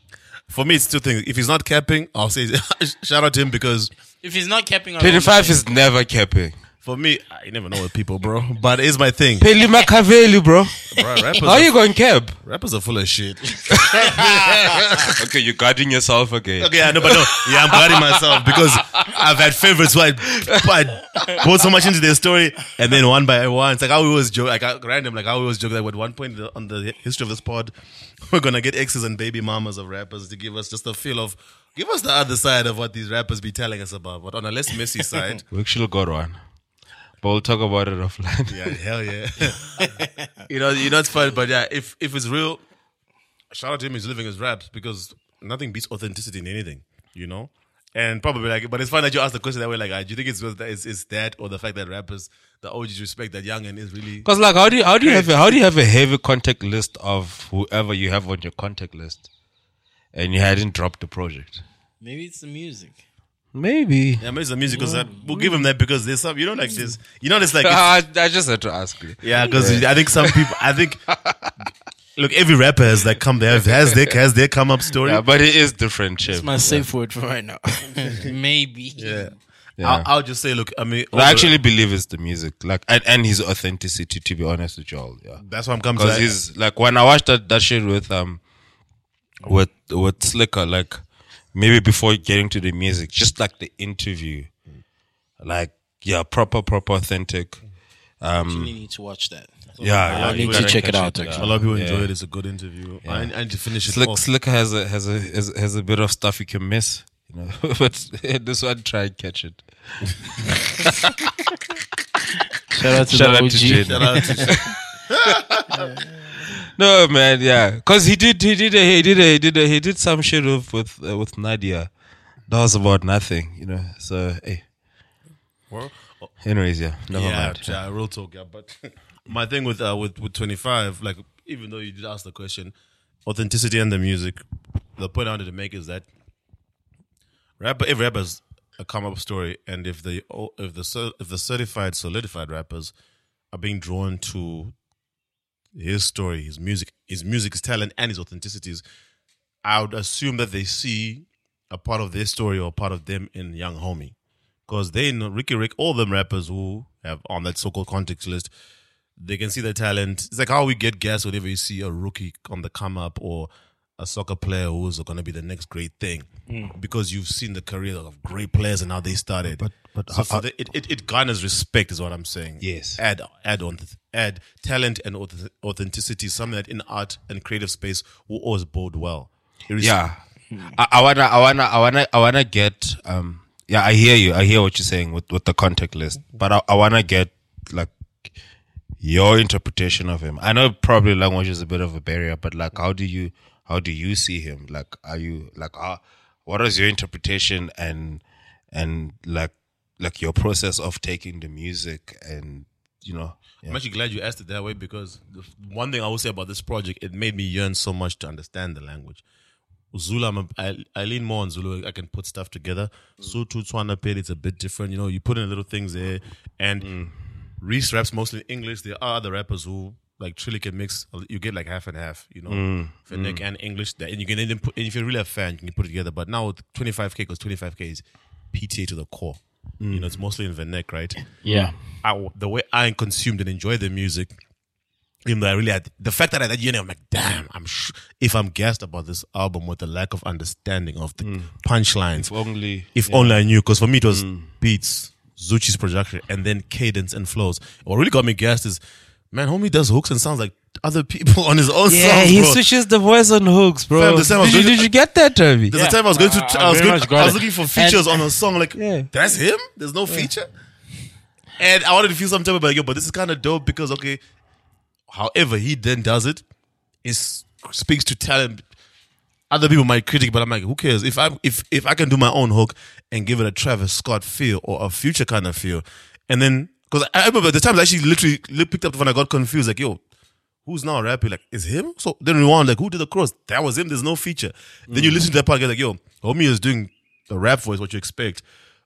For me, it's two things. If he's not capping, I'll say (laughs) shout out to him because if he's not capping on 25 is never capping. For me, I never know with people, bro. But it's my thing. Pheli (laughs) Makaveli, bro. Bro, rappers, How are are, you going cab? rappers are full of shit. (laughs) okay, you're guarding yourself again. Okay, I know, but no, yeah, I'm guarding myself because I've had favorites who I, I put so much into their story, and then one by one, it's like I always joke, like I, random, like I always joke that at one point on the history of this pod, (laughs) we're gonna get exes and baby mamas of rappers to give us just a feel of, give us the other side of what these rappers be telling us about, but on a less messy (laughs) side. We actually got one. But we'll talk about it offline. Yeah, hell yeah. (laughs) you know, you know it's fun, but yeah, if if it's real, shout out to him. He's living his raps because nothing beats authenticity in anything. You know, and probably like, but it's fun that you ask the question that way. Like, uh, do you think it's it's, it's that or the fact that rappers, the OGs respect that young and is really Because like, how do you how do you have a, how do you have a heavy contact list of whoever you have on your contact list, and you hadn't dropped the project? Maybe it's the music. Maybe. yeah, maybe it's the music because mm. that we'll give him that because there's some you know like this you know it's like (laughs) it's- I, I just had to ask you. yeah because I think some people I think (laughs) look every rapper has like come there has their has their come up story Yeah, but it is different, Chip. It's my safe word for right now. (laughs) Maybe. yeah. Yeah. I'll, I'll just say look I mean I actually believe it's the music, like and, and his authenticity. To be honest with y'all, yeah. that's what I'm coming to Because he's like when I watched that that shit with um with with Slikour, like maybe before getting to the music, just like the interview, like yeah, proper, proper, authentic. Actually need to watch that. Yeah, I yeah, need to check it catch out, A actually. lot of people Yeah. enjoy it. It's a good interview. I, I need to finish it Slick, off. Slikour has a has a has, has a bit of stuff you can miss, you know. (laughs) but this one, try and catch it. (laughs) Shout out to Shout the out OG. to Jin. Shout out to- (laughs) No man, yeah, because he did he did a, he did a, he did a, he did some shit with with uh, with Nadia. That was about nothing, you know. So hey, Well, anyways, yeah, never yeah, mind. yeah, real talk. Yeah, but my thing with uh, with with 25, like even though you did ask the question, authenticity and the music. The point I wanted to make is that rapper, every rapper has a come up story, and if the if the if the certified solidified rappers are being drawn to his story, his music, his music, his talent, and his authenticities, I would assume that they see a part of their story or a part of them in Young Homie. Because they know Riky Rick, all them rappers who have on that so called context list, they can see the talent. It's like how we get gas whenever you see a rookie on the come up or a soccer player who's going to be the next great thing because you've seen the career of great players and how they started. But- but so, how- so the- it, it, it garners respect, is what I'm saying. Yes. Add add on add talent and authenticity, something that in art and creative space will always bode well. Irres- Yeah, I, I wanna, I wanna, I wanna, I wanna get. Um, yeah, I hear you. I hear what you're saying with with the contact list, but I, I wanna get like your interpretation of him. I know probably language is a bit of a barrier, but like, how do you, how do you see him? Like, are you like, uh, what is your interpretation and and like like your process of taking the music and you know, I'm actually glad you asked it that way because the one thing I will say about this project, it made me yearn so much to understand the language. Zulu, I'm a, I, I lean more on Zulu. I can put stuff together. Sotho, Tswana, Pedi, it's a bit different. You know, you put in little things there. And Reece raps mostly in English. There are other rappers who like truly can mix. You get like half and half, you know, mm, Finnick mm. and English. That, and you can then put, and if you're really a fan, you can put it together. But now 25K, because 25K is PTA to the core. You know, it's mm. mostly in vernac, right? Yeah. I, the way I consumed and enjoyed the music, even though I really had the fact that I that year, I'm like, damn, I'm sh- if I'm gassed about this album with the lack of understanding of the punchlines. if only If only I knew, because for me it was beats, Zuchi's production, and then cadence and flows. What really got me gassed is, man, homie does hooks and sounds like other people (laughs) on his own Yeah, songs, he bro. switches the voice on hooks, bro. Fam, the time I was did, you, going to- did you get that, Toby? There's a time I was going to, I- I I was, going, much I was looking for features And- on a song. Like, Yeah. that's him. There's no feature. And I wanted to feel some type of like, yo, but this is kind of dope because okay, however he then does it, it speaks to talent. Other people might critic, but I'm like, who cares? If I if if I can do my own hook and give it a Travis Scott feel or a future kind of feel, and then because I, I remember the times I actually literally picked up the when I got confused, like, yo, who's now rapping? Like, is him? So then we want like, who did the cross? That was him. There's no feature. Then you mm. listen to that part, you're like, yo, homie is doing the rap voice, what you expect.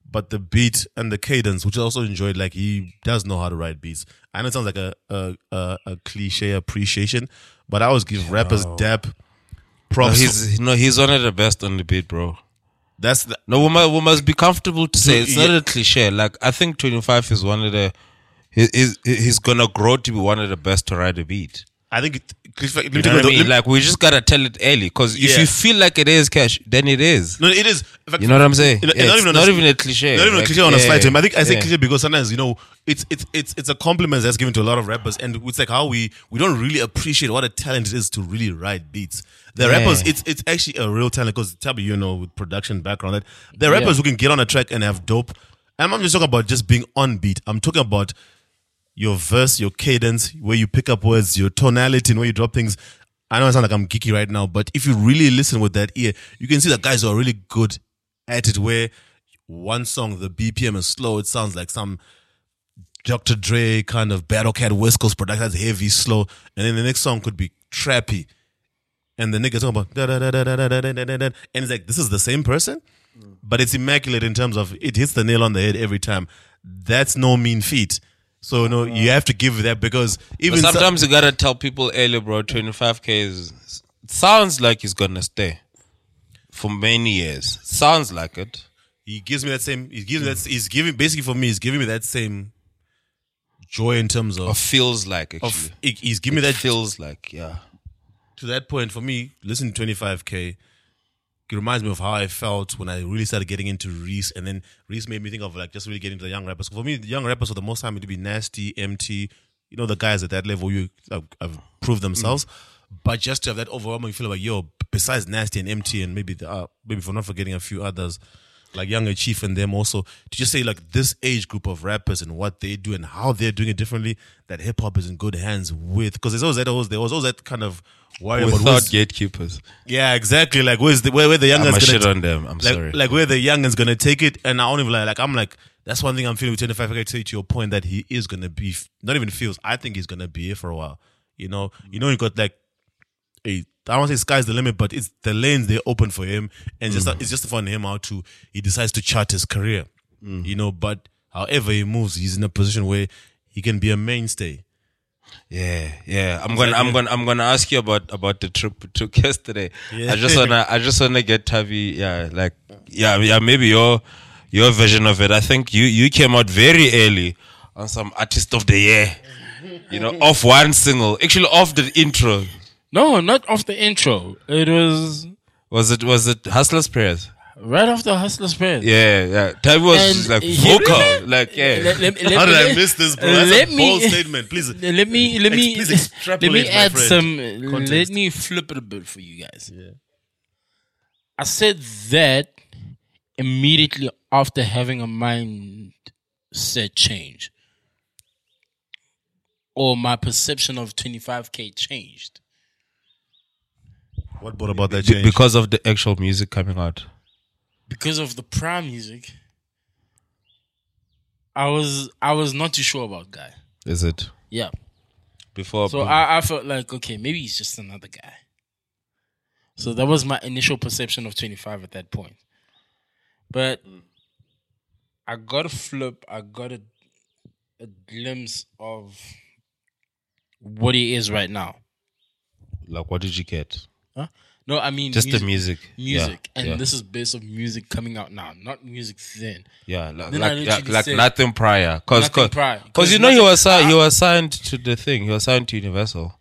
But the beat and the cadence, which I also enjoyed, like he does know how to write beats. I know it sounds like a a, a, a cliche appreciation, but I always give rappers dap No, props. he's no, he's one of the best on the beat, bro. That's the, No, we must, we must be comfortable to say it's yeah. not a cliche. Like I think 25 is one of the he, he's he's gonna grow to be one of the best to ride a beat. I think. It, let me You know I mean? Like we just gotta tell it early because if Yeah. you feel like it is cash, then it is. no, it is. fact, You know what I'm saying? It- Yeah, it's it's on not a- even a cliche. Not even a cliche on a yeah, slight term. I think I say cliche because sometimes you know it's it's it's it's a compliment that's given to a lot of rappers, and it's like how we we don't really appreciate what a talent it is to really write beats. The Yeah. rappers, it's it's actually a real talent because Tabi, you know, with production background, that the rappers who can get on a track and have dope. And I'm not just talking about just being on beat. I'm talking about your verse, your cadence, where you pick up words, your tonality, and where you drop things. I know I sound like I'm geeky right now, but if you really listen with that ear, you can see that guys are really good at it. Where one song, the BPM is slow, it sounds like some Dr. Dre kind of Battle Cat West Coast production that's heavy, slow, and then the next song could be trappy, and the nigga talking about da da da da da da da da da and it's like this is the same person, but it's immaculate in terms of it hits the nail on the head every time. That's no mean feat. So no, you uh-huh. have to give that because even But so- sometimes you gotta tell people early, bro. 25k is sounds like he's gonna stay for many years. Sounds like it. he gives me that same. He gives me that. Mm. He's giving basically for me. He's giving me that same joy in terms Or of. feels like actually. of he- he's giving me that feels like yeah. To that point for me, listen to 25K, it reminds me of how I felt when I really started getting into Reece. And then Reece made me think of like just really getting into the young rappers. For me, the young rappers for the most time to be nasty, MT, you know, the guys at that level you have, have proved themselves. But just to have that overwhelming feeling like, yo, besides nasty and MT, and maybe the, uh, maybe for not forgetting a few others, like Younger Chief and them also, to just say like this age group of rappers and what they do and how they're doing it differently, that hip hop is in good hands with. Because there's always that, always, there was always that kind of worry about Without gatekeepers. yeah, exactly. Like where's the where, where the I'm gonna shit on them. I'm like, sorry. like where the youngest gonna take it, and I don't even like. Like I'm like that's one thing I'm feeling with 25. I to your point that he is gonna be not even feels. I think he's gonna be here for a while. You know, you know, you got like a. I don't want to say sky's the limit, but it's the lanes they're open for him, and just mm. it's just fun him how to he decides to chart his career. Mm. You know, but however he moves, he's in a position where he can be a mainstay. Yeah, yeah. I'm gonna, I'm gonna, I'm gonna ask you about about the trip we took (laughs) yesterday. Yeah. I just wanna, I just wanna get Tavi. Yeah, like, yeah, yeah. Maybe your your version of it. I think you you came out very early on some artist of the year. You know, (laughs) off one single, actually off the intro. No, not off the intro. It was Was it was it Hustler's Prayers? right off the Hustler's Prayer. Yeah, yeah. Tavi was And like he- vocal, like yeah. Let, let, let, How did let- I miss this, bro? That's let a me- statement. Please, (laughs) Let me let me Please let extrapolate, me my add friend. some. Let Context. me flip it a bit for you guys. I said that immediately after having a mindset change, or my perception of twenty five k changed. What brought about that Be- change? because of the actual music coming out. because of the prime music. I was I was not too sure about guy. Is it Yeah. before? So I, I felt like okay, maybe he's just another guy. So that was my initial perception of 25 at that point. But I got a flip, I got a a glimpse of what he is right now. like, what did you get? Huh? No, I mean Just music, the music. music. Yeah, and yeah. this is based of music coming out now, not music then. Yeah, like, Then like, like, like said- nothing prior. Cause, Nothing cause, prior. 'cause 'Cause you know he was signed, he was signed to the thing. He was signed to Universal,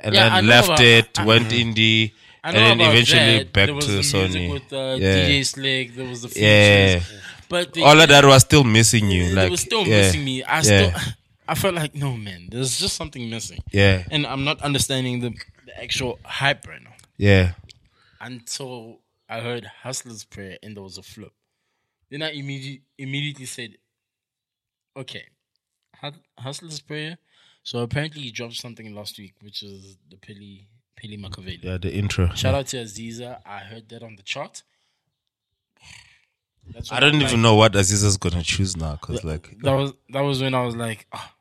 and Yeah, then left about- it, I- went indie, I and then eventually that. back there was to the Sony. with uh, yeah, DJ Sliqe. There was the features. yeah. But the, All of that was still missing you. it Like, was still yeah, missing me. I yeah. still, (laughs) I felt like no man. There's just something missing, Yeah, and I'm not understanding the, the actual hype right yeah. until I heard Hustler's Prayer and there was a flip. Then I immediately immediately said, "Okay, Hustler's Prayer." So apparently he dropped something last week, which is the Pheli Pheli Makaveli. Yeah, the intro. Shout out to Aziza. I heard that on the chart. I don't I'm even like- know what Aziza's gonna choose now, cause like, that was that was when I was like, ah,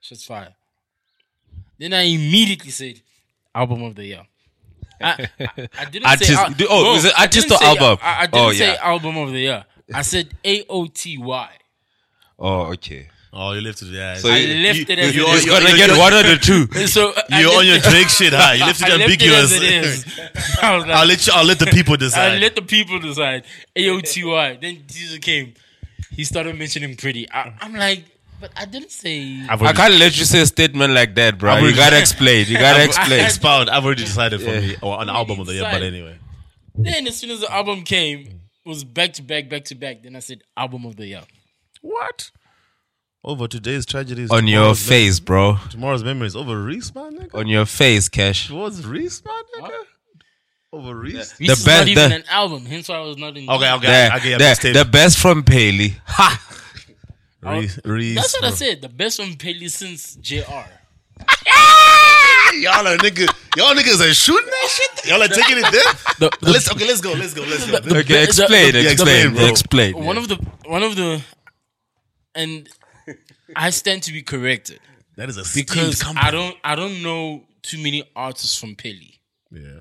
shit's fire. Then I immediately said, album of the year. I, (laughs) I, I didn't Artist- say. al- do- oh, is it I artist didn't or say- album? I, I didn't Oh, say yeah. album of the year. I (laughs) said A O T Y. oh, okay. Oh, you lifted it. Yeah. So I you- lifted you- as you- it is. He's gonna get one of the two. (laughs) So You're on your lifted- Drake shit huh? You lifted I it left it ambiguous. as it is. I was like, I'll let you. I'll let the people decide. I decide. let the people decide. AOTY. Then Jesus came. He started mentioning pretty. I, I'm like, but I didn't say. I've I already, can't let you say a statement like that, bro. I've You gotta explain. You gotta explain. expound. I've already decided for Yeah. me or an album of the year. But Decide. anyway, Then as soon as the album came, it was back to back, back to back. Then I said album of the year. what? Over today's tragedies. On your tomorrow's face, bro. tomorrow's memories. Over Reece, man. Nigga. On your face, Cash. What's Reece, man? Nigga. Over Reece. This The is best- not even the- an album, hence why I was not in. Okay, okay. The, I, I get the, that the best from Pheli. Ha! Reece. Reece. That's what I said. The best one Pheli since JR. (laughs) Y'all are nigga. Y'all niggas are shooting that shit. Y'all are taking it there. (laughs) The, the, let's okay. Let's go. Let's go. Let's go. The- Okay, explain, the- explain, explain, bro. explain. one of the one of the, and I stand to be corrected that is a because steamed I don't I don't know too many artists from Pheli. Yeah.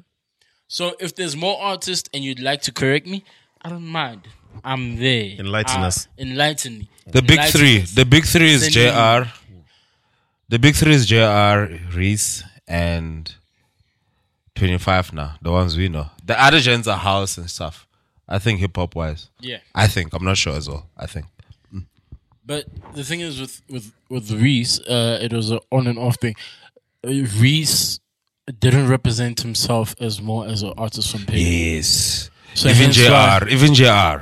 So if there's more artists and you'd like to correct me, I don't mind. I'm there. Enlighten Uh, us. Enlighten me. The big three. The big three is JR. The big three is JR, Reece, and 25 now. The ones we know. The other gens are house and stuff. I think hip hop wise. Yeah. I think. I'm not sure as well. I think. But the thing is with with with Reece, uh, it was an on and off thing. Uh, Reece didn't represent himself as more as an artist from Pheli. Yes. So even JR. why- Even JR.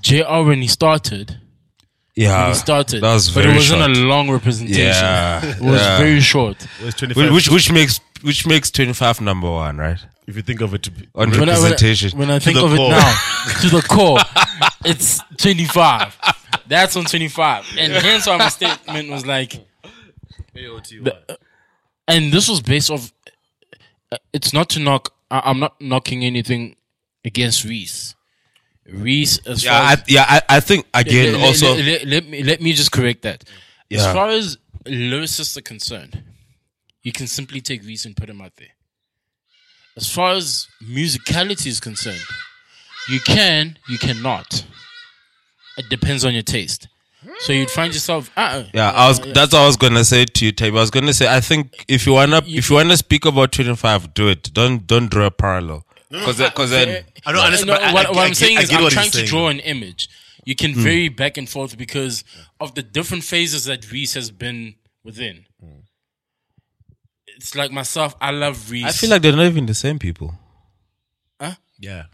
JR when he started, Yeah. when he started, That was but it wasn't short. a long representation. Yeah. It was yeah. very short. Where's 25? Which, which which makes which makes 25 number one, right? if you think of it to be On When I, when I, representation. when I think of core. it now, (laughs) to the core, it's 25. That's on 25. And hence why my statement was like, and this was based off. uh, It's not to knock. I, I'm not knocking anything against Reece. Reece, as yeah, far I, as yeah, I, I think again let, also let, let- let me let me just correct that. As far as lyricists are concerned, you can simply take Reece and put him out there. As far as musicality is concerned, you can, you cannot. It depends on your taste. So you'd find yourself. Uh, Yeah, I was. That's what I was gonna say to you, Tabe. I was gonna say. I think if you wanna, if you wanna speak about twenty five, do it. Don't don't draw a parallel. Because because then I don't understand. No, but I- what, I- what I I'm get- saying I is, get I'm what he's trying to saying, draw an image. You can vary back and forth because of the different phases that Reece has been within. It's like myself. I love Reece. I feel like they're not even the same people. Yeah.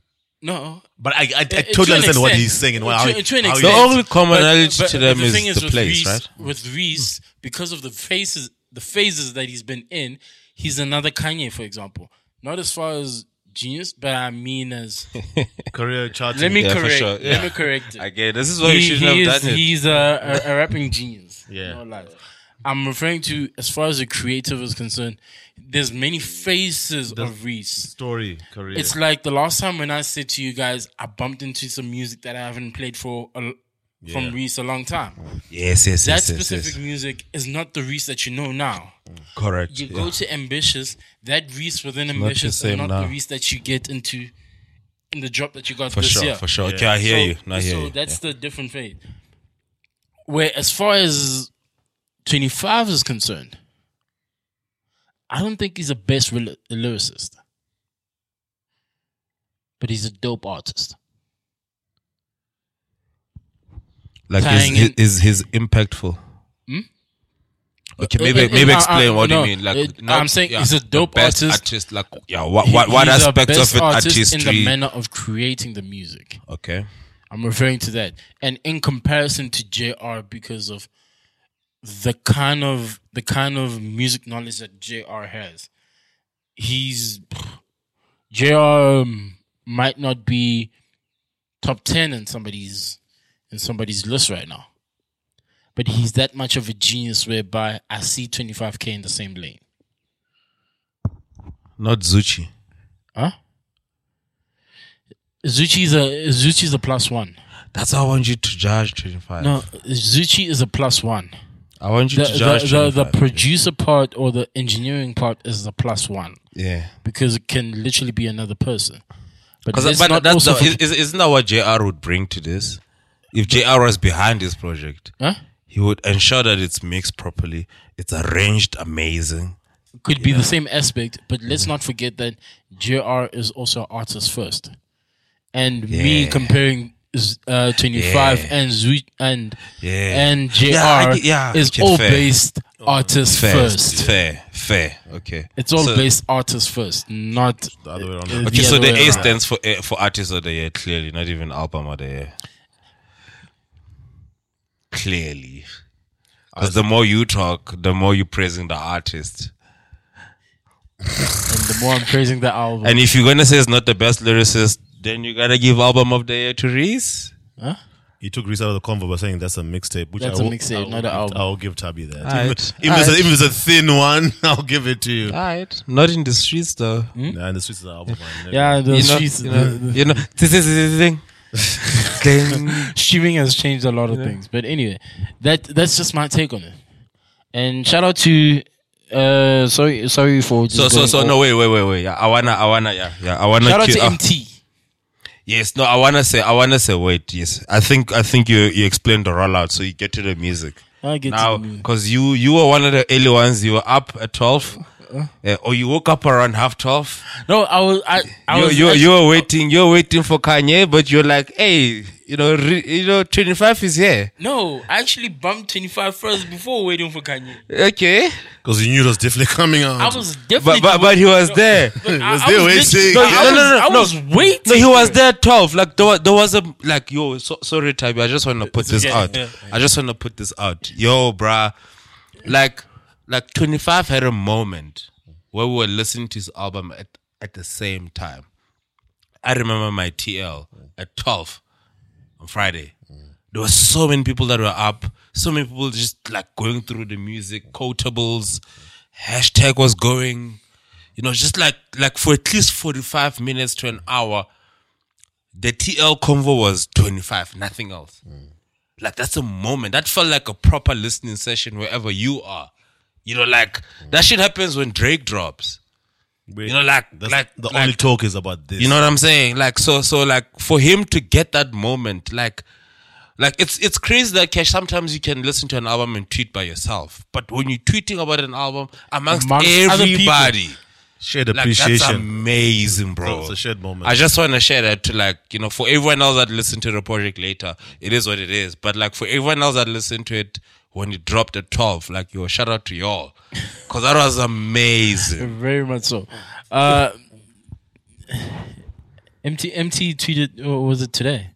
no. But I, I, I Uh, to totally an understand what extent. he's saying and To- how, to he- an how he- extent. The only commonality to them the is the with place, Reece, right? With Reece, because of the phases, the phases that he's been in, he's another Kanye, for example. Not as far as genius, but I mean as. (laughs) career charting. Let me Yeah, correct. sure. Let Yeah. me correct it. Again, this is why you he, shouldn't he have is, done it. He's a, a, a rapping genius. Yeah. No. I'm referring to as far as the creative is concerned. There's many phases of Reece. story career. It's like the last time when I said to you guys, I bumped into some music that I haven't played for a, from Reece a long time. Yes, yes, That yes, yes, specific yes. music is not the Reece that you know now. Correct. You yeah. go to Ambitious, that Reece within the Ambitious is same not now. the Reece that you get into in the drop that you got for this sure, year. for sure. Okay, I hear so, you. No, I hear so you. that's the different phase. Where as far as 25 is concerned, I don't think he's the best lyri- lyricist. But he's a dope artist. Like is, is his impactful? Hmm? Okay, Uh, maybe uh, maybe uh, explain uh, what no, you mean. Like, uh, not- I'm saying yeah, he's a dope best artist. Like, yeah, what what, what He's a aspects best of it? artist in the manner of creating the music. Okay. I'm referring to that. And in comparison to JR because of the kind of the kind of music knowledge that JR has. He's JR um, might not be top 10 in somebody's in somebody's list right now. But he's that much of a genius whereby I see 25k in the same lane. Not Zuchi. Huh? Zuchi's a Zuchi's a plus one. That's how I want you to judge 25. No, Zuchi is a plus one. I want you The, to judge the, the, the producer part or the engineering part is the plus one Yeah. because it can literally be another person. But, but not that's the, is, isn't that what JR would bring to this? If JR was behind this project, Huh? he would ensure that it's mixed properly, it's arranged amazing. Could be the same aspect, but let's not forget that JR is also an artist first. And me comparing uh, 25 Yeah. and Zui and Yeah. and JR Yeah, I yeah, is okay, all fair. based artist Fair, first. fair, fair. Okay, It's all So- based artist first, not The other way around. Okay, the so the A around. stands for for artist of the year. Clearly, not even album of the year. Clearly, because the more you talk, the more you're praising the artist. and the more I'm praising the album. And if you're gonna say it's not the best lyricist, then you gotta give album of the year to Reece. He took Reece out of the convo by saying that's a mixtape. Which That's I a will, mixtape, I will not an give- album. I'll give Tabby that. Alright. Even, even, if it's a, even if it's a thin one, (laughs) I'll give it to you. Alright, not in the streets though. Hmm? Nah, in the streets is the album. Man. yeah, the You know, streets, you know, the- the- you know, this is the thing. (laughs) Cling. streaming has changed a lot of things. But anyway, that that's just my take on it. And shout out to uh sorry sorry for just So so so off. no wait wait wait wait. Yeah, I wanna I wanna yeah yeah I wanna. shout out to uh, MT. Yes, no, I wanna say, I wanna say, wait, yes, I think, I think you you explained the rollout, so you get to the music I get now, to because you you were one of the early ones. You were up at twelve, uh, or you woke up around half twelve. No, I was I, I You was you actually- you were waiting, you were waiting for Kanye, but you're like, hey, you know, re, you know, twenty five is here. no, I actually bumped 25 first before waiting for Kanye. Okay, Because you knew it was definitely coming out. I was definitely but but but he was there. But I, was I there was waiting. No, no, no, no, I no. was waiting. No, he was there at 12. Like, there was, there was a, like, yo, so, sorry, Tabi, I just want to put this okay, out. yeah. I just want to put this out. Yo, bruh. Like, like 25 had a moment where we were listening to his album at, at the same time. I remember my TL at 12 on Friday. There were so many people that were up, so many people just like going through the music, quotables, hashtag was going, you know, just like like for at least 45 minutes to an hour, the TL convo was 25, nothing else. Mm. Like that's a moment. That felt like a proper listening session wherever you are. You know, like that shit happens when Drake drops. Wait, You know, like like the like, only talk is about this. you know what I'm saying? Like so so like for him to get that moment, like like it's it's crazy that Cash sometimes you can listen to an album and tweet by yourself. But when you're tweeting about an album amongst, Amongst everybody, shared like that's appreciation. amazing, bro. It's a shared moment. I just want to share that to like, you know, for everyone else that listen to the project later, it is what it is. But like for everyone else that listened to it when it dropped at 12, like, yo, shout out to y'all. Cause that was amazing. (laughs) Very much so. Uh, MT MT tweeted, or was it today?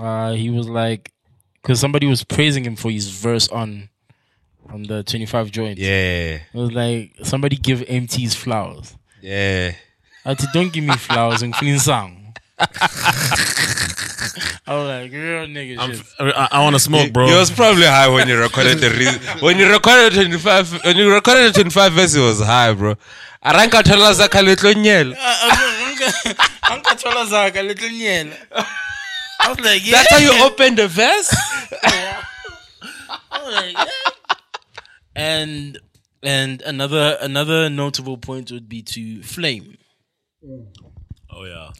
Uh, he was like, because somebody was praising him for his verse on on the 25 joint. Yeah. It was like, somebody give MT's flowers. Yeah. I said, don't give me flowers and clean song. (laughs) I was like, real nigga shit. I, I want to smoke, bro. He was probably high when you recorded the re- when you recorded 25 when you recorded the 25 verse, he was high, bro. Aranka thola zaka letlo nyela. Uh, uh, Ankathola (laughs) zaka, little nyela. I was like, yeah. That's how you open the verse? (laughs) I was like, yeah. And and another another notable point would be to Flame. oh yeah.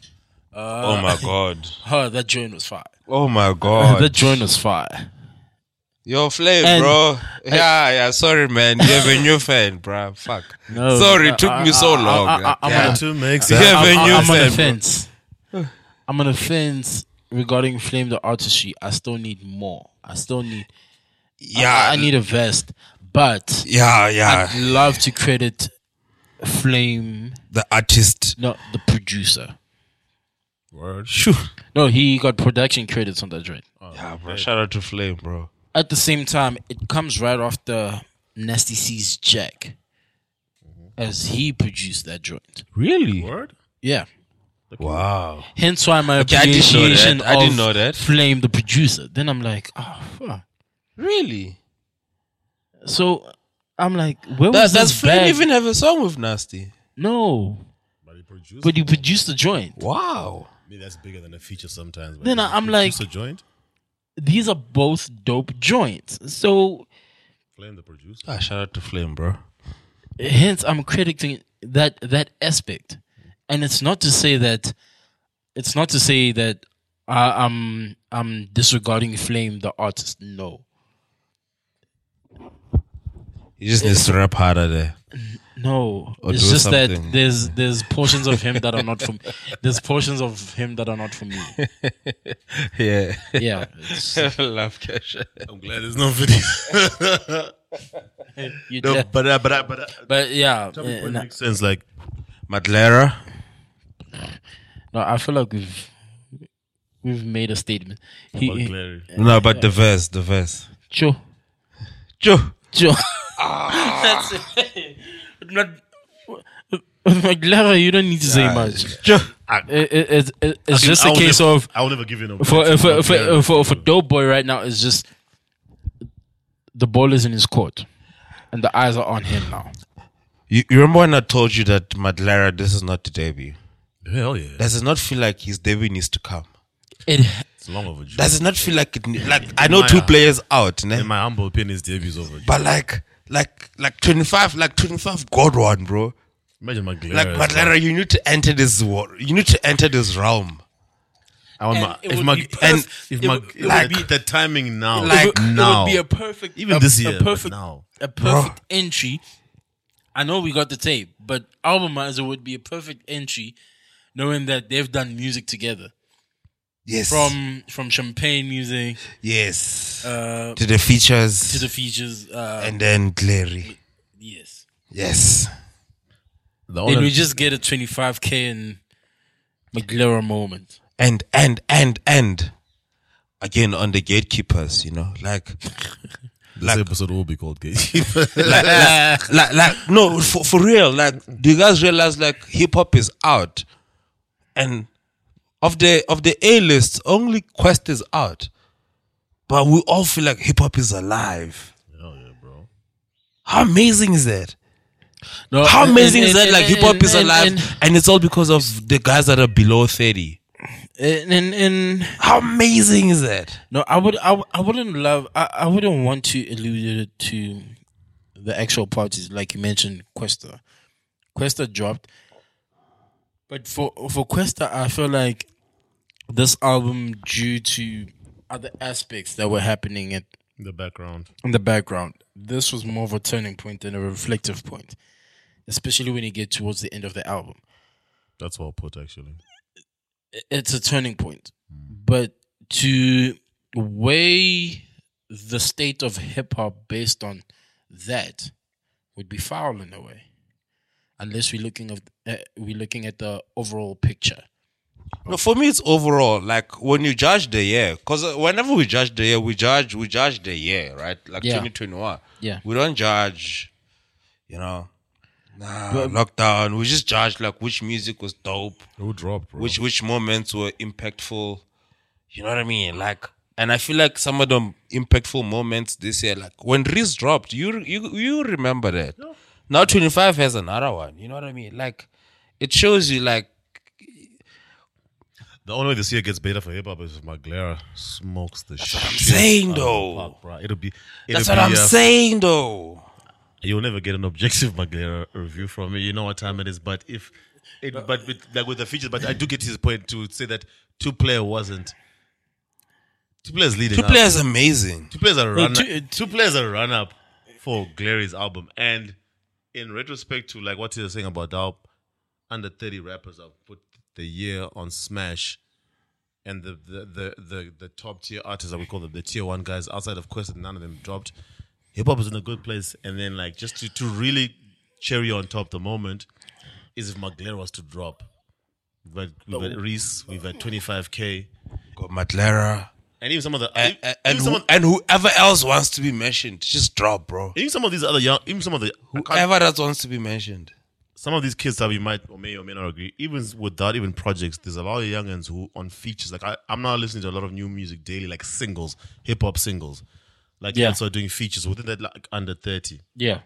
Uh, oh my (laughs) god. Her that joint was fire. Oh my god. That joint was fire. Yo, Flame, And- bro. Yeah, yeah. Sorry, man. You have a new fan, bro. Fuck. No, Sorry, it took I- me so I- I- long. I- I'm Yeah. on a- To make Yeah, sense. man, I'm, you I'm on fan, a bro. fence. I'm on a fence regarding Flame the artistry. I still need more. I still need. Yeah, I, I need a vest, but Yeah, yeah. I'd love to credit Flame, the artist. not the producer. Word. Shoo. No, he got production credits on that joint. Oh, yeah, bro. Shout out to Flame, bro. At the same time, it comes right after Nasty C's Jack, mm-hmm. as he produced that joint. Really? Word. Yeah. Wow. Hence why my Okay, I didn't know that. appreciation I didn't of know that. Flame the producer. Then I'm like, oh fuck. Really? So I'm like, where That, was does Flame bag? even have a song with Nasty? No, But he produced. but you produced the joint. Wow mean, that's bigger than a feature sometimes. Then I'm like, a joint. These are both dope joints. So, Flame the producer. Ah, shout out to Flame, bro. Hence, I'm critiquing that that aspect, and it's not to say that it's not to say that I, I'm I'm disregarding Flame the artist. No, he just needs to rap harder there. No, Or it's do just that there's there's portions of him that are not from there's portions of him that are not for me. (laughs) Yeah. Yeah, it's- (laughs) Love cash. I'm glad there's no video. (laughs) you no, did. but uh, but uh, but uh, but yeah, tell me uh, what no, makes sense. Like Maglera. no, I feel like we've we've made a statement. He, he, Clary. No, but the verse, the verse. Joe, Joe. Joe. That's it. Not. Maglera, you don't need to say much. Joe. It, it, it, it- it's I just will a case never, of I will never give you no for credit for for, for, for Doe Boy right now It's just the ball is in his court, and the eyes are on him now. You, you remember when I told you that Maglera, this is not the debut? Hell yeah, Does it not feel like his debut needs to come? It it's long overdue. Does it not feel like it? ne- Like I know my- two players out, ne? In my humble opinion, his debut's overdue. but like, like, like twenty five, like twenty five, God one, bro. Imagine my Clary. Like Maglera, you need to enter this war. You need to enter this realm. I want And my, it if my be and if it my would- it would like be- the timing now, like it would, now, it would be a perfect, even a, this a year, but perfect, now. a perfect entry. I know we got the tape, but Albumizer would be a perfect entry, knowing that they've done music together Yes. from from champagne music yes uh, to the features to the features. Uh, and then Glary. yes, Yes. the then we just get a twenty five k and Maglera moment. And and and and again on the gatekeepers, you know, like (laughs) this episode will be called Gatekeeper. (laughs) like, like, like, like, no, for, for real. Like, do you guys realize like hip hop is out, and of the of the A list, only Quest is out, but we all feel like hip hop is alive. Hell yeah, bro. How amazing is that? No, How and- amazing and- is that? and- Like hip hop is alive, and- it's all because of the guys that are below thirty. and How amazing is that? No, I would. I, I wouldn't love. I, I wouldn't want to allude to the actual parties, like you mentioned. Kwesta, Kwesta dropped, but for for Kwesta, I feel like this album, due to other aspects that were happening at, In the background. in the background, this was more of a turning point than a reflective point, especially when you get towards the end of the album. That's well put, actually. it's a turning point. But to weigh the state of hip hop based on that would be foul in a way, unless we're looking of uh, we're looking at the overall picture. No, for me, it's overall like when you judge the year, because uh, whenever we judge the year, we judge we judge the year, right? Like Yeah. twenty twenty one. Yeah. we don't judge, you know, nah, lockdown. We just judge like which music was dope, Who dropped, bro? which which moments were impactful. You know what I mean? Like, and I feel like some of the impactful moments this year, like when Reece dropped, you you you remember that. Now twenty five has another one. You know what I mean? Like, it shows you like The only way this year gets better for hip hop is if Maglera smokes the shit. I'm saying, though. pop, bro. It'll be. It'll That's be, what I'm uh, saying, though. You'll never get an objective (laughs) Maglera review from me. You know what time it is. But if, it, but with, like with the features, but I do get his point to say that two player wasn't. Two players leading. Two up. players amazing. Two players are run. two- Two, players are run up for Glary's album, and in retrospect to like what you're saying about how under thirty rappers have put the year on Smash, and the the the the, the top tier artists that we call them the tier one guys outside of Quest, none of them dropped. Hip hop is in a good place, and then like just to to really cherry on top the moment is if Maglera was to drop. We've had, we've had oh. Reece, we've had 25k, Got Maglera. and even some of the And, even, and, who- of, and whoever else wants to be mentioned, just drop, bro. even some of these other young, even some of the Whoever that wants to be mentioned. Some of these kids that we might or may or may not agree, even without even projects, there's a lot of youngins who on features. Like I, I'm now listening to a lot of new music daily, like singles, hip hop singles. Like Yeah. so doing features within that like under thirty, Yeah,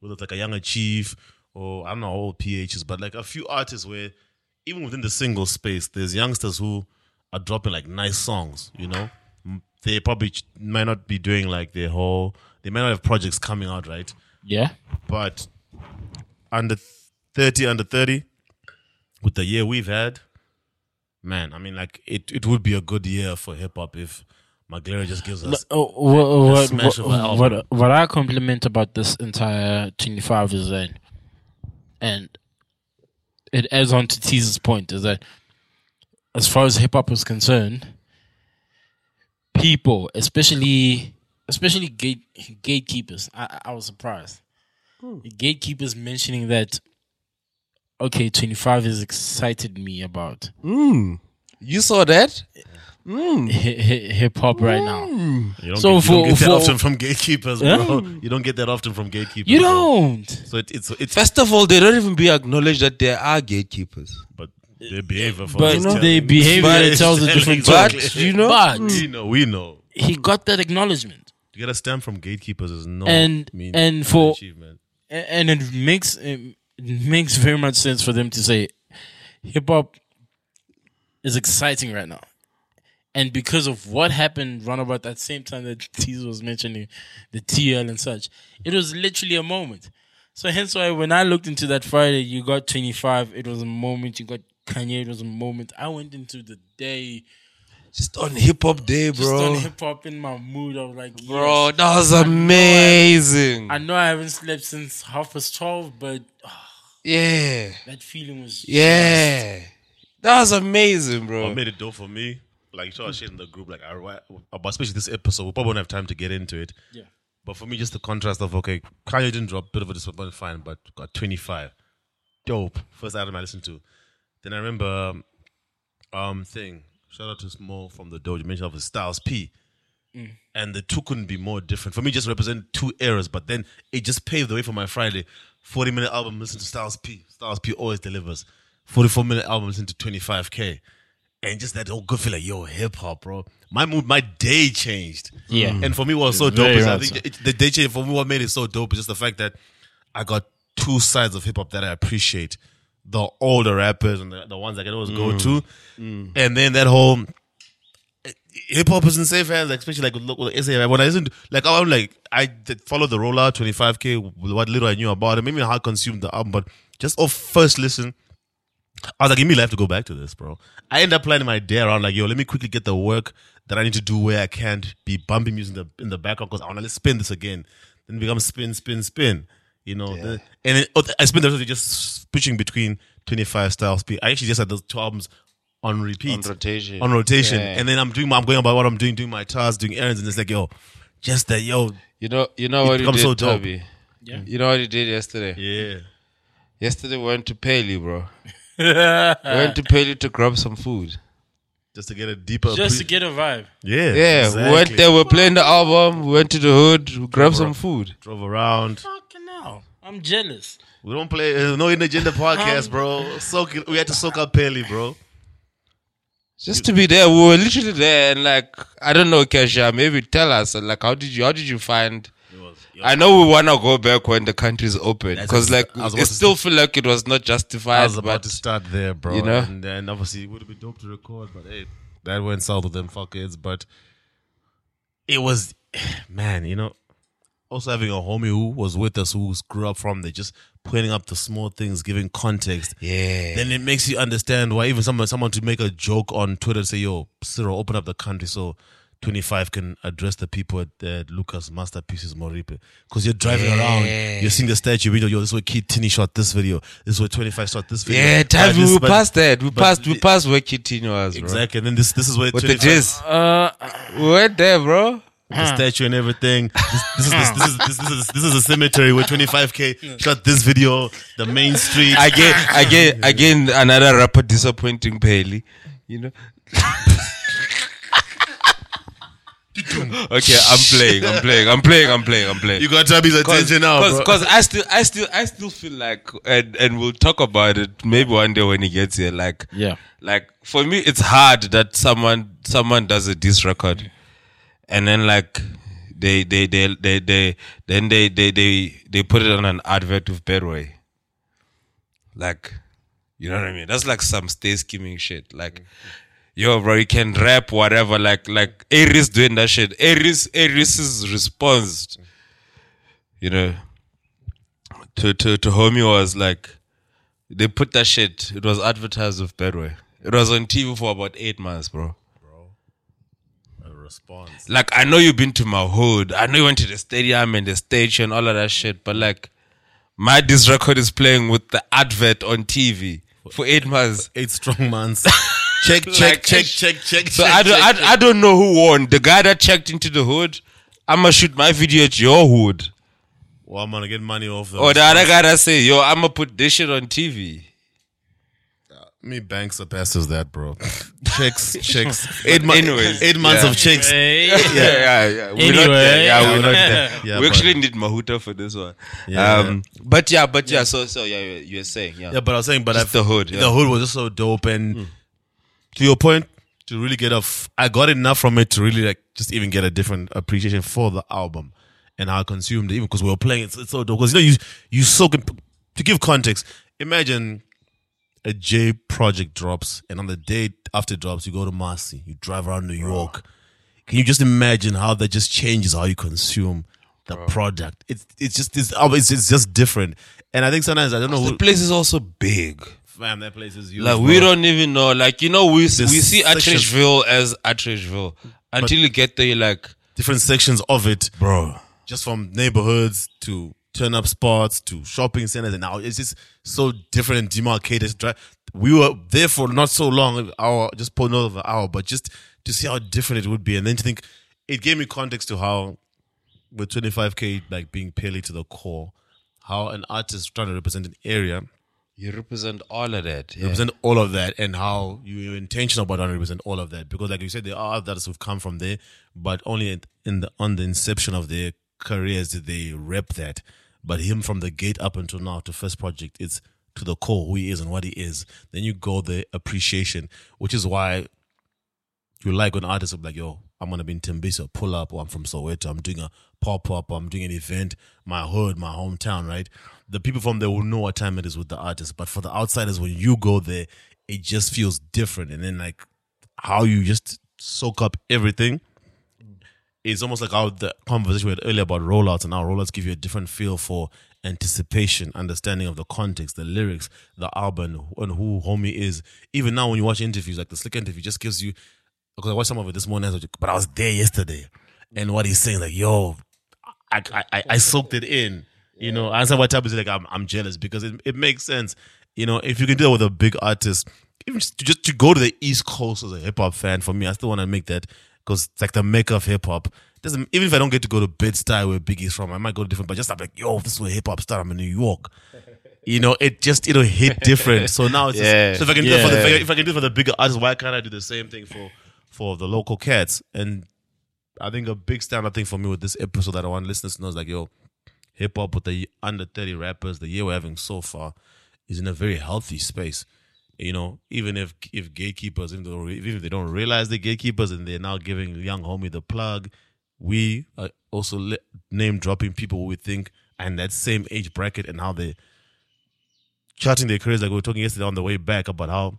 whether it's like a younger chief or I don't know all PHs, but like a few artists where even within the single space, there's youngsters who are dropping like nice songs. You know, they probably ch- might not be doing like their whole. They might not have projects coming out right yeah. but under 30 under 30 with the year we've had man i mean like it, it would be a good year for hip-hop if Maglera just gives us. Oh, what, what, smash of what, album. what, what I compliment about this entire 25 is that, and it adds on to Teaser's point, is that as far as hip hop is concerned, people, especially especially gate gatekeepers, I, I- I was surprised. Hmm. Gatekeepers mentioning that, okay, 25 has excited me about Mm. You saw that? (laughs) hip hop right now. You don't So get, you don't for- get that for- often from gatekeepers, bro. You don't get that often from gatekeepers. You don't. So it, it's it's First of all, they don't even be acknowledged that there are gatekeepers. but their behavior. For But us their telling- behavior But- tells a (laughs) different but, (laughs) story. you know- But we know, we know. he got that acknowledgement, To get a stamp from gatekeepers is no And- mean and for- achievement. And it makes it makes very much sense for them to say hip hop is exciting right now. And because of what happened around about that same time that Tease was mentioning the TL and such, it was literally a moment. So hence why when I looked into that Friday, you got 25, it was a moment. You got Kanye, it was a moment. I went into the day Just on hip hop day, just bro. on hip hop in my mood. I was like, Bro, that was amazing. I know I haven't slept since half past 12, but ah, yeah. that feeling was Yeah. That was amazing, bro. What made it dope for me, like you saw shit in the group, like I, about especially this episode, we probably won't have time to get into it. Yeah. But for me, just the contrast of okay, Kanye didn't drop, a bit of a disappointment, fine, but got 25, dope. First album I listened to. Then I remember, um, um thing. Shout out to Small from the Dojo. Mention of his Styles P. And the two couldn't be more different. For me, just represent two eras, but then it just paved the way for my Friday. 40 minute album, listen to Styles P. Styles P always delivers. 44 minute album, listen to 25K. And just that whole good feel like, yo, hip hop, bro. My mood, my day changed. Yeah. And for me, what was so dope Very is I think it, the day change, for me, what made it so dope is just the fact that I got two sides of hip hop that I appreciate. The older rappers and the, the ones I can always go to. And then that whole hip hop isn't safe hands, like, especially like with, with SA. When I listen, to, like I'm like I did follow the rollout 25k, what little I knew about it, maybe how I consumed the album, but just off first listen, I was like, give me life to go back to this, bro. I end up planning my day around like, yo, let me quickly get the work that I need to do where I can't be bumping music in the in the background because I want to spin this again. Then it becomes spin, spin, spin. You know, The- and it, I spent the rest of it just switching between 25 styles. I actually just had those two albums on repeat On rotation. on rotation, Yeah. and then I'm doing, my, I'm going about what I'm doing, doing my tasks, doing errands, and it's like, yo, just that, yo, You know, you know what he becomes did, so dope. Toby? Yeah. You know what you did yesterday? yeah. Yesterday we went to Pheli, bro. (laughs) we went to Pheli to grab some food. Just to get a deeper, Just to get a vibe. yeah, Yeah, we went there, we were playing the album, we went to the hood, we grabbed some food. drove around. Fucking hell. I'm jealous. We don't play uh, No Hidden Agenda podcast, bro. Soak it, we had to soak up Pheli, bro. Just to be there. We were literally there and like I don't know, Kesha, maybe tell us like how did you how did you find I know we wanna go back when the country's open because like I it still feel like it was not I justified. was about but to start there, bro. you know? and then obviously it would have been dope to record, but hey, that went south with them fuckheads. But it was, (sighs) man, you know, also having a homie who was with us who grew up from there, just pointing up the small things, giving context. yeah, Then it makes you understand why even someone someone to make a joke on Twitter say, "Yo, Cyril, open up the country so 25 can address the people at, at Lucas Masterpieces Moripe." Because you're driving around, you're seeing the statue video. Yo, this is where Kid Tini shot this video. This is where 25 shot this video. yeah, time But we passed were that. We passed we passed where Kid Tini was, bro. Exactly, and then this this is where With the jizz. Uh, We went there, bro. The statue and everything. This, this is this, this is this, this is this is a cemetery where 25k shot this video. The main street. Again, again, again, another rapper disappointing Pheli. You know. okay, I'm playing, I'm playing, I'm playing, I'm playing, I'm playing. you got Tabby's attention now, bro. Because I still, I still, I still feel like, and and we'll talk about it maybe one day when he gets here. Like, Yeah. like for me, it's hard that someone someone does a diss record, and then like they they they they, they then they, they they they put it on an advert with Betway. Like, you know what I mean? That's like some stay skimming shit. Like. Yo, bro, you can rap whatever. Like, like Aries doing that shit. Aries, Aries' response you know, to to to homie was like they put that shit. It was advertised with Betway. It was on TV for about eight months, bro. Response. Like I know you've been to my hood. I know you went to the stadium and the stage and all of that shit. But like, my disc record is playing with the advert on TV for eight months. Eight strong months. (laughs) check, check, Like, check, check, check. So check, I don't, check, I, I don't know who won. The guy that checked into the hood. I'ma shoot my video at your hood. Well, I'm gonna get money off them. Or the other guy that say, yo, I'ma put this shit on TV. Me banks surpasses that, bro. (laughs) chicks, chicks. Eight, mo- anyways, eight months yeah. of chicks. Hey. yeah, yeah, yeah. We're not Anyway. there. Yeah, we're not Yeah. there. (laughs) Yeah, we actually need Mahuta for this one. Yeah. Um, but yeah, but yeah. So, so yeah, you- you're saying, yeah, Yeah, but I was saying, but Just I, the hood, yeah. the hood was just so dope, and to your point, to really get off, I got enough from it to really like just even get a different appreciation for the album and how I consumed it, even because we were playing it. It's so dope because you know you you so can, to give context. Imagine a J project drops, and on the day after it drops, you go to Marcy, you drive around New York. Can you just imagine how that just changes how you consume the product? It's it's just it's, oh, it's it's just different, and I think sometimes I don't know the who. place is also big. Fam, that place is huge. Like bro. we don't even know. Like you know, we we see Atteridgeville as Atteridgeville until you get there. Like, different sections of it, bro, just from neighborhoods to turn up spots to shopping centers, and now it's just so different and demarcated. We were there for not so long, hour, just put another hour, but just to see how different it would be, and then to think it gave me context to how with 25k like being purely to the core, how an artist trying to represent an area you represent all of that. Yeah. represent all of that and how you're intentional about trying to represent all of that because like you said there are others who've come from there but only in- in the on the inception of their careers did they rep that but him from the gate up until now to first project it's to the core who he is and what he is then you go the appreciation which is why you like when artists are like, yo, I'm gonna be in Tembisa, pull up, or I'm from Soweto, I'm doing a pop up, I'm doing an event, my hood, my hometown, right? The people from there will know what time it is with the artist, but for the outsiders, when you go there, it just feels different. And then like how you just soak up everything. It's almost like our the conversation we had earlier about rollouts and how rollouts give you a different feel for anticipation, understanding of the context, the lyrics, the album, and who homie is. Even now, when you watch interviews, like the Slick interview, just gives you because I watched some of it this morning, I was like, but I was there yesterday, and what he's saying, like, yo, I I, I, I soaked it in. You know, I said what type is like I'm I'm jealous because it, it makes sense. You know, if you can do that with a big artist, even just to, just to go to the East Coast as a hip hop fan, for me, I still want to make that because it's like the mecca of hip hop. Doesn't even if I don't get to go to Bed Stuy where Biggie's from, I might go to different, but just I'm like, yo, this is where hip hop started. I'm in New York. You know, it just it'll hit different. So now it's just- Yeah. so if I can do it for the if I can do it for the bigger artists, why can't I do the same thing for for the local cats? And I think a big standout thing for me with this episode that I want listeners to know is like, yo, hip hop with the under 30 rappers, the year we're having so far, is in a very healthy space. You know, even if if gatekeepers, even, though, even if they don't realize they're gatekeepers and they're now giving young homie the plug, we are also li- name dropping people we think in that same age bracket and how they charting their careers. Like we were talking yesterday on the way back about how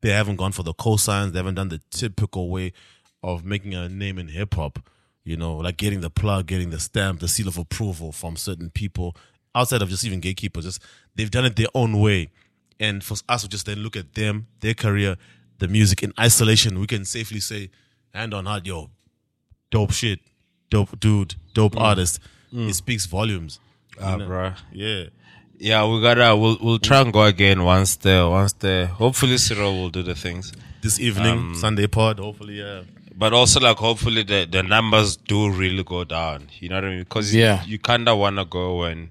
they haven't gone for the cosigns, they haven't done the typical way of making a name in hip hop. You know, like getting the plug, getting the stamp, the seal of approval from certain people outside of just even gatekeepers. Just they've done it their own way. And for us to just then look at them, their career, the music in isolation, we can safely say, hand on heart, yo, dope shit, dope dude, dope mm. artist. It mm. speaks volumes. ah, You know? bro. Yeah. Yeah, we gotta. We'll we'll try and go again once the once the. Hopefully, Cyril will do the things. This evening, um, Sunday pod, hopefully, yeah. But also, like, hopefully, the, the numbers do really go down. You know what I mean? Because Yeah. you, you kind of want to go when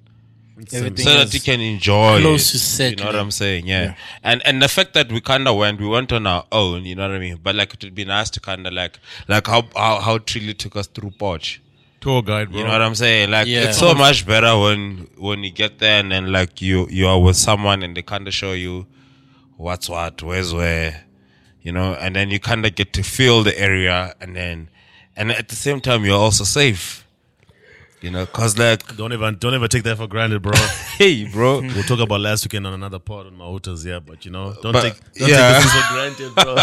Everything so that you can enjoy close it. to You know what. I'm saying? Yeah. And and the fact that we kind of went, we went on our own. You know what I mean? But like, it would be nice to kind of like like how how how Trilly took us through Poch. Tour guide, bro. You know what I'm saying? Like Yeah. it's so much better when when you get there and then like you you are with someone and they kind of show you what's what, where's where, you know, and then you kind of get to feel the area and then and at the same time you're also safe. You know, cause like, Don't even don't ever take that for granted, bro. (laughs) hey, bro, we'll talk about last weekend on another pod on my hooters, yeah. But you know, don't But- take don't yeah. take this for granted, bro.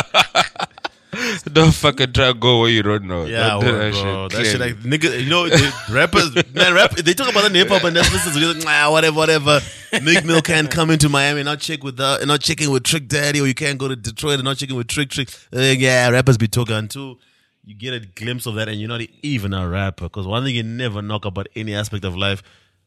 (laughs) don't fucking try to go where you don't know. Yeah, Don't do word, bro. That shit, like nigga, you know, rappers, man, rap. They talk about the hip hop and that's. We're like, nah, whatever, whatever. Meek Mill can't come into Miami and not check with and not checking with Trick Daddy, or you can't go to Detroit and not checking with Trick Trick. Uh, yeah, rappers be talking too. You get a glimpse of that, and you're not even a rapper. Because one thing you never knock about any aspect of life,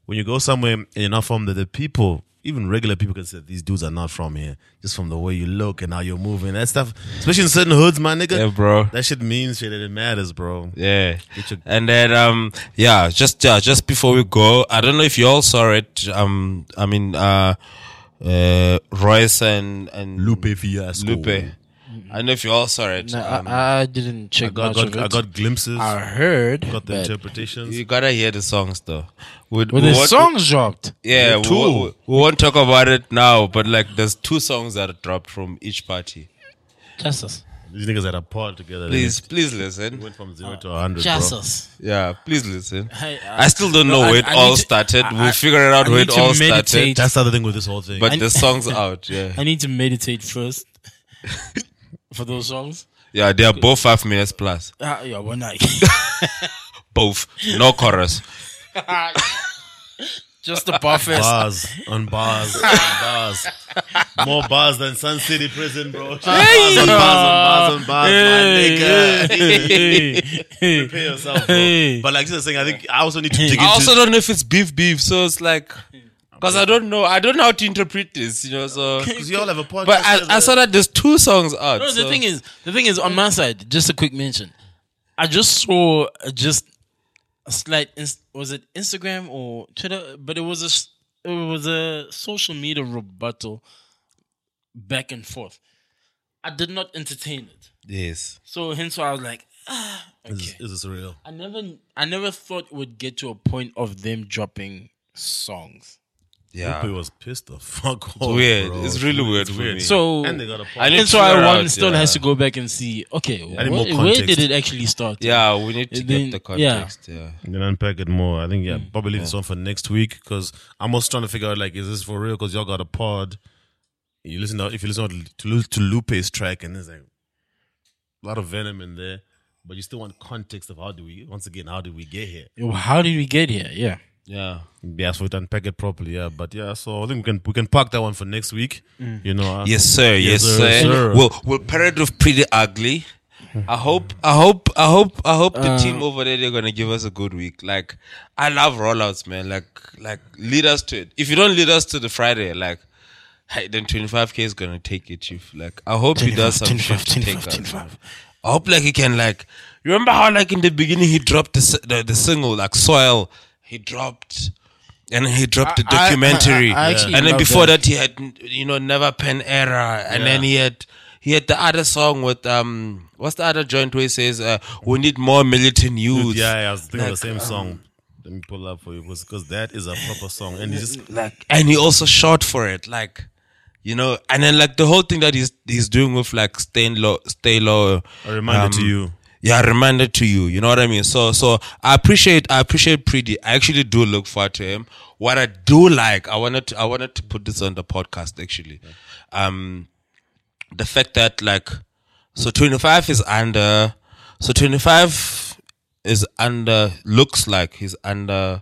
when you go somewhere and you're not from there, the people, even regular people, can say these dudes are not from here, just from the way you look and how you're moving. That stuff, especially in certain hoods, my nigga. Yeah, bro. That shit means shit and it matters, bro. Yeah. Your- And then um yeah, just uh, just before we go, I don't know if you all saw it. Um I mean uh uh Royce and and Lupe Fiasco. Lupe. I don't know if you all saw it. No, Um, I, I didn't check I got, much got, of it. I got glimpses, I heard, got the interpretations. you gotta hear the songs though. We, when we the won't- songs dropped, yeah, we, Two. we, we won't talk about it now, but like there's two songs that are dropped from each party. Justice, These niggas had a pod together. Please, please They listen. went from zero to a hundred, bro. Justice. Yeah, please listen. Hey, uh, I still don't no, know I- where it I all to- started. I- we'll figure it out I where need it to all meditate. started. That's the other thing with this whole thing. But the song's (laughs) out, yeah. I need to meditate first (laughs) for those songs. Yeah, they are both five minutes plus. Ah, yeah, one night. (laughs) Both. No chorus. (laughs) Just the bar fest. bars on bars (laughs) on bars. More bars than Sun City Prison, bro. Hey, bars on bars on bars on bars, Hey, my nigga. hey, hey, Prepare yourself, bro. Hey. But like I was saying, I think I also need to dig into. I also don't know if it's beef beef, so it's like because I don't know. I don't know how to interpret this, you know. So, (laughs) because you all have a podcast. but I, I saw that there's two songs out. No, the so- thing is, the thing is, on my side, just a quick mention. I just saw uh, just a slight. Ins- was it Instagram or Twitter? But it was a s- it was a social media rebuttal back and forth. I did not entertain it, yes, so hence why I was like, ah, Is, okay. is this real? I never, I never thought it would get to a point of them dropping songs. Yeah. Lupe was pissed the (laughs) fuck off. weird. bro. It's really weird for me. So and they got a I podcast. need And to so I figure one out, still yeah. has to go back and see. Okay, need where, where did it actually start? Yeah, we need to Then- get the yeah. context. Yeah. And then unpack it more. I think yeah, mm. probably leave this one for next week because I'm also trying to figure out like, is this for real? Because y'all got a pod. You listen to if you listen to to Lupe's track and there's like a lot of venom in there, but you still want context of how do we once again how did we get here? How did we get here? Yeah. Yeah. Yeah, so we to unpack it properly. Yeah, but yeah, so I think we can we can park that one for next week. You know, uh, Yes, sir. Yes, Yes, sir. sir, sir. We'll we'll pair it with pretty ugly. I hope, I hope, I hope, I hope the team over there they're gonna give us a good week. Like, I love rollouts, man. Like, like lead us to it. If you don't lead us to the Friday, like, hey, then twenty five k is gonna take it, chief. Like, I hope he does some 25, shit to take 25, us. 25. I hope like he can like. You Remember how like in the beginning he dropped the the, the single like soil. He dropped. And he dropped the I- I- documentary, I- I actually and then before that. that. he had you know never pen error, and then he had he had the other song with um what's the other joint where he says uh, we need more militant youth. yeah, yeah, I was thinking of the Like, same song. Let me pull up for you because that is a proper song, and he's just like and he also shot for it like you know and then like the whole thing that he's he's doing with like stay low stay low a reminder to um, you. yeah reminded to you you know what i mean? So so i appreciate i appreciate pretty i actually do look forward to him. What i do like i wanted to i wanted to put this on the podcast actually. Um the fact that like so 25 is under so 25 is under looks like he's under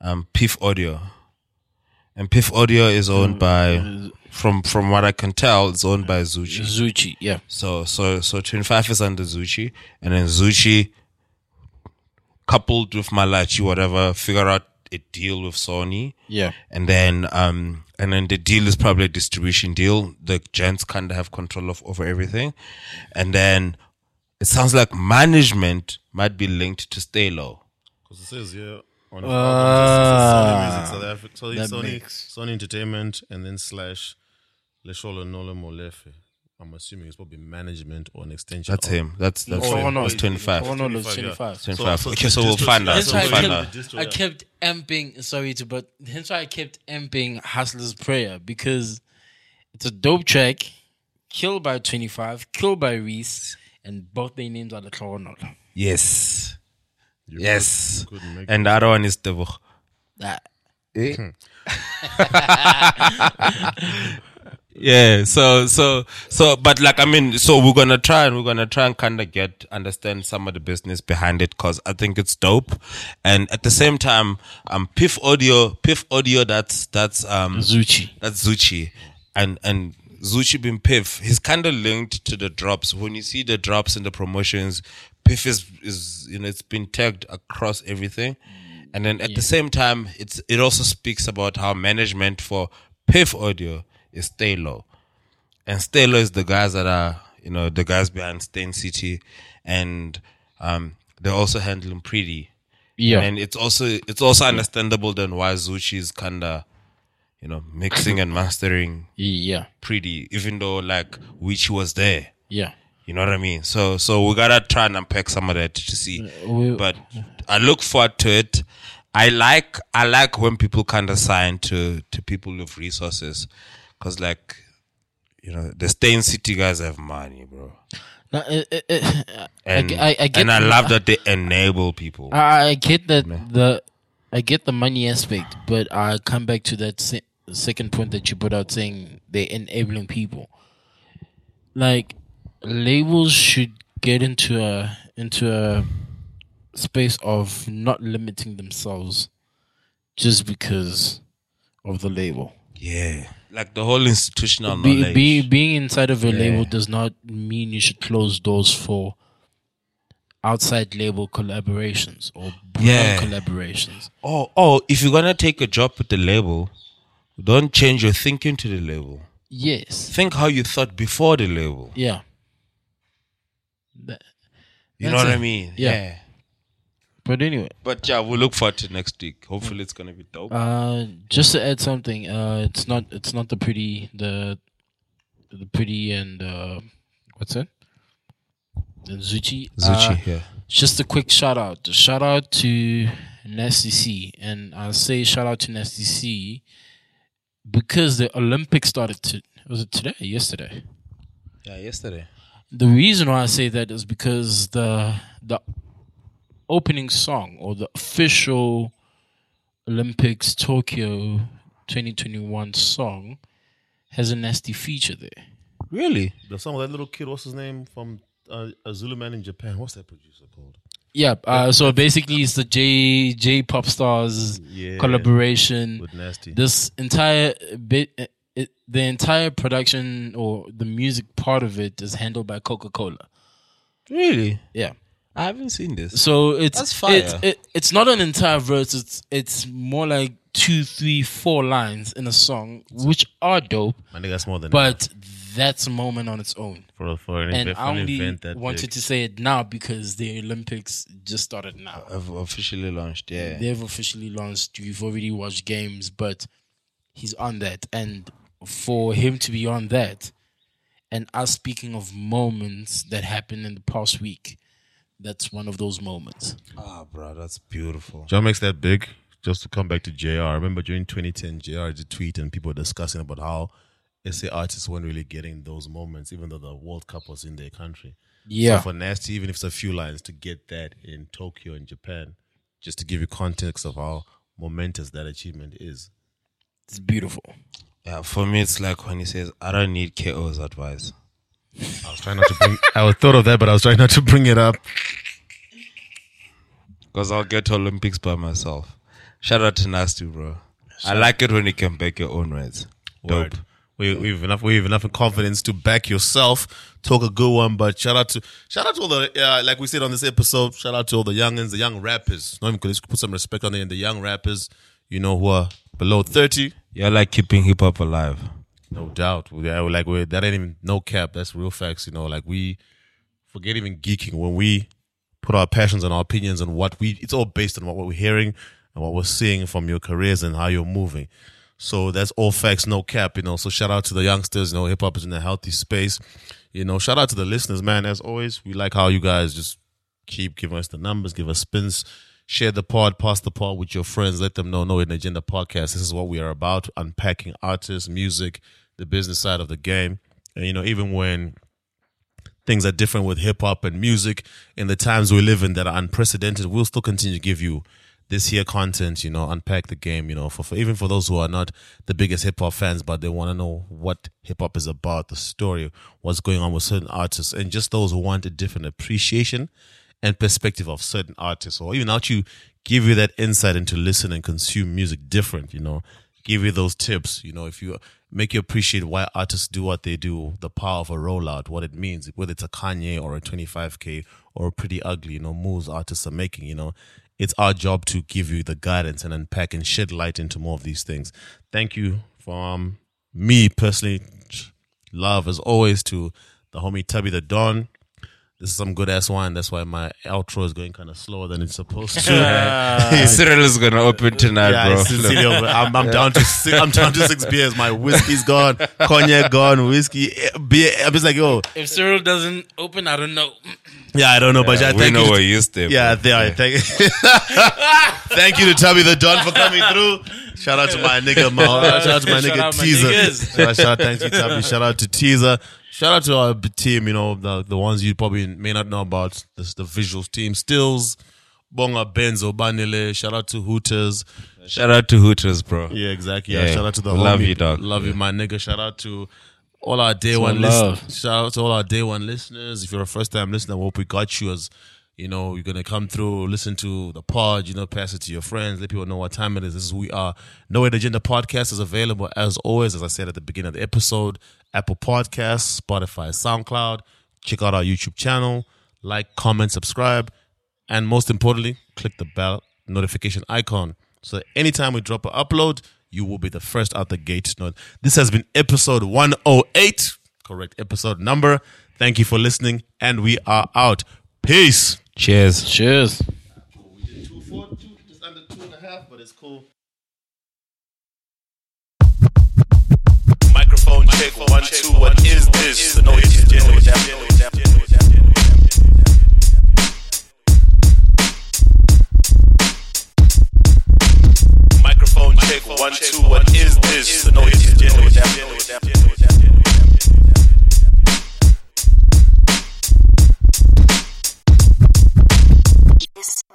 um piff audio. And piff audio is owned by from from what i can tell it's owned by zuchi Zuchi, yeah. so so so 25 is under Zuchi, and then Zuchi coupled with Malachi, whatever, figure out a deal with Sony. Yeah. And then um and then the deal is probably a distribution deal. The gents kinda have control of over everything. And then it sounds like management might be linked to Stay Low. Because it says yeah. on Uh, Sony Music South Africa, Sony, that Sony, makes- Sony Entertainment, and then slash Lesholo Nolo Molefe. I'm assuming it's probably management or an extension. That's of- him. That's that's Oh, him. no, That's 25. Oh no, no, 25, yeah. 25. 25. So- so okay, so we'll just- find out. Hence We'll why I find kept, out. Just I kept amping. Sorry to, but hence why I kept amping Hustler's Prayer because it's a dope track. Killed by 25, killed by Reece, and both their names are the Clonol. Yes. You Yes. could- couldn't make And the other one is the That eh? (laughs) (laughs) (laughs) Yeah, so so so but like I mean, so we're gonna try and we're gonna try and kinda get understand some of the business behind it because I think it's dope. And at the same time, um Piff Audio Piff Audio that's that's um Zuchi. that's Zuchi. And and Zuchi being Piff, he's kinda linked to the drops. When you see the drops in the promotions, Piff is is you know it's been tagged across everything, and then at the same time, it's it also speaks about how management for Piff Audio is Stay Low, and Stay Low is the guys that are you know the guys behind Steyn City, and um they're also handling Pretty. Yeah. and it's also it's also understandable then why Zuchi is kinda you know mixing and mastering Yeah. Pretty, even though like which was there. Yeah. You know what I mean? So so we gotta try and unpack some of that to see. we- but I look forward to it. I like I like when people kind of sign to to people with resources, because like you know the Steyn City guys have money, bro, No, it, it, it, I, and I, I get and I love that they enable people. I, I get that the I get the money aspect, but I come back to that se- second point that you put out saying they're enabling people. Like labels should get into a into a space of not limiting themselves just because of the label. yeah, like the whole institutional Be, knowledge. be, being inside of a label does not mean you should close doors for outside label collaborations or brand Yeah. collaborations. oh oh, if you're gonna take a job with the label, don't change your thinking to the label. Yes. Think how you thought before the label. Yeah. That- You know what it. I mean? Yeah. But anyway, But yeah, we'll look forward to next week. Hopefully, it's gonna be dope. uh, just to add something, uh, it's not it's not the pretty the the pretty and uh, what's it? The Zuchi. Uh, yeah. just a quick shout out. Shout out to Nasty C, and I say shout out to Nasty C because the Olympics started to was it today? Yesterday. Yeah, yesterday. The reason why I say that is because the the opening song or the official Olympics Tokyo 2021 song has a nasty feature there. Really? The song with that little kid, what's his name from uh, a Zulu man in Japan? What's that producer called? Yeah, uh, so basically it's the J J pop stars Yeah. collaboration. With Nasty. This entire bit, it, the entire production or the music part of it is handled by Coca Cola. Really? Yeah. I haven't seen this. So it's That's fire. It's, it, it's not an entire verse. It's it's more like two, three, four lines in a song, which are dope. I think that's more than But that's a moment on its own. for for an, And event, for I only event that wanted big. to say it now because the Olympics just started now. I've officially launched. Yeah. They've officially launched. You've already watched games, but he's on that. And for him to be on that, and us speaking of moments that happened in the past week, that's one of those moments. Ah, bro, that's beautiful. John makes that big. Just to come back to JR, I remember during 2010, JR did a tweet and people were discussing about how SA artists weren't really getting those moments, even though the World Cup was in their country. Yeah. So for Nasty, even if it's a few lines, to get that in Tokyo and Japan, just to give you context of how momentous that achievement is. It's beautiful. Yeah, for me, it's like when he says, "I don't need KO's advice." I was trying not to bring. I was thought of that, but I was trying not to bring it up. Because I'll get to Olympics by myself. Shout out to Nasty, bro. I like it when you can back your own words. Dope. We, we've enough. We have enough confidence to back yourself. Talk a good one, but shout out to shout out to all the uh, like we said on this episode. Shout out to all the youngins, the young rappers. Not even let's put some respect on it. And the young rappers, you know, who are below thirty. You're like keeping hip hop alive. No doubt. I, like we that ain't even no cap. That's real facts. You know, like we forget even geeking when we put our passions and our opinions on what we. It's all based on what we're hearing and what we're seeing from your careers and how you're moving. So that's all facts, no cap. You know. So shout out to the youngsters. You know, hip hop is in a healthy space. You know, shout out to the listeners, man. As always, we like how you guys just keep giving us the numbers, give us spins. Share the pod, pass the pod with your friends. Let them know No Hidden Agenda podcast. This is what we are about: unpacking artists, music, the business side of the game. And you know, even when things are different with hip hop and music in the times we live in that are unprecedented, we'll still continue to give you this here content, you know, unpack the game, you know, for, for even for those who are not the biggest hip hop fans, but they want to know what hip hop is about, the story, what's going on with certain artists, and just those who want a different appreciation and perspective of certain artists, or even how to give you that insight into listen and consume music different, you know, give you those tips, you know, if you make you appreciate why artists do what they do, the power of a rollout, what it means, whether it's a Kanye or a 25K or a pretty ugly, you know, moves artists are making, you know. It's our job to give you the guidance and unpack and shed light into more of these things. Thank you from um, me personally. Love as always to the homie Tubby the Don. This is some good ass wine. That's why my outro is going kind of slower than it's supposed to. (laughs) (laughs) Cyril is gonna open tonight, Yeah, bro. it's. I'm, I'm (laughs) down to six, I'm down to six beers. My whiskey's gone, cognac gone, whiskey, beer. I'm just like, yo, If Cyril doesn't open, I don't know. yeah, I don't know, but yeah, we thank know you. we're used to. yeah, they are. Thank, thank you to Tubby the Don for coming through. Shout out to my nigga, Mo. Shout out to my Shout nigga out Teaser. niggas. Shout out, shout out, thank you, Tubby. Shout out to Teaser. Shout out to our team, you know, the the ones you probably may not know about. This the visuals team. Stills, Bonga Benzo, Banile. Shout out to Hooters. Shout out to Hooters, bro. Yeah, exactly. Yeah, Yeah. shout out to the Love homie. you, dog. Love you, my nigga. Shout out to all our day So one listeners. Shout out to all our day one listeners. If you're a first time listener, I hope we got you as you know, you're gonna come through, listen to the pod, you know, pass it to your friends, let people know what time it is. This is who we are. No Way Agenda podcast is available as always, as I said at the beginning of the episode, Apple Podcasts, Spotify, SoundCloud. Check out our YouTube channel, like, comment, subscribe, and most importantly, click the bell notification icon. So anytime we drop an upload, you will be the first out the gate. This has been episode 108, correct episode number. Thank you for listening, and we are out. Peace. Cheers. Cheers. Microphone check, one, two, what is this? The noise, the Microphone check, one, two, what is this? The noise, the